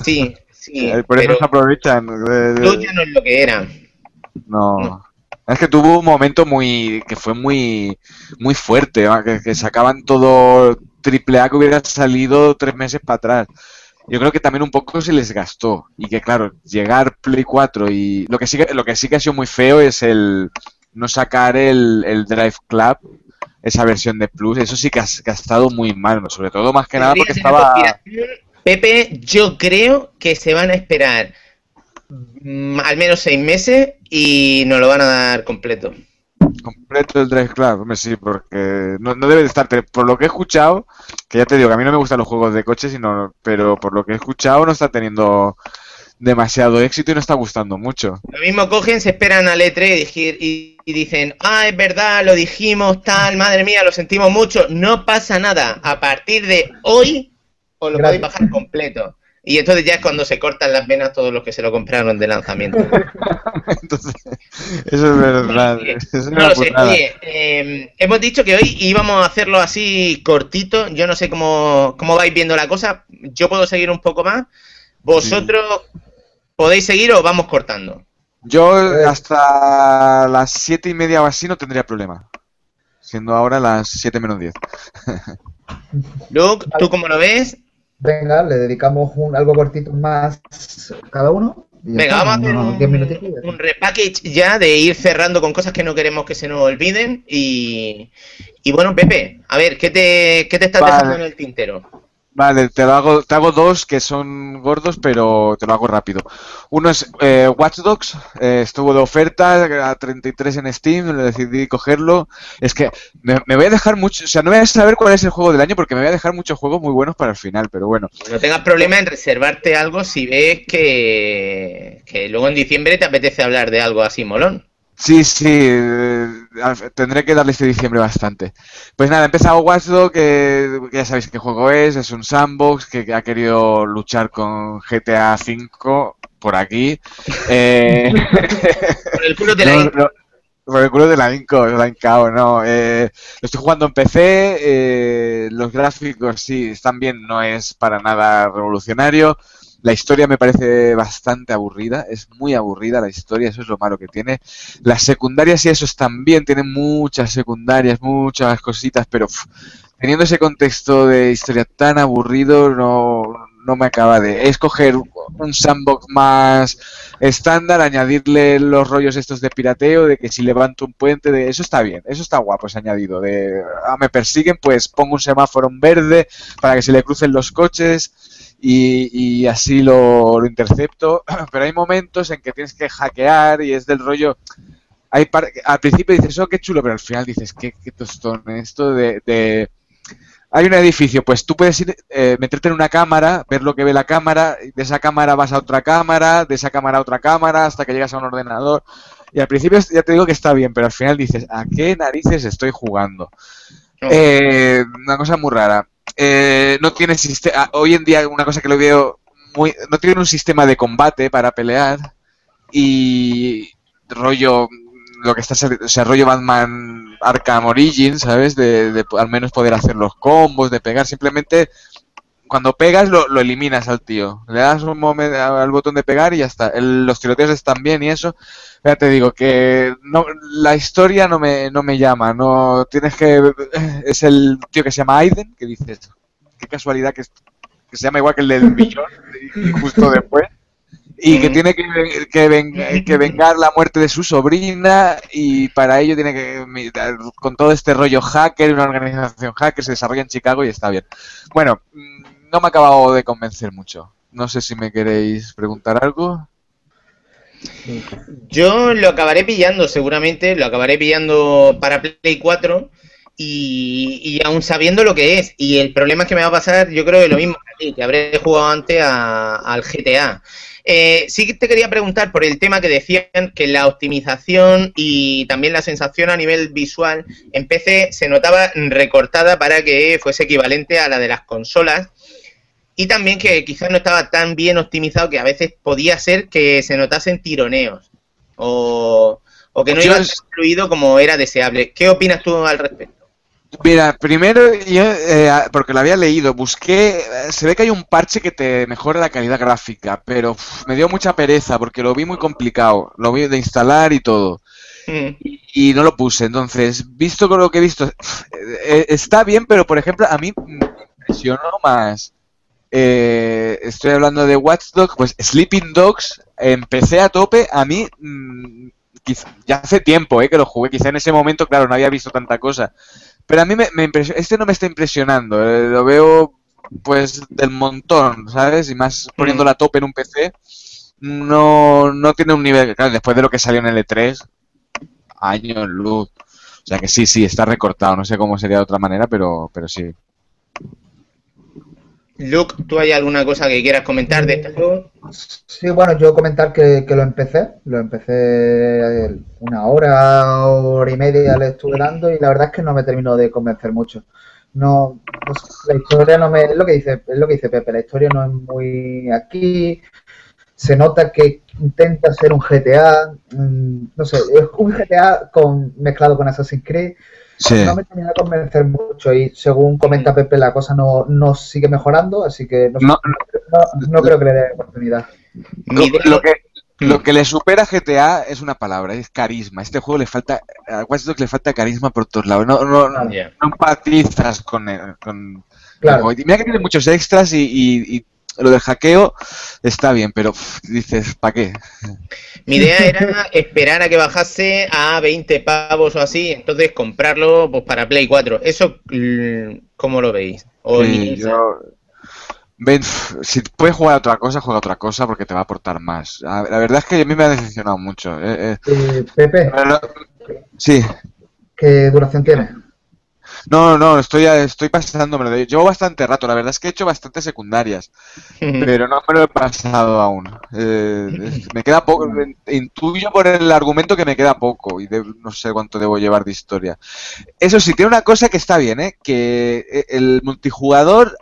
Sí, sí, Eh, Por eso se aprovechan. de- de- Plus ya no es lo que era. No. No. Es que tuvo un momento muy que fue muy muy fuerte, que, que sacaban todo triple A que hubiera salido tres meses para atrás. Yo creo que también un poco se les gastó y que claro, llegar Play 4 y lo que sí que, lo que sí que ha sido muy feo es el no sacar el, el Drive Club, esa versión de Plus, eso sí que ha, que ha estado muy mal, ¿no? sobre todo más que nada porque estaba. Pepe, yo creo que se van a esperar al menos seis meses y nos lo van a dar completo. Completo el Drive Club, hombre, sí, porque no, no debe de estar, por lo que he escuchado, que ya te digo que a mí no me gustan los juegos de coche, sino, pero por lo que he escuchado no está teniendo demasiado éxito y no está gustando mucho. Lo mismo cogen, se esperan al E3 y, dij- y- y dicen, ah, es verdad, lo dijimos, tal, madre mía, lo sentimos mucho. No pasa nada. A partir de hoy os lo Gracias. podéis bajar completo. Y entonces ya es cuando se cortan las venas todos los que se lo compraron de lanzamiento. Entonces, eso es verdad, eso es No lo sé. Oye, eh, hemos dicho que hoy íbamos a hacerlo así cortito. Yo no sé cómo, cómo vais viendo la cosa. Yo puedo seguir un poco más. ¿Vosotros podéis seguir o vamos cortando? Yo hasta las siete y media o así no tendría problema, siendo ahora las siete menos diez. Luke, ¿tú cómo lo ves? Venga, le dedicamos un, algo cortito más cada uno. Venga, vamos a hacer un, 10 minutitos y ya está. un repackage ya de ir cerrando con cosas que no queremos que se nos olviden. Y, y bueno, Pepe, a ver, ¿qué te, qué te estás Vale. dejando en el tintero? Vale, te, lo hago, te hago dos que son gordos, pero te lo hago rápido. Uno es eh, Watch Dogs, eh, estuvo de oferta a 33 en Steam, decidí cogerlo. Es que me, me voy a dejar mucho, o sea, no voy a saber cuál es el juego del año porque me voy a dejar muchos juegos muy buenos para el final, pero bueno. No tengas problema en reservarte algo si ves que, que luego en diciembre te apetece hablar de algo así molón. Sí, sí, eh, tendré que darle este diciembre bastante. Pues nada, he empezado Watch Dogs, que, que ya sabéis qué juego es, es un sandbox que, ha querido luchar con GTA V por aquí. Eh, Por el culo de la No, por el culo de la Inco, la Incao, no. Eh, lo estoy jugando en PC, eh, los gráficos sí están bien, no es para nada revolucionario. La historia me parece bastante aburrida, es muy aburrida la historia, eso es lo malo que tiene. Las secundarias y eso están bien, tienen muchas secundarias, muchas cositas, pero teniendo ese contexto de historia tan aburrido, no, no me acaba de escoger un sandbox más estándar, añadirle los rollos estos de pirateo, de que si levanto un puente, de eso está bien, eso está guapo ese añadido, de ah, me persiguen, pues pongo un semáforo en verde para que se le crucen los coches y, y así lo, lo intercepto, pero hay momentos en que tienes que hackear y es del rollo... Hay par- al principio dices, oh, qué chulo, pero al final dices, qué, qué tostón esto de, de- Hay un edificio, pues tú puedes ir, eh, meterte en una cámara, ver lo que ve la cámara, de esa cámara vas a otra cámara, de esa cámara a otra cámara, hasta que llegas a un ordenador. Y al principio ya te digo que está bien, pero al final dices, ¿a qué narices estoy jugando? Eh, una cosa muy rara. Eh, no tiene sistema. Hoy en día, una cosa que lo veo muy. No tiene un sistema de combate para pelear. Y. rollo. Lo que está. O sea, rollo Batman Arkham Origins, ¿sabes? De, de al menos poder hacer los combos, de pegar. Simplemente. Cuando pegas, lo, lo eliminas al tío. Le das un momento al botón de pegar y ya está. El- los tiroteos están bien y eso. Ya te digo que no, la historia no me, no me llama, no tienes que es el tío que se llama Aiden, que dices, qué casualidad que, que se llama igual que el del millón y justo después y que tiene que, que, ven- que vengar la muerte de su sobrina y para ello tiene que con todo este rollo hacker, una organización hacker se desarrolla en Chicago y está bien. Bueno, mm, no me ha acabado de convencer mucho. No sé si me queréis preguntar algo. Yo lo acabaré pillando, seguramente, lo acabaré pillando para Play 4 y, y aún sabiendo lo que es. Y el problema es que me va a pasar, yo creo que lo mismo que ti, que habré jugado antes a- al GTA. Eh, sí que te quería preguntar por el tema que decían que la optimización y también la sensación a nivel visual en PC se notaba recortada para que fuese equivalente a la de las consolas. Y también que quizás no estaba tan bien optimizado que a veces podía ser que se notasen tironeos. O, o que no iba tan fluido como era deseable. ¿Qué opinas tú al respecto? Mira, primero yo, eh, porque lo había leído, busqué, eh, se ve que hay un parche que te mejora la calidad gráfica, pero uf, me dio mucha pereza porque lo vi muy complicado, lo vi de instalar y todo, Mm, y no lo puse. Entonces, visto con lo que he visto, uf, eh, está bien, pero por ejemplo, a mí me impresionó más. Eh, estoy hablando de Watch Dogs, pues Sleeping Dogs, empecé a tope, a mí mm, quiz- ya hace tiempo eh, que lo jugué, quizá en ese momento, claro, no había visto tanta cosa. Pero a mí me, me este no me está impresionando, eh, lo veo pues del montón, ¿sabes? Y más poniéndolo a tope en un PC, no, no tiene un nivel, claro, después de lo que salió en el E3, años luz. O sea que sí, sí, está recortado, no sé cómo sería de otra manera, pero, pero sí. Luke, ¿tú hay alguna cosa que quieras comentar de este juego? Sí, bueno, yo comentar que, que lo empecé, lo empecé eh, una hora, hora y media le estuve dando y la verdad es que no me terminó de convencer mucho. No, la historia no me, es lo que dice, es lo que dice Pepe, la historia no es muy aquí, se nota que intenta ser un GTA, mm, no sé, es un GTA con, mezclado con Assassin's Creed, Sí. no me termina de convencer mucho y según comenta Pepe la cosa no, no sigue mejorando, así que no, No, no, no creo que le dé oportunidad. Lo, que, Lo que le supera a GTA es una palabra, es carisma. Este juego le falta, a Watch Dogs le falta carisma por todos lados. No, no, no, no empatizas con, el- con Claro. y Mira que tiene muchos extras y, y- y lo del hackeo está bien, pero dices, ¿para qué? Mi idea era esperar a que bajase a 20 pavos o así, entonces comprarlo pues, para Play 4. ¿Eso mm, cómo lo veis? O Sí, ni- yo- Ven, uf, si puedes jugar a otra cosa, juega a otra cosa porque te va a aportar más. La verdad es que a mí me ha decepcionado mucho. eh, eh. Eh, Pepe, sí, ¿qué duración tiene? No, no, estoy, estoy pasándomelo. Llevo bastante rato, la verdad es que he hecho bastantes secundarias, pero no me lo he pasado aún. Eh, me queda poco, intuyo por el argumento que me queda poco y de- no sé cuánto debo llevar de historia. Eso sí, tiene una cosa que está bien, ¿eh? que eh, el multijugador,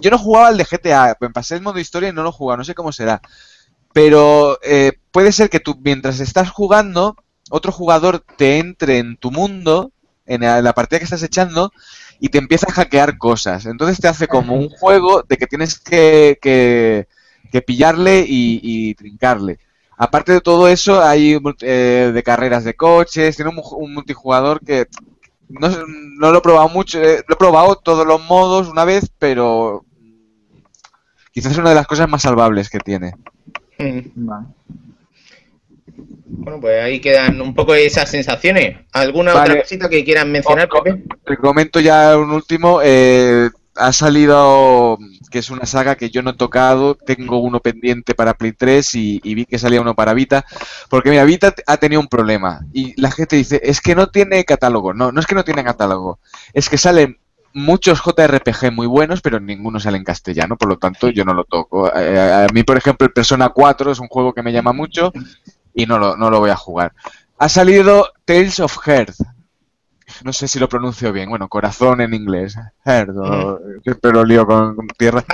yo no jugaba al de GTA, me pasé el modo historia y no lo he jugado, no sé cómo será. Pero eh, puede ser que tú, mientras estás jugando, otro jugador te entre en tu mundo, en la, la partida que estás echando, y te empieza a hackear cosas. Entonces te hace como un juego de que tienes que, que- que pillarle y, y trincarle. Aparte de todo eso, hay eh, de carreras de coches, tiene un, mu- un multijugador que no, no lo he probado mucho, eh, lo he probado todos los modos una vez, pero quizás es una de las cosas más salvables que tiene. Vale. Bueno, pues ahí quedan un poco esas sensaciones. ¿Alguna Vale. otra cosita que quieran mencionar, O- o- Pepe? Te comento ya un último. eh, ha salido, que es una saga que yo no he tocado. Tengo uno pendiente para Play 3 y, y vi que salía uno para Vita. Porque mira, Vita ha tenido un problema. Y la gente dice, es que no tiene catálogo. No, no es que no tiene catálogo. Es que salen muchos JRPG muy buenos, pero ninguno sale en castellano. Por lo tanto, yo no lo toco. Eh, a mí, por ejemplo, el Persona 4 es un juego que me llama mucho y no lo, no lo voy a jugar. Ha salido Tales of Heart. No sé si lo pronuncio bien. Bueno, corazón en inglés. Heart. o- lo lío con, con tierra.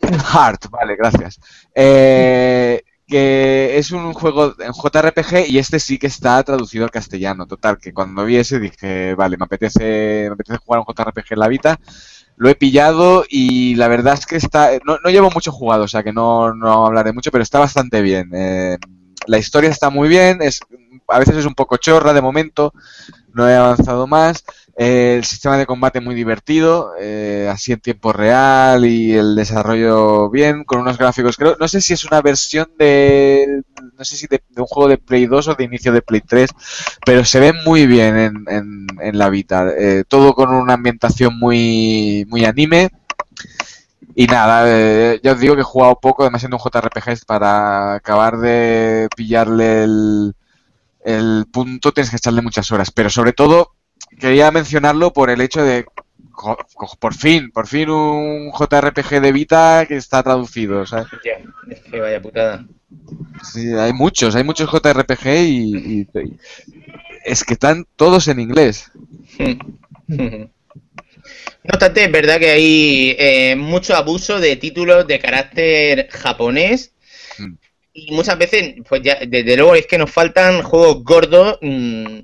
Heart, vale, gracias. Eh, que es un juego en JRPG y este sí que está traducido al castellano. Total, que cuando vi ese dije, vale, me apetece, me apetece jugar un JRPG en la Vita. Lo he pillado y la verdad es que está. No, no llevo mucho jugado, o sea que no, no hablaré mucho, pero está bastante bien. Eh, la historia está muy bien, es, a veces es un poco chorra de momento, no he avanzado más. Eh, el sistema de combate muy divertido, eh, así en tiempo real y el desarrollo bien, con unos gráficos. Creo, no sé si es una versión de. No sé si de, un juego de Play 2 o de inicio de Play 3, pero se ve muy bien en, en, en la Vita. Eh, todo con una ambientación muy, muy anime. Y nada, eh, ya os digo que he jugado poco, además siendo un JRPG para acabar de pillarle el, el punto tienes que echarle muchas horas, pero sobre todo quería mencionarlo por el hecho de por fin, por fin un JRPG de Vita que está traducido, ¿sabes? Ya, es que vaya putada. Sí, hay muchos, hay muchos JRPG y, y- y es que están todos en inglés. No obstante, es verdad que hay eh, mucho abuso de títulos de carácter japonés Mm. y muchas veces, pues ya, desde luego es que nos faltan juegos gordos mm,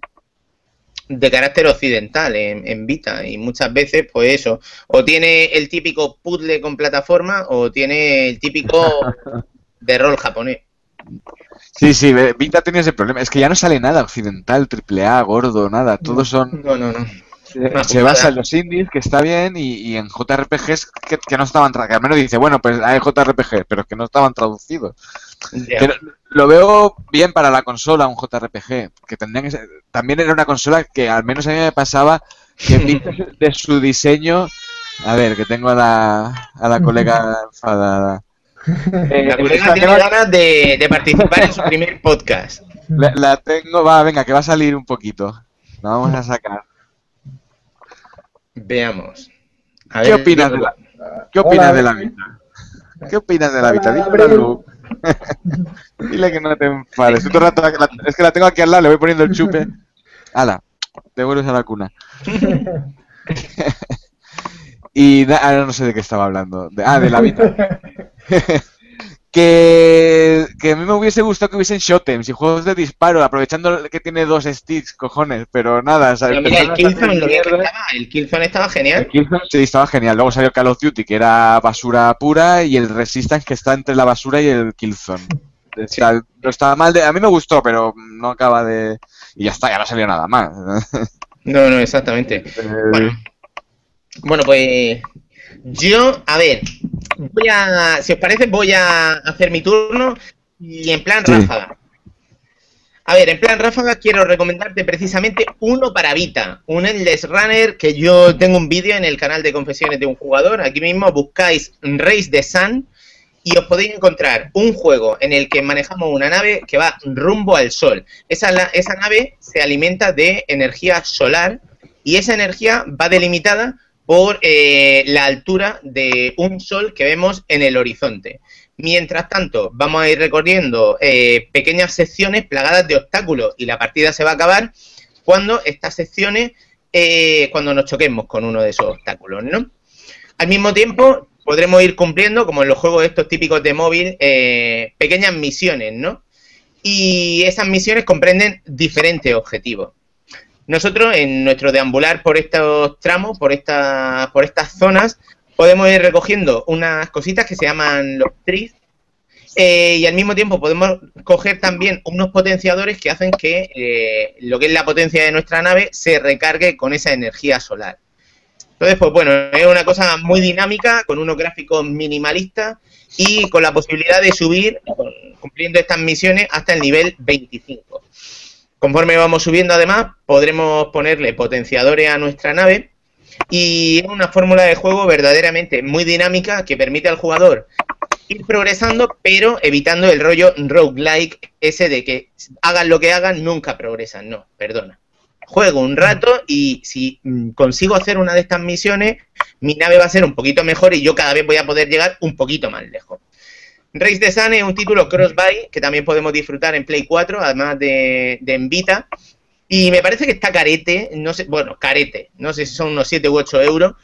de carácter occidental en, en Vita y muchas veces, pues eso, o tiene el típico puzzle con plataforma o tiene el típico de rol japonés. Sí, sí, Vita tiene ese problema, es que ya no sale nada occidental, triple A, gordo, nada, todos son No, no, no. Se basa en los indies, que está bien, y, y en JRPGs que, que no estaban tra- que al menos dice, bueno, pues hay JRPG, pero que no estaban traducidos. Pero lo veo bien para la consola, un JRPG, que tendrían que también era una consola que al menos a mí me pasaba que de su diseño, a ver, que tengo a la, a la colega enfadada. Eh, La colega esta- tiene ganas de, de participar en su primer podcast. la, la tengo, va, venga, que va a salir un poquito. La vamos a sacar. Veamos. A ¿Qué ver, opinas de la, ¿qué opinas Hola, de la. Vita? ¿Qué opinas de la Abril. Lu. Dile que no te enfades. Todo rato- la- es que la tengo aquí al lado, le voy poniendo el chupe. Hala, te vuelves a la cuna. y na- ahora no sé de qué estaba hablando. De- ah, de la Vita. Que, que a mí me hubiese gustado que hubiesen shotems y juegos de disparo, aprovechando que tiene dos sticks, cojones, pero nada. ¿sabes? Pero mira, el Killzone, salir lo bien que mierdas. estaba, el Killzone estaba El genial. Killzone sí, estaba genial. Luego salió Call of Duty, que era basura pura, y el Resistance, que está entre la basura y el Killzone. no estaba mal, de, a mí me gustó, pero no acaba de... Y ya está, ya no salió nada más. No, no, exactamente. Bueno, bueno, pues yo, a ver, voy a, si os parece, voy a hacer mi turno y en plan Sí. ráfaga. A ver, en plan ráfaga quiero recomendarte precisamente uno para Vita, un Endless Runner que yo tengo un vídeo en el canal de confesiones de un jugador. Aquí mismo buscáis Race the Sun y os podéis encontrar un juego en el que manejamos una nave que va rumbo al sol. Esa, la- esa nave se alimenta de energía solar y esa energía va delimitada por eh, la altura de un sol que vemos en el horizonte. Mientras tanto, vamos a ir recorriendo eh, pequeñas secciones plagadas de obstáculos y la partida se va a acabar cuando estas secciones, eh, cuando nos choquemos con uno de esos obstáculos, ¿no? Al mismo tiempo, podremos ir cumpliendo, como en los juegos estos típicos de móvil, pequeñas misiones, ¿no? Y esas misiones comprenden diferentes objetivos. Nosotros, en nuestro deambular por estos tramos, por, esta, por estas zonas, podemos ir recogiendo unas cositas que se llaman los trees. eh, y al mismo tiempo podemos coger también unos potenciadores que hacen que eh, lo que es la potencia de nuestra nave se recargue con esa energía solar. Entonces, pues bueno, es una cosa muy dinámica, con unos gráficos minimalistas y con la posibilidad de subir, cumpliendo estas misiones, hasta el nivel 25. Conforme vamos subiendo, además, podremos ponerle potenciadores a nuestra nave y es una fórmula de juego verdaderamente muy dinámica que permite al jugador ir progresando, pero evitando el rollo roguelike ese de que hagan lo que hagan, nunca progresan. No, perdona. Juego un rato y si mm, consigo hacer una de estas misiones, mi nave va a ser un poquito mejor y yo cada vez voy a poder llegar un poquito más lejos. Race the Sun es un título cross-buy que también podemos disfrutar en Play 4, además de, de en Vita. Y me parece que está carete, no sé, bueno, carete, no sé si son unos 7 u 8 euros,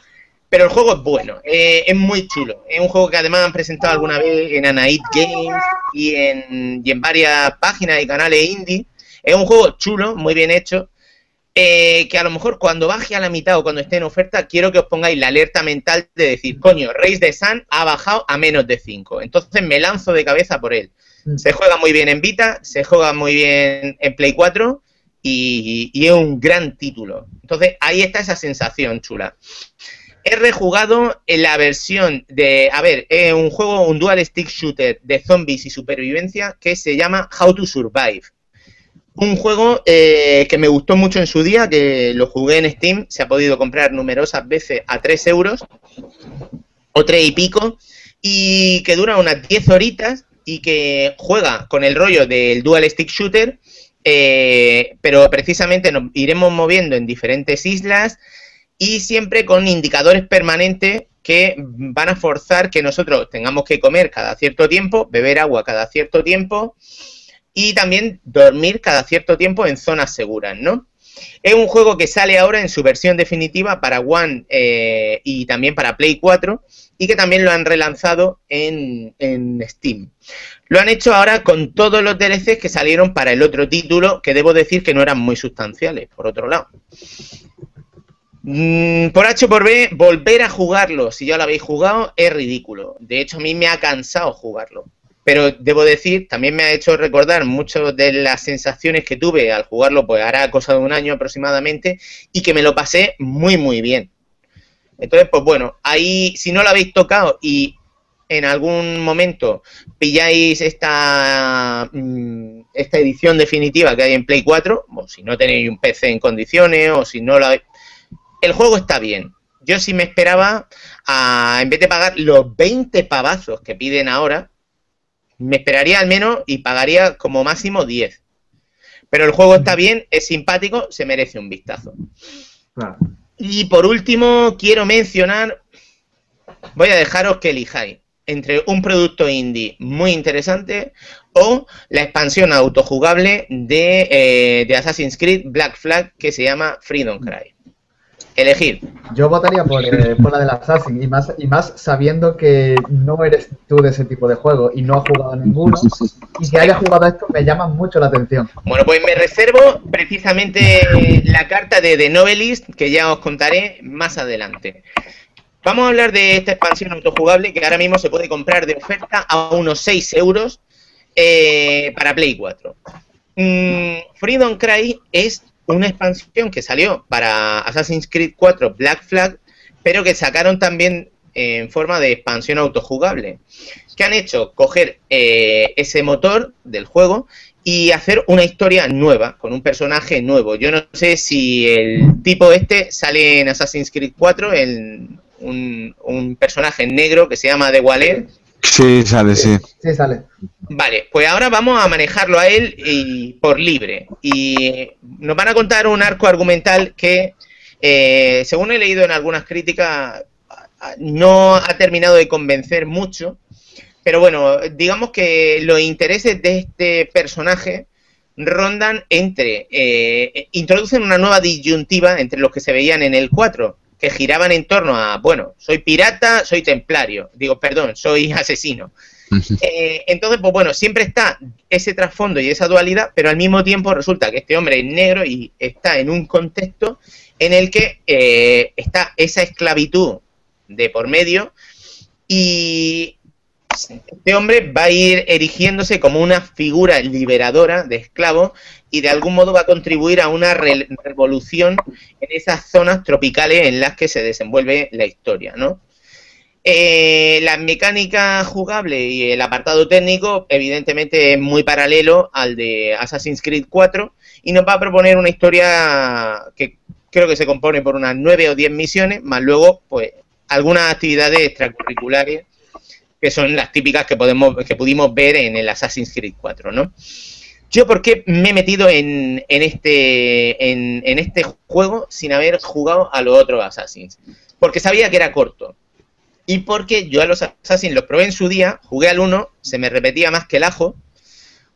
pero el juego es bueno, eh, es muy chulo. Es un juego que además han presentado alguna vez en Anait Games y en, y en varias páginas y canales indie. Es un juego chulo, muy bien hecho, eh, que a lo mejor cuando baje a la mitad o cuando esté en oferta, quiero que os pongáis la alerta mental de decir, coño, Race the Sun ha bajado a menos de 5. Entonces me lanzo de cabeza por él. Se juega muy bien en Vita, se juega muy bien en Play 4 y, y es un gran título. Entonces ahí está esa sensación chula. He rejugado en la versión de, a ver, es un juego, un dual stick shooter de zombies y supervivencia que se llama How to Survive. Un juego eh, que me gustó mucho en su día, que lo jugué en Steam, se ha podido comprar numerosas veces a 3 euros o 3 y pico, y que dura unas 10 horitas y que juega con el rollo del dual stick shooter, eh, pero precisamente nos iremos moviendo en diferentes islas y siempre con indicadores permanentes que van a forzar que nosotros tengamos que comer cada cierto tiempo, beber agua cada cierto tiempo y también dormir cada cierto tiempo en zonas seguras, ¿no? Es un juego que sale ahora en su versión definitiva para One eh, y también para Play 4 y que también lo han relanzado en, en Steam. Lo han hecho ahora con todos los DLCs que salieron para el otro título, que debo decir que no eran muy sustanciales, por otro lado. Mm, por H por B, volver a jugarlo, si ya lo habéis jugado, es ridículo. De hecho, a mí me ha cansado jugarlo. Pero debo decir, también me ha hecho recordar muchas de las sensaciones que tuve al jugarlo, pues hará cosa de un año aproximadamente, y que me lo pasé muy, muy bien. Entonces, pues bueno, ahí, si no lo habéis tocado y en algún momento pilláis esta, mm, esta edición definitiva que hay en Play 4, o si no tenéis un PC en condiciones, o si no lo habéis... El juego está bien. Yo sí me esperaba, a, en vez de pagar los 20 pavazos que piden ahora, me esperaría al menos y pagaría como máximo 10. Pero el juego está bien, es simpático, se merece un vistazo. Claro. Y por último, quiero mencionar, voy a dejaros que elijáis entre un producto indie muy interesante o la expansión autojugable de, eh, de Assassin's Creed Black Flag que se llama Freedom Cry. Elegir. Yo votaría por, eh, por la del Assassin y más, y más sabiendo que no eres tú de ese tipo de juego y no has jugado a ninguno y que hayas jugado a esto me llama mucho la atención. Bueno, pues me reservo precisamente la carta de The Novelist que ya os contaré más adelante. Vamos a hablar de esta expansión autojugable que ahora mismo se puede comprar de oferta a unos 6 euros eh, para Play 4. Mm, Freedom Cry es una expansión que salió para Assassin's Creed 4 Black Flag, pero que sacaron también en forma de expansión autojugable. ¿Qué han hecho? Coger eh, ese motor del juego y hacer una historia nueva, con un personaje nuevo. Yo no sé si el tipo este sale en Assassin's Creed 4, en un, un personaje negro que se llama The Waller. Sí, sale, sí. Sí, sale. Vale, pues ahora vamos a manejarlo a él y por libre. Y nos van a contar un arco argumental que, eh, según he leído en algunas críticas, no ha terminado de convencer mucho. Pero bueno, digamos que los intereses de este personaje rondan entre, eh, introducen una nueva disyuntiva entre los que se veían en el 4, que giraban en torno a, bueno, soy pirata, soy templario, digo, perdón, soy asesino. Eh, entonces, pues bueno, siempre está ese trasfondo y esa dualidad, pero al mismo tiempo resulta que este hombre es negro y está en un contexto en el que eh, está esa esclavitud de por medio y este hombre va a ir erigiéndose como una figura liberadora de esclavos y de algún modo va a contribuir a una re revolución en esas zonas tropicales en las que se desenvuelve la historia, ¿no? Eh, la mecánica jugable y el apartado técnico, evidentemente, es muy paralelo al de Assassin's Creed 4 y nos va a proponer una historia que creo que se compone por unas 9 o 10 misiones, más luego, pues, algunas actividades extracurriculares que son las típicas que podemos que pudimos ver en el Assassin's Creed 4, ¿no? Yo, ¿por qué me he metido en, en este, en, en, este juego sin haber jugado a los otros Assassins? Porque sabía que era corto. Y porque yo a los Assassins los probé en su día, jugué al 1, se me repetía más que el ajo.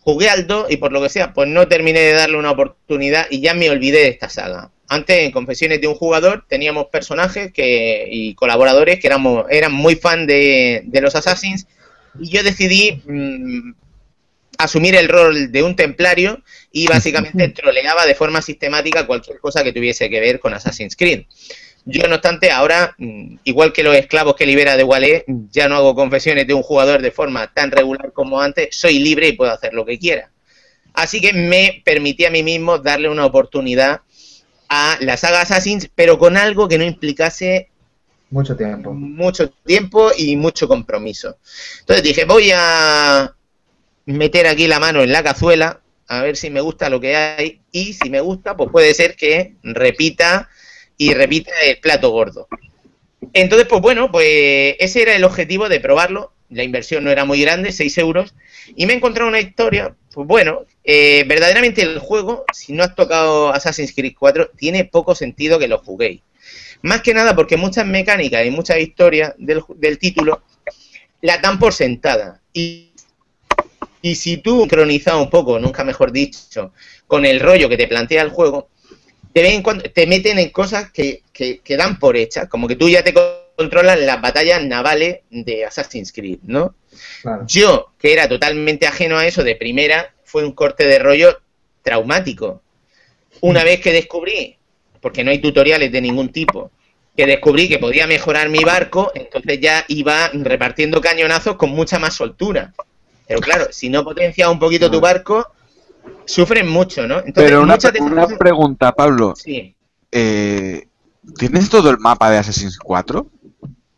Jugué al 2 y por lo que sea, pues no terminé de darle una oportunidad y ya me olvidé de esta saga. Antes, en Confesiones de un jugador, teníamos personajes que, y colaboradores que éramos, eran muy fan de, de los Assassins y yo decidí mmm, asumir el rol de un templario y básicamente troleaba de forma sistemática cualquier cosa que tuviese que ver con Assassin's Creed. Yo, no obstante, ahora, mm, igual que los esclavos que libera de Wallet, ya no hago confesiones de un jugador de forma tan regular como antes, soy libre y puedo hacer lo que quiera. Así que me permití a mí mismo darle una oportunidad a la saga Assassin's, pero con algo que no implicase mucho tiempo. Mucho tiempo y mucho compromiso. Entonces dije, voy a meter aquí la mano en la cazuela, a ver si me gusta lo que hay, y si me gusta, pues puede ser que repita y repita el plato gordo. Entonces, pues bueno, pues ese era el objetivo de probarlo. La inversión no era muy grande, 6 euros. Y me he encontrado una historia, pues bueno, eh, verdaderamente el juego, si no has tocado Assassin's Creed 4, tiene poco sentido que lo juguéis. Más que nada porque muchas mecánicas y muchas historias del, del título la dan por sentada. Y, y si tú sincronizado un poco, nunca mejor dicho, con el rollo que te plantea el juego, de vez en cuando te meten en cosas que, que, que dan por hechas, como que tú ya te controlas las batallas navales de Assassin's Creed, ¿no? Claro. Yo, que era totalmente ajeno a eso de primera, fue un corte de rollo traumático. Una vez que descubrí, porque no hay tutoriales de ningún tipo, que descubrí que podía mejorar mi barco, entonces ya iba repartiendo cañonazos con mucha más soltura. Pero claro, si no potencias un poquito tu barco, sufren mucho, ¿no? Entonces, Pero una, una pregunta, Pablo. Sí. Eh, ¿Tienes todo el mapa de Assassin's 4?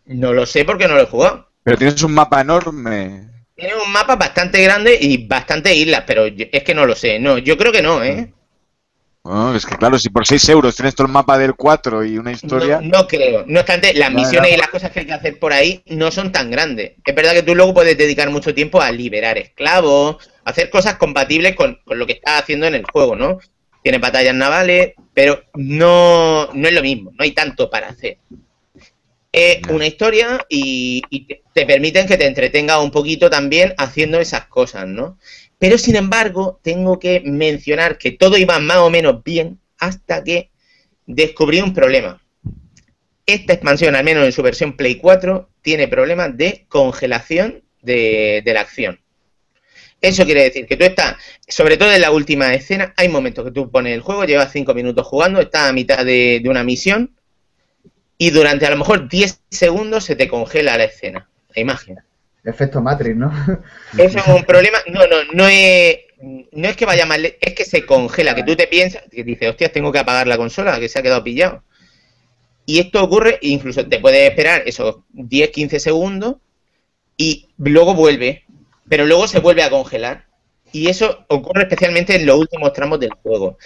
No lo sé porque no lo he jugado. Pero tienes un mapa enorme. Tiene un mapa bastante grande y bastante islas, pero es que no lo sé. No, yo creo que no, ¿eh? Oh, es que claro, si por 6 euros tienes todo el mapa del 4 y una historia... No, no creo. No obstante, las misiones y las cosas que hay que hacer por ahí no son tan grandes. Es verdad que tú luego puedes dedicar mucho tiempo a liberar esclavos, a hacer cosas compatibles con, con, lo que estás haciendo en el juego, ¿no? Tienes batallas navales, pero no, no es lo mismo, no hay tanto para hacer. Una historia y, y te, te permiten que te entretenga un poquito también haciendo esas cosas, ¿no? Pero sin embargo, tengo que mencionar que todo iba más o menos bien hasta que descubrí un problema. Esta expansión, al menos en su versión Play 4, tiene problemas de congelación de, de la acción. Eso quiere decir que tú estás, sobre todo en la última escena, hay momentos que tú pones el juego, llevas 5 minutos jugando, estás a mitad de, de, una misión y durante a lo mejor 10 segundos se te congela la escena, la imagen. Efecto Matrix, ¿no? Eso es un problema. No, no, no es, no es que vaya mal, es que se congela, que tú te piensas, que dices, hostias, tengo que apagar la consola, que se ha quedado pillado. Y esto ocurre, incluso te puedes esperar esos 10, 15 segundos y luego vuelve, pero luego se vuelve a congelar. Y eso ocurre especialmente en los últimos tramos del juego.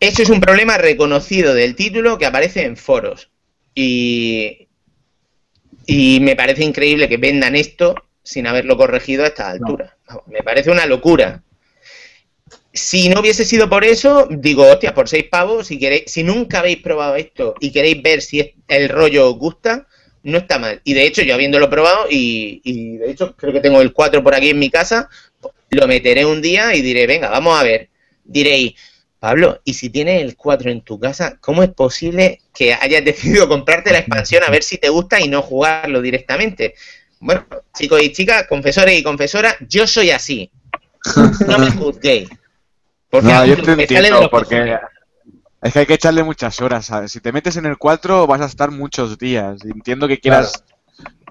Eso es un problema reconocido del título que aparece en foros. Y, y me parece increíble que vendan esto sin haberlo corregido a esta altura. Me parece una locura. Si no hubiese sido por eso, digo, hostia, por seis pavos, si queréis, si nunca habéis probado esto y queréis ver si el rollo os gusta, no está mal. Y de hecho, yo habiéndolo probado, y, y de hecho creo que tengo el 4 por aquí en mi casa, lo meteré un día y diré, venga, vamos a ver. Diréis, Pablo, y si tienes el 4 en tu casa, ¿cómo es posible que hayas decidido comprarte la expansión a ver si te gusta y no jugarlo directamente? Bueno, chicos y chicas, confesores y confesoras, yo soy así. No me juzguéis. Porque no, yo te entiendo, porque es que hay que echarle muchas horas. ¿sabes? Si te metes en el 4 vas a estar muchos días. Entiendo que quieras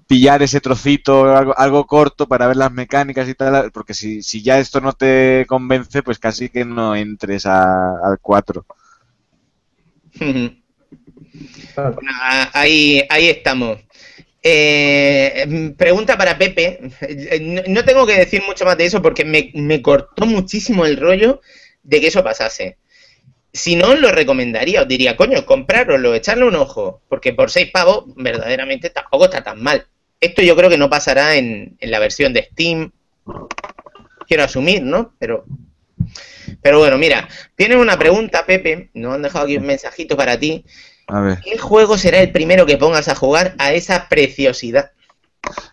pillar ese trocito, algo, algo, corto para ver las mecánicas y tal, porque si, si ya esto no te convence, pues casi que no entres a, al 4. bueno, ahí, ahí estamos. Eh, pregunta para Pepe. No, tengo que decir mucho más de eso porque me, me, cortó muchísimo el rollo de que eso pasase. Si no, os lo recomendaría. Os diría, coño, comprároslo, echarle un ojo. Porque por seis pavos, verdaderamente tampoco está tan mal. Esto yo creo que no pasará en, en la versión de Steam. Quiero asumir, ¿no? Pero pero bueno, mira, tienes una pregunta, Pepe. Nos han dejado aquí un mensajito para ti. A ver. ¿Qué juego será el primero que pongas a jugar a esa preciosidad?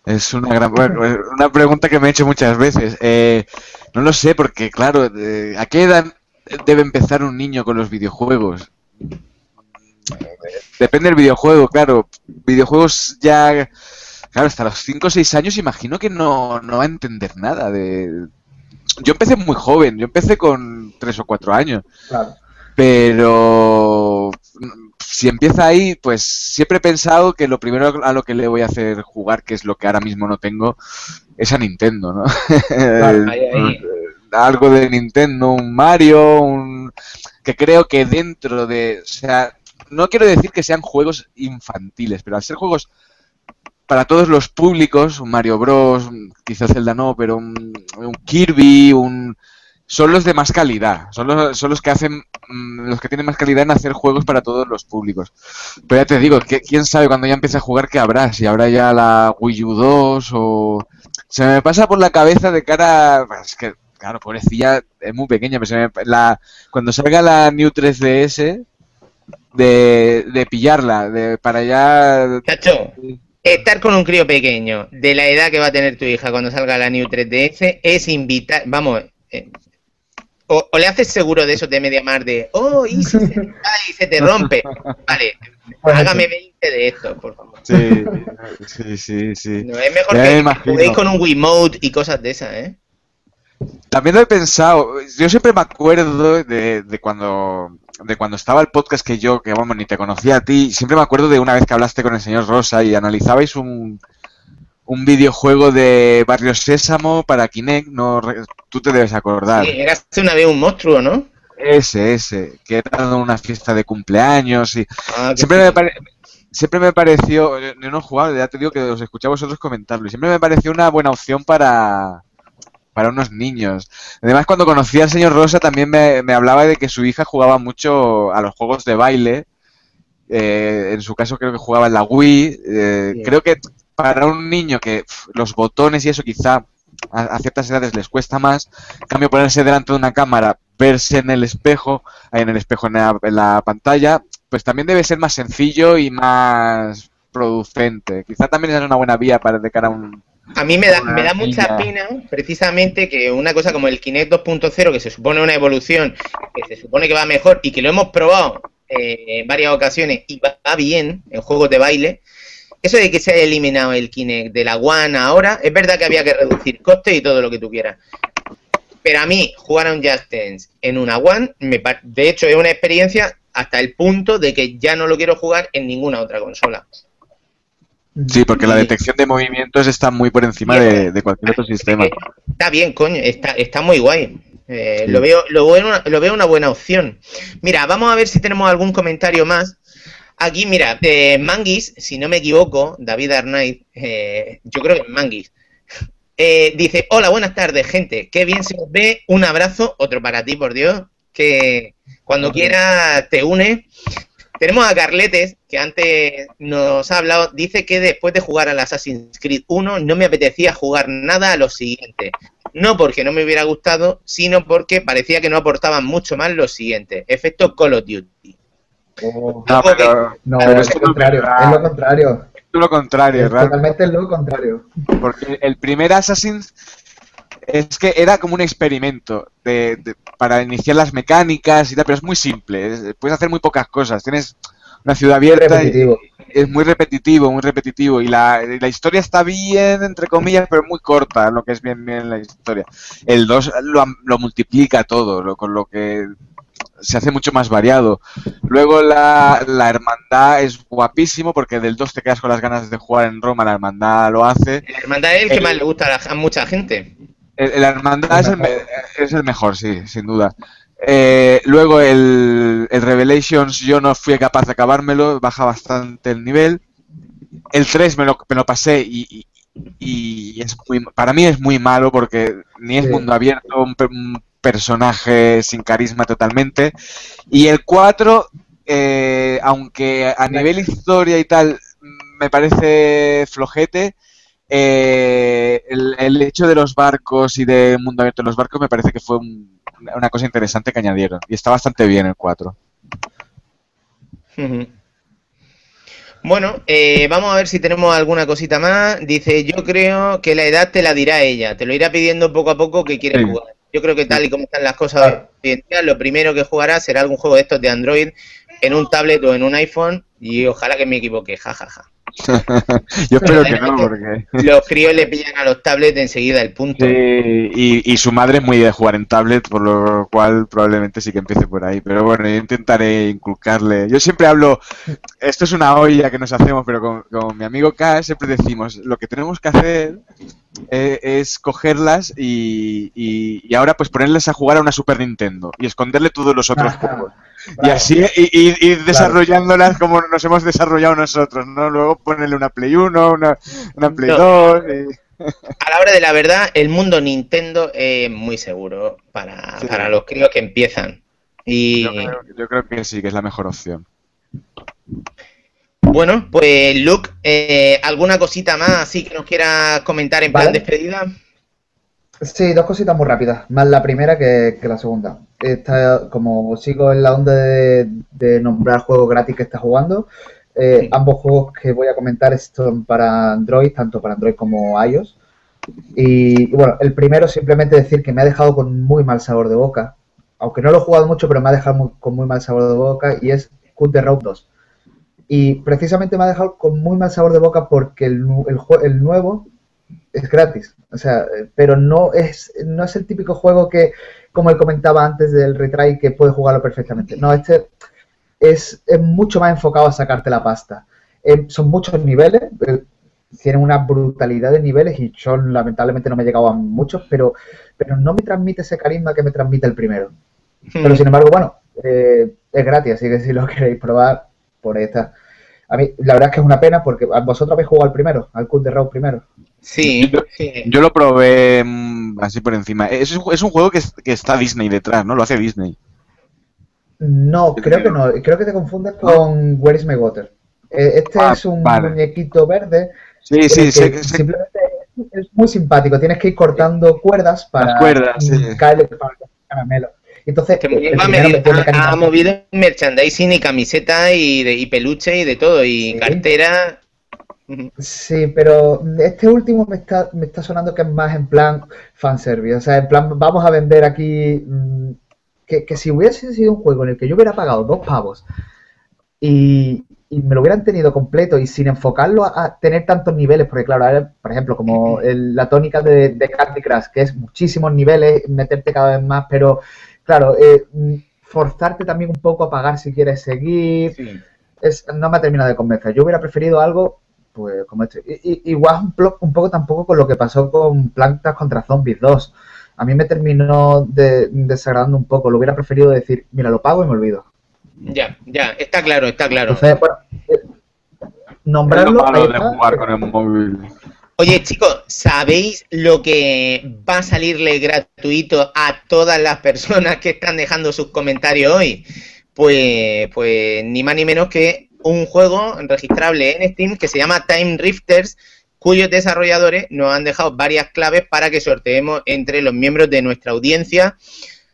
Es una gran una pregunta que me he hecho muchas veces. Eh, no lo sé, porque claro, ¿a qué edad debe empezar un niño con los videojuegos? Depende del videojuego, claro. Videojuegos ya. Claro, hasta los 5 o 6 años imagino que no, no va a entender nada de. Yo empecé muy joven, yo empecé con 3 o 4 años. Claro. Pero si empieza ahí, pues siempre he pensado que lo primero a lo que le voy a hacer jugar, que es lo que ahora mismo no tengo, es a Nintendo, ¿no? Claro, ahí, ahí. Algo de Nintendo, un Mario, un que creo que dentro de, o sea, no quiero decir que sean juegos infantiles, pero al ser juegos para todos los públicos, un Mario Bros, quizás Zelda no, pero un, un Kirby, un son los de más calidad, son los, son los que hacen, mm, los que tienen más calidad en hacer juegos para todos los públicos. Pero ya te digo, que, quién sabe cuando ya empiece a jugar qué habrá, si habrá ya la Wii U 2 o... Se me pasa por la cabeza de cara... Es que, claro, pobrecilla, es muy pequeña, pero se me, la, cuando salga la New 3DS, de, de pillarla, de, para ya... Chacho, estar con un crío pequeño de la edad que va a tener tu hija cuando salga la New 3DS es invitar, vamos, eh, o, o, le haces seguro de eso de media mar de, oh, y se, te, y se te rompe. Vale, hágame 20 de esto, por favor. Sí, sí, sí. sí. No, es mejor ya que juguéis con un Wiimote y cosas de esas, ¿eh? También lo he pensado, yo siempre me acuerdo de, de, cuando de cuando estaba el podcast que yo, que vamos, ni te conocía a ti, siempre me acuerdo de una vez que hablaste con el señor Rosa y analizabais un, un videojuego de Barrio Sésamo para Kinect, no, tú te debes acordar. Sí, llegaste una vez un monstruo, ¿no? Ese, ese, que era una fiesta de cumpleaños y ah, siempre, me pare... siempre me pareció, yo no he jugado, ya te digo que os escuché a vosotros comentarlo, y siempre me pareció una buena opción para, para unos niños. Además, cuando conocí al señor Rosa también me, me hablaba de que su hija jugaba mucho a los juegos de baile. Eh, en su caso creo que jugaba en la Wii. Eh, creo que para un niño que pff, los botones y eso quizá a, a, ciertas edades les cuesta más, en cambio ponerse delante de una cámara, verse en el espejo, en el espejo en la, en la pantalla, pues también debe ser más sencillo y más producente. Quizá también es una buena vía para de cara a un, a mí me da, me da mucha pena, precisamente, que una cosa como el Kinect 2.0, que se supone una evolución, que se supone que va mejor y que lo hemos probado eh, en varias ocasiones y va bien en juegos de baile, eso de que se haya eliminado el Kinect de la One ahora, es verdad que había que reducir costes y todo lo que tú quieras. Pero a mí, jugar a un Just Dance en una One, me, de hecho, es una experiencia hasta el punto de que ya no lo quiero jugar en ninguna otra consola. Sí, porque la detección de movimientos está muy por encima de, de cualquier otro sistema. Está bien, coño, está, está muy guay. Eh, lo, veo, lo, veo una, lo veo una buena opción. Mira, vamos a ver si tenemos algún comentario más. Aquí, mira, eh, Manguis, si no me equivoco, David Arnaiz, eh, yo creo que es Manguis, eh, dice, hola, buenas tardes, gente, qué bien se os ve, un abrazo, otro para ti, por Dios, que cuando quiera te une. Tenemos a Carletes, que antes nos ha hablado, dice que después de jugar al Assassin's Creed 1 no me apetecía jugar nada a lo siguiente. No porque no me hubiera gustado, sino porque parecía que no aportaban mucho más lo siguiente. Efecto Call of Duty. Oh, No, pero, no, pero es es lo contrario, es lo contrario. es lo contrario, Es totalmente lo contrario. Porque el primer Assassin's es que era como un experimento de, de- para iniciar las mecánicas y tal, pero es muy simple. es- puedes hacer muy pocas cosas. Tienes una ciudad abierta y Repetitivo. es muy repetitivo, muy repetitivo. Y la, historia está bien, entre comillas, pero muy corta, lo que es bien, bien la historia. El 2 lo, multiplica todo, lo- con lo que se hace mucho más variado. Luego la, la hermandad es guapísimo porque del 2 te quedas con las ganas de jugar en Roma, la hermandad lo hace. La hermandad es el que El- más le gusta a, la- a mucha gente. El, el hermandad es el, es el mejor, sí, sin duda. Eh, luego el, el Revelations yo no fui capaz de acabármelo, baja bastante el nivel. El 3 me lo, me lo pasé y, y- y es muy, para mí es muy malo porque ni es Sí. mundo abierto, un, un personaje sin carisma totalmente. Y el 4, eh, aunque a nivel historia y tal me parece flojete, eh, el, el hecho de los barcos y de mundo abierto en los barcos me parece que fue un- una cosa interesante que añadieron. Y está bastante bien el 4. Ujú. Bueno, eh, vamos a ver si tenemos alguna cosita más. Dice, yo creo que la edad te la dirá ella, te lo irá pidiendo poco a poco que quiere Sí. jugar. Yo creo que tal y como están las cosas hoy en día, lo primero que jugará será algún juego de estos de Android en un tablet o en un iPhone y ojalá que me equivoque, jajaja. Yo espero que no, porque... Los críos le pillan a los tablets enseguida el punto. Sí, y, y su madre es muy de jugar en tablet, por lo cual probablemente sí que empiece por ahí. Pero bueno, yo intentaré inculcarle. Yo siempre hablo, esto es una olla que nos hacemos, pero con, con mi amigo K siempre decimos, lo que tenemos que hacer eh, es cogerlas y, y, y ahora pues ponerles a jugar a una Super Nintendo y esconderle todos los otros Ajá. juegos. Y así y, y- ir desarrollándolas como nos hemos desarrollado nosotros, ¿no? Luego ponerle una Play 1, una, una Play No. 2. y- A la hora de la verdad, el mundo Nintendo es muy seguro para, Sí. para los críos que empiezan. Y Yo creo, yo creo que sí, que es la mejor opción. bueno, pues Luke, eh, ¿alguna cosita más así que nos quieras comentar en plan Vale. despedida? Sí, dos cositas muy rápidas. Más la primera que, que la segunda. Esta, como sigo en la onda de, de nombrar juegos gratis que está jugando, eh, Sí. ambos juegos que voy a comentar son para Android, tanto para Android como iOS. Y, y bueno, el primero simplemente decir que me ha dejado con muy mal sabor de boca. Aunque no lo he jugado mucho, pero me ha dejado muy- con muy mal sabor de boca y es Cut the Road 2. Y precisamente me ha dejado con muy mal sabor de boca porque el, el, el nuevo es gratis. O sea, eh, pero no es, no es el típico juego que, como él comentaba antes del retry, que puedes jugarlo perfectamente. No, este es, es mucho más enfocado a sacarte la pasta. Eh, son muchos niveles, eh, tienen una brutalidad de niveles y yo lamentablemente no me he llegado a muchos, pero, pero no me transmite ese carisma que me transmite el primero. Pero sin embargo, bueno, eh, es gratis, así que si lo queréis probar, por esta. A mí, la verdad es que es una pena porque vosotros habéis jugado al primero, al Cut the Road primero. Sí, sí. Yo lo probé mm, así por encima. Es, un- es un juego que, es- que está Disney detrás, ¿no? Lo hace Disney. No, creo que no. Creo que te confundes con Where is My Water. Eh, Este Ah, es un vale. muñequito verde. Sí, sí, sé, que sé- simplemente es muy simpático. Tienes que ir cortando cuerdas para Las cuerdas, sí. caerle para el caramelo. Entonces, Este el ha, primero medi- me tiene ha- ha movido merchandising y camiseta y, de, y peluche y de todo, y Sí. cartera. Sí, pero este último me está, me está sonando que es más en plan fanservice. O sea, en plan, vamos a vender aquí. mm, que, que si hubiese sido un juego en el que yo hubiera pagado dos pavos y, y me lo hubieran tenido completo y sin enfocarlo a, a tener tantos niveles, porque claro, ahora, por ejemplo, como el- la tónica de, de Candy Crush, que es muchísimos niveles, meterte cada vez más, pero claro, eh, forzarte también un poco a pagar si quieres seguir, es, no me ha terminado de convencer. Yo hubiera preferido algo pues como este. igual un, un, poco tampoco con lo que pasó con Plantas contra Zombies 2. A mí me terminó de, desagradando un poco. Lo hubiera preferido decir, mira, lo pago y me olvido. Ya, ya, está claro, está claro. Entonces, bueno, eh, nombrarlo. de jugar con el móvil. Oye, chicos, ¿sabéis lo que va a salirle gratuito a todas las personas que están dejando sus comentarios hoy? Pues, pues ni más ni menos que un juego registrable en Steam que se llama Time Rifters, cuyos desarrolladores nos han dejado varias claves para que sorteemos entre los miembros de nuestra audiencia.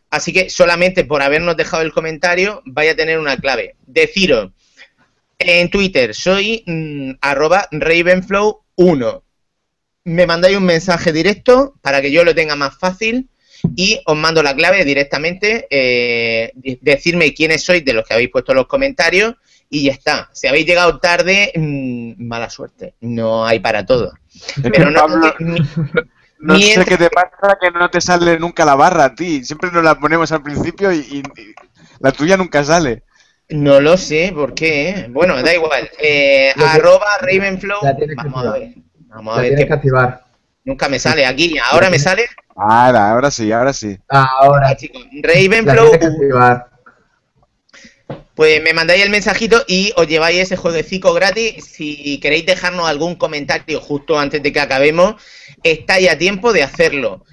Así que solamente por habernos dejado el comentario vaya a tener una clave. Deciros en Twitter, soy mm, arroba Ravenflow1 me mandáis un mensaje directo para que yo lo tenga más fácil y os mando la clave directamente, eh, decirme quiénes sois de los que habéis puesto los comentarios y ya está. Si habéis llegado tarde, mm, mala suerte, no hay para todo. Pero no, no sé qué te pasa que no te sale nunca la barra a ti. Siempre nos la ponemos al principio y, la tuya nunca sale. No lo sé, ¿por qué? Bueno, da igual. Eh, arroba Ravenflow. Vamos a ver. Vamos a ver. Tienes que activar. Nunca me sale aquí. ¿Ahora me sale? Ahora, ahora sí, ahora sí. Ahora. chicos. Ravenflow. Pues me mandáis el mensajito y os lleváis ese jueguecito gratis. Si queréis dejarnos algún comentario justo antes de que acabemos, estáis a tiempo de hacerlo.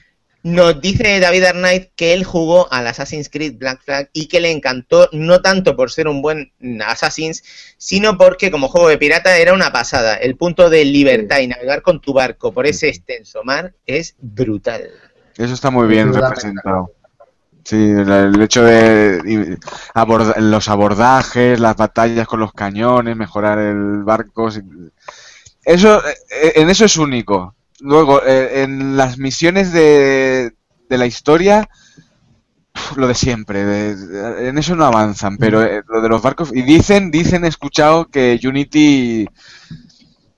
Nos dice David Arnaiz que él jugó al Assassin's Creed Black Flag y que le encantó no tanto por ser un buen Assassin's, sino porque como juego de pirata era una pasada. El punto de libertad y navegar con tu barco por ese extenso mar es brutal. Eso está muy bien representado. Sí, el hecho de los abordajes, las batallas con los cañones, mejorar el barco. Eso, eh, en eso es único. Luego, eh, en las misiones de, de la historia, lo de siempre, en eso no avanzan, pero eh, lo de los barcos, y dicen, dicen, he escuchado que Unity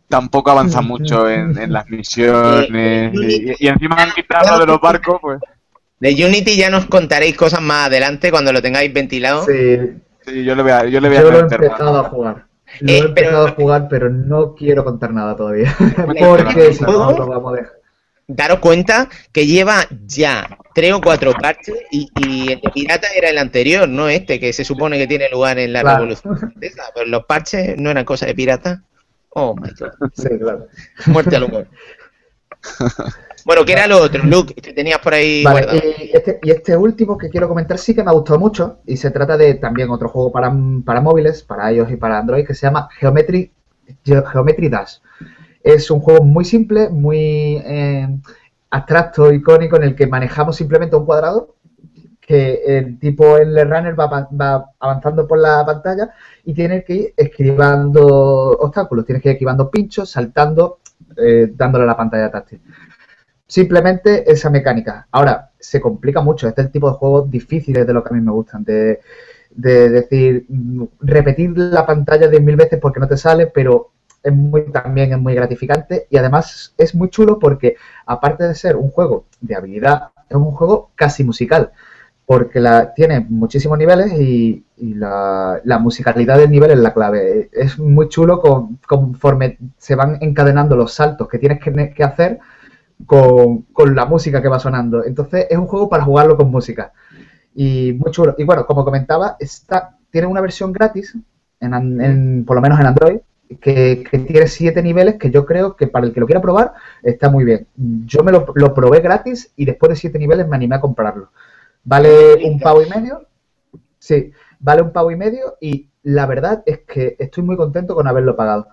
tampoco avanza mucho en, las misiones, y, encima han quitado lo de los barcos, pues... De Unity ya nos contaréis cosas más adelante cuando lo tengáis ventilado. Sí, yo le voy a, yo le voy a he empezado a jugar. Lo he eh, empezado a jugar, pero no quiero contar nada todavía. Porque si no, lo vamos a dejar. Daros cuenta que lleva ya tres o cuatro parches y, el de pirata era el anterior, no este, que se supone que tiene lugar en la revolución. Pero los parches no eran cosa de pirata. Oh my god. Sí, claro. Muerte al humor. Bueno, ¿qué era lo otro, Luke, que tenías por ahí Y este, y este último que quiero comentar sí que me ha gustado mucho y se trata de también otro juego para, móviles, para iOS y para Android, que se llama Geometry, Geometry Dash. Es un juego muy simple, muy eh, abstracto, icónico, en el que manejamos simplemente un cuadrado que el tipo el runner va, va, avanzando por la pantalla y tiene que ir esquivando obstáculos, tienes que ir esquivando pinchos, saltando, eh, dándole a la pantalla táctil. Simplemente esa mecánica. Ahora, se complica mucho. Este es el tipo de juegos difíciles de lo que a mí me gustan. De, decir, mm, repetir la pantalla de mil veces porque no te sale, pero es muy también es muy gratificante y además es muy chulo porque aparte de ser un juego de habilidad, es un juego casi musical porque la, tiene muchísimos niveles y, la, musicalidad del nivel es la clave. Es muy chulo conforme se van encadenando los saltos que tienes que hacer con, la música que va sonando. Entonces es un juego para jugarlo con música. Y muy chulo. Y bueno, como comentaba, está, tiene una versión gratis, en, por lo menos en Android, que, tiene siete niveles que yo creo que para el que lo quiera probar está muy bien. Yo me lo, lo probé gratis y después de siete niveles me animé a comprarlo. Vale un pavo y medio. Sí, vale un pavo y medio y la verdad es que estoy muy contento con haberlo pagado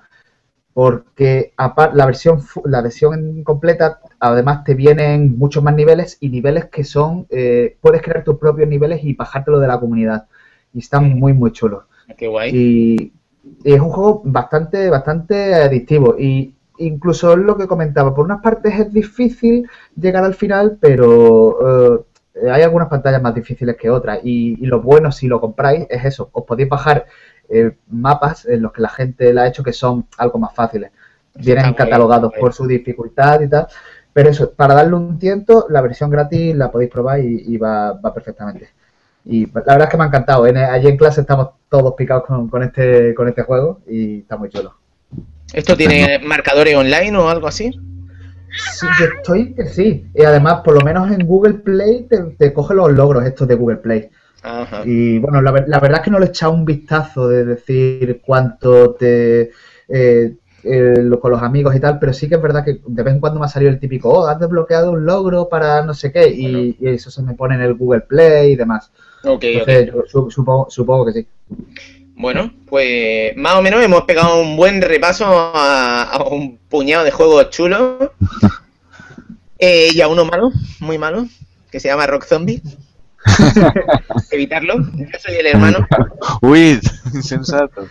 porque la versión la versión completa además te vienen muchos más niveles y niveles que son eh, puedes crear tus propios niveles y bajártelo de la comunidad. Y están muy muy chulos. Qué guay. Y, es un juego bastante bastante adictivo. Y incluso es lo que comentaba por unas partes es difícil llegar al final pero eh, hay algunas pantallas más difíciles que otras. Y, y lo bueno si lo compráis es eso os podéis bajar eh, mapas en los que la gente la ha hecho que son algo más fáciles. Vienen catalogados por su dificultad y tal. Pero eso, para darle un tiento, la versión gratis la podéis probar y, va, perfectamente. Y la verdad es que me ha encantado. allí en clase estamos todos picados con, este, con este juego y está muy chulo. ¿Esto tiene marcadores online o algo así? Sí, yo estoy que sí. Y además, por lo menos en Google Play te, te coge los logros estos de Google Play. Ajá. Y bueno, la, ver- la verdad es que no le he echado un vistazo de decir cuánto te. eh, eh, lo- con los amigos y tal, pero sí que es verdad que de vez en cuando me ha salido el típico, oh, has desbloqueado un logro para no sé qué, y, y eso se me pone en el Google Play y demás. Ok. Entonces, yo su- supongo, supongo que sí. Bueno, pues más o menos hemos pegado un buen repaso a, a un puñado de juegos chulos. Eh, y a uno malo, muy malo, que se llama Rock Zombie. Evitarlo, yo soy el hermano. Uy, insensato.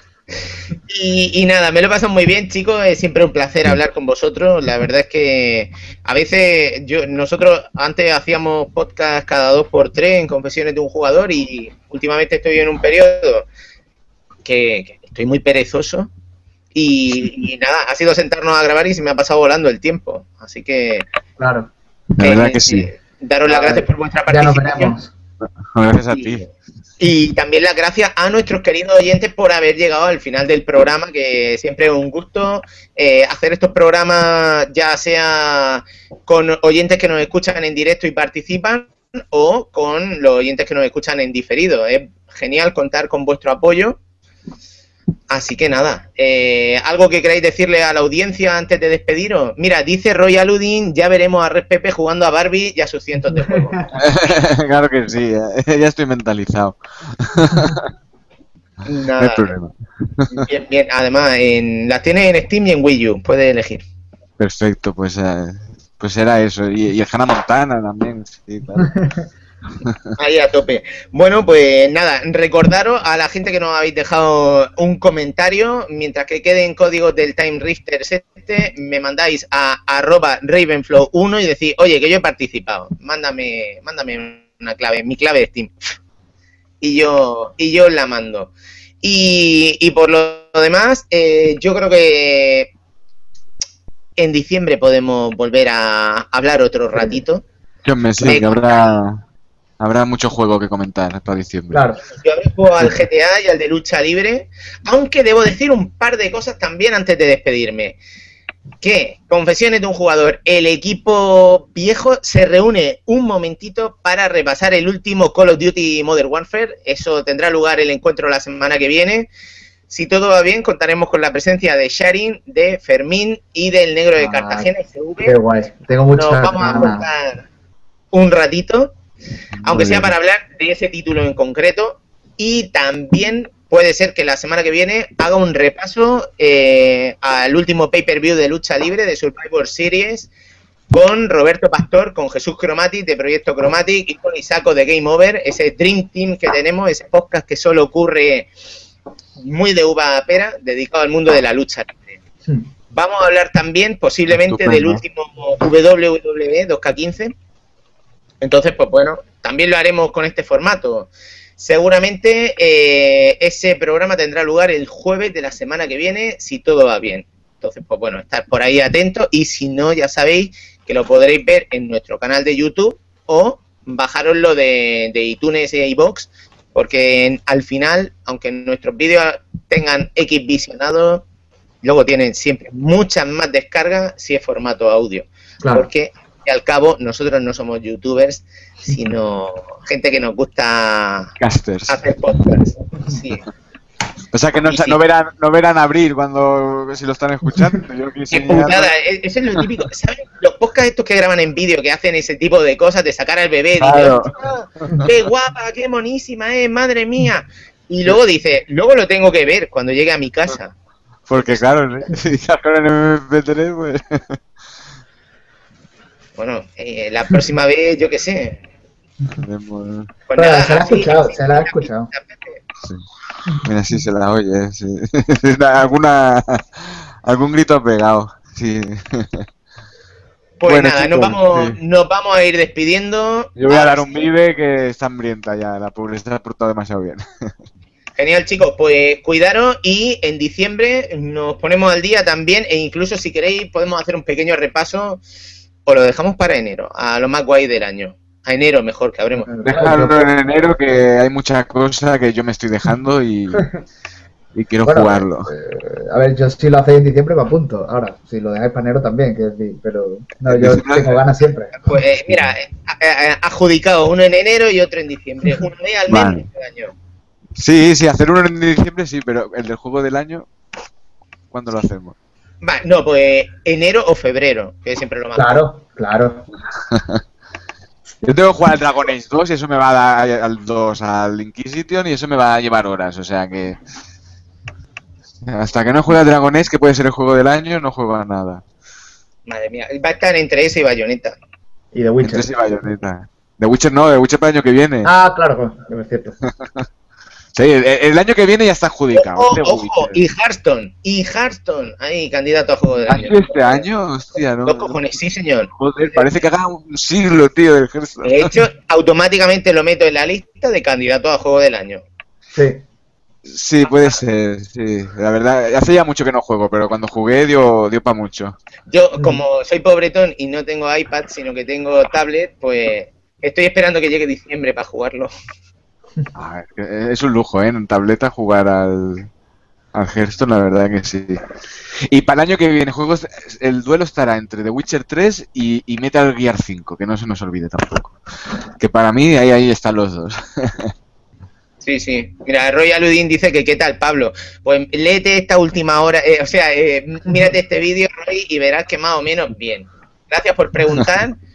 Y, y nada, me lo he pasado muy bien, chicos. Es siempre un placer hablar con vosotros. La verdad es que a veces yo nosotros antes hacíamos podcast cada dos por tres en confesiones de un jugador y últimamente estoy en un periodo que, que estoy muy perezoso. Y, y nada, ha sido sentarnos a grabar y se me ha pasado volando el tiempo. Así que, Claro, La verdad eh, que sí. daros las gracias por vuestra ya nos participación. Gracias a ti. Y también las gracias a nuestros queridos oyentes por haber llegado al final del programa, que siempre es un gusto eh, hacer estos programas, ya sea con oyentes que nos escuchan en directo y participan, o con los oyentes que nos escuchan en diferido. Es genial contar con vuestro apoyo. Así que nada, eh, algo que queráis decirle a la audiencia antes de despediros. Mira, dice Roy Aludin, ya veremos a Red Pepe jugando a Barbie y a sus cientos de juegos. claro que sí, ya, ya estoy mentalizado. No hay problema. Bien, bien. Además, en, las tienes en Steam y en Wii U, puedes elegir. Perfecto, pues, eh, pues era eso. Y, y el Hannah Montana también, sí, claro. Ahí a tope. Bueno, pues nada, recordaros a la gente que nos habéis dejado un comentario, mientras que queden códigos del Time Rifter este, me mandáis a arroba Ravenflow1 y decís, oye, que yo he participado, mándame, mándame una clave, mi clave de Steam. Y yo, y yo la mando. Y, y por lo demás, eh, yo creo que en diciembre podemos volver a hablar otro ratito. Yo me sí, que habrá, habrá mucho juego que comentar para diciembre. Claro. Yo habré jugado al GTA y al de lucha libre, aunque debo decir un par de cosas también antes de despedirme. Que, confesiones de un jugador, el equipo viejo se reúne un momentito para repasar el último Call of Duty Modern Warfare. Eso tendrá lugar el encuentro la semana que viene. Si todo va bien, contaremos con la presencia de Sharin, de Fermín y del negro de Ah, Cartagena SV. Qué guay. Tengo Nos muchas vamos a contar un ratito, aunque sea para hablar de ese título en concreto. Y también puede ser que la semana que viene haga un repaso eh, al último pay-per-view de lucha libre de Survivor Series con Roberto Pastor, con Jesús Chromatic de Proyecto Chromatic y con Isaco de Game Over, ese Dream Team que tenemos, ese podcast que solo ocurre muy de uva a pera, dedicado al mundo de la lucha libre. Hmm. Vamos a hablar también posiblemente del último WWE 2K15. Entonces, pues bueno, también lo haremos con este formato. Seguramente eh, ese programa tendrá lugar el jueves de la semana que viene, si todo va bien. Entonces, pues bueno, estar por ahí atentos y si no, ya sabéis que lo podréis ver en nuestro canal de YouTube o bajaroslo de, de iTunes e iBox, porque en- al final, aunque nuestros vídeos tengan X visionados, luego tienen siempre muchas más descargas si es formato audio. Claro. Porque y al cabo nosotros no somos youtubers, sino gente que nos gusta Casters. hacer podcast. Sí. O sea que no, sí. no verán, no verán abrir cuando si lo están escuchando. Yo Qué quise putada, e- eso es lo típico. ¿Sabes? Los podcasts estos que graban en vídeo, que hacen ese tipo de cosas, de sacar al bebé, dice, Claro. "Ah, qué guapa, qué monísima es, madre mía. Y luego dice, luego lo tengo que ver cuando llegue a mi casa. Porque claro, si sacaron en MP3, pues... Bueno, eh, la próxima vez, yo qué sé. tenemos- Pues Bueno, nada, se la ha escuchado, se la ha escuchado. sí. Mira, sí se la oye. Sí. Alguna, algún grito pegado. Sí. Pues Bueno, nada, chicos, nos, vamos, sí. nos vamos a ir despidiendo. Yo voy a dar un vive que está hambrienta ya. La pobre se ha portado demasiado bien. Genial, chicos. Pues cuidaros y en diciembre nos ponemos al día también e incluso si queréis podemos hacer un pequeño repaso o lo dejamos para enero, a lo más guay del año. A enero mejor que habremos. Déjalo en enero que hay mucha cosa que yo me estoy dejando y, y quiero Bueno, jugarlo. eh, a ver, yo si lo hacéis en diciembre me apunto. Ahora, si lo dejáis para enero también, quiero decir, pero no, yo tengo ganas siempre. Pues eh, mira, eh, eh, adjudicado uno en enero y otro en diciembre. Una vez al Vale. menos año. Sí, sí, hacer uno en diciembre sí, pero el del juego del año, ¿cuándo lo hacemos? No, pues enero o febrero, que siempre lo más. Claro, claro. Yo tengo que jugar al Dragon Age 2 y eso me va a dar al 2 al Inquisition y eso me va a llevar horas, o sea que hasta que no juegue al Dragon Age, que puede ser el juego del año, no juego a nada. Madre mía, va a estar entre ese y Bayonetta. Y The Witcher. Entre ese y Bayonetta. The Witcher no, The Witcher para el año que viene. Ah, claro, claro, es cierto. Sí, el, el año que viene ya está adjudicado. Ojo, Witcher. y Hearthstone, y Hearthstone, ahí, candidato a juego del ¿Ha año. este año? Hostia, no. Dos cojones, sí señor. Joder, parece que haga un siglo, tío, del Hearthstone. De hecho, automáticamente lo meto en la lista de candidatos a juego del año. Sí. Sí, puede ser, sí. La verdad, hace ya mucho que no juego, pero cuando jugué dio, dio para mucho. Yo, como soy pobretón y no tengo iPad, sino que tengo tablet, pues estoy esperando que llegue diciembre para jugarlo. Ah, es un lujo, ¿eh? En tableta jugar al, al Hearthstone, la verdad que sí. Y para el año que viene, juegos, el duelo estará entre The Witcher 3 y, y Metal Gear 5, que no se nos olvide tampoco. Que para mí ahí, ahí están los dos. Sí, sí. Mira, Royal Udin dice que qué tal, Pablo. Pues léete esta última hora, eh, o sea, eh, mírate este vídeo, Roy, y verás que más o menos bien. Gracias por preguntar.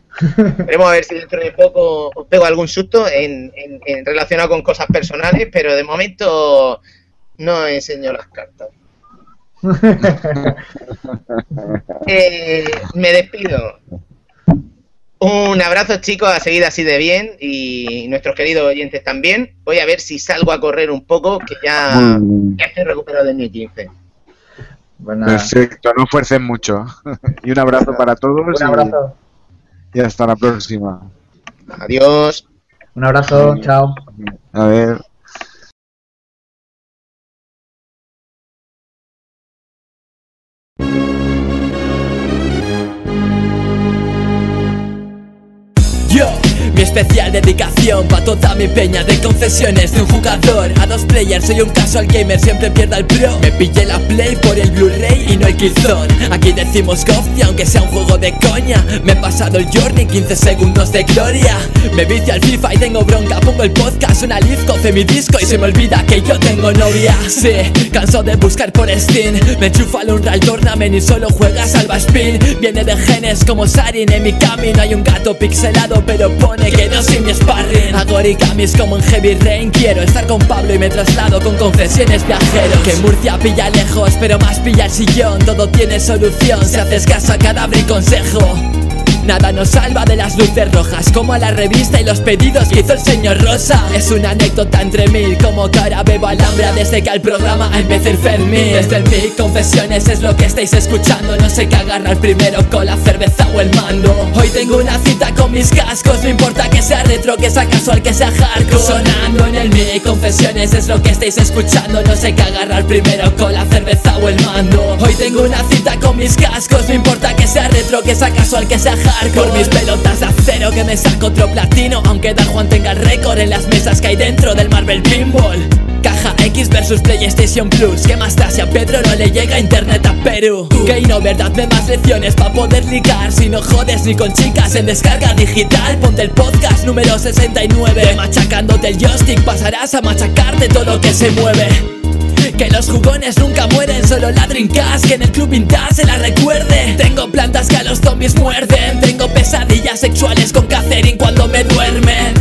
Veremos a ver si dentro de poco os pego algún susto en, en- en relacionado con cosas personales, pero de momento no enseño las cartas. Eh, me despido. Un abrazo, chicos, a seguir así de bien y nuestros queridos oyentes también. Voy a ver si salgo a correr un poco, que ya, ya estoy recuperado de mi 15. Pues nada, Perfecto, no fuercen mucho. y un abrazo para todos un abrazo. y hasta la próxima. Adiós. Un abrazo, chao. A ver. Especial dedicación pa' toda mi peña de confesiones de un jugador a dos players. Soy un casual gamer, siempre pierda el pro. Me pillé la play por el Blu-ray y no el Killzone. Aquí decimos Gofty, aunque sea un juego de coña. Me he pasado el journey, 15 segundos de gloria. Me vicio al FIFA y tengo bronca. Pongo el podcast, una live, coce mi disco y se me olvida que yo tengo novia. Sí, canso de buscar por Steam. Me enchufa al Unreal Tournament y solo juega Salva Spin. Viene de genes como Sarin en mi camino. Hay un gato pixelado, pero pone que no soy mi sparring. Hago origamis como en Heavy Rain. Quiero estar con Pablo y me traslado con confesiones viajeros. Que Murcia pilla lejos, pero más pilla el sillón. Todo tiene solución si haces caso a cadáver y consejo. Nada nos salva de las luces rojas Como la revista y los pedidos que hizo el señor Rosa. Es una anécdota entre mil Como que ahora bebo alhambra desde que al programa empecé el Fermín. Desde el mic, confesiones es lo que estáis escuchando No sé qué agarrar primero con la cerveza o el mando. Hoy tengo una cita con mis cascos No importa que sea retro, que sea casual, que sea hardcore. Sonando en el mic, confesiones es lo que estáis escuchando No sé qué agarrar primero con la cerveza o el mando. Hoy tengo una cita con mis cascos No importa que sea retro, que sea casual, que sea hardcore Por mis pelotas de acero que me saco otro platino Aunque Dan Juan tenga récord en las mesas que hay dentro del Marvel Pinball. Caja X versus PlayStation Plus ¿Qué más da si a Pedro no le llega internet a Perú? Que no verdad, me más lecciones pa' poder ligar Si no jodes ni con chicas en descarga digital Ponte el podcast número 69 De Machacándote el joystick pasarás a machacarte todo lo que se mueve que los jugones nunca mueren, solo la Dreamcast Que en el club vintage se la recuerde. Tengo plantas que a los zombies muerden. Tengo pesadillas sexuales con Catherine cuando me duermen.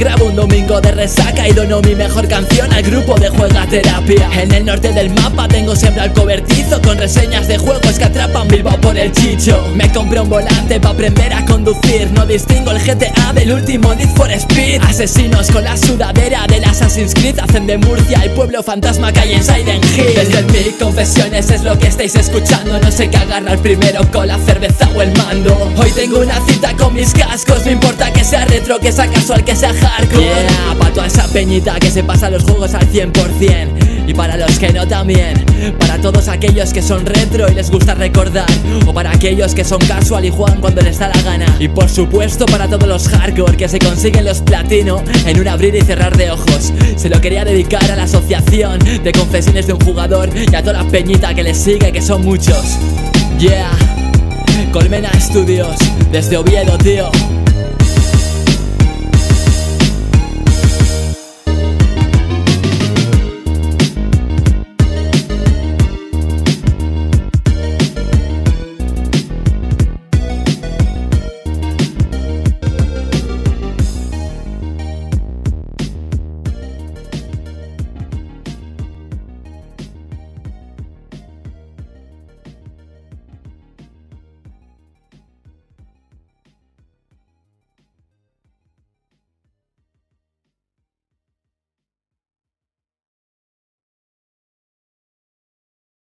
Grabo un domingo de resaca y dono mi mejor canción al grupo de Juega Terapia En el norte del mapa tengo siempre al cobertizo Con reseñas de juegos que atrapan Bilbao por el chicho. Me compré un volante para aprender a conducir. No distingo el GTA del último Need for Speed. Asesinos con la sudadera del Assassin's Creed Hacen de Murcia el pueblo fantasma que hay en Silent Hill. Desde el mic, confesiones es lo que estáis escuchando. No sé qué agarrar primero con la cerveza o el mando. Hoy tengo una cita con mis cascos. No importa que sea retro, que sea casual, que sea Yeah, pa' toda esa peñita que se pasa los juegos al 100% Y para los que no también Para todos aquellos que son retro y les gusta recordar. O para aquellos que son casual y juegan cuando les da la gana. Y por supuesto para todos los hardcore que se consiguen los platino En un abrir y cerrar de ojos. Se lo quería dedicar a la asociación de confesiones de un jugador Y a toda la peñita que les sigue que son muchos. Yeah. Colmena Studios, desde Oviedo, tío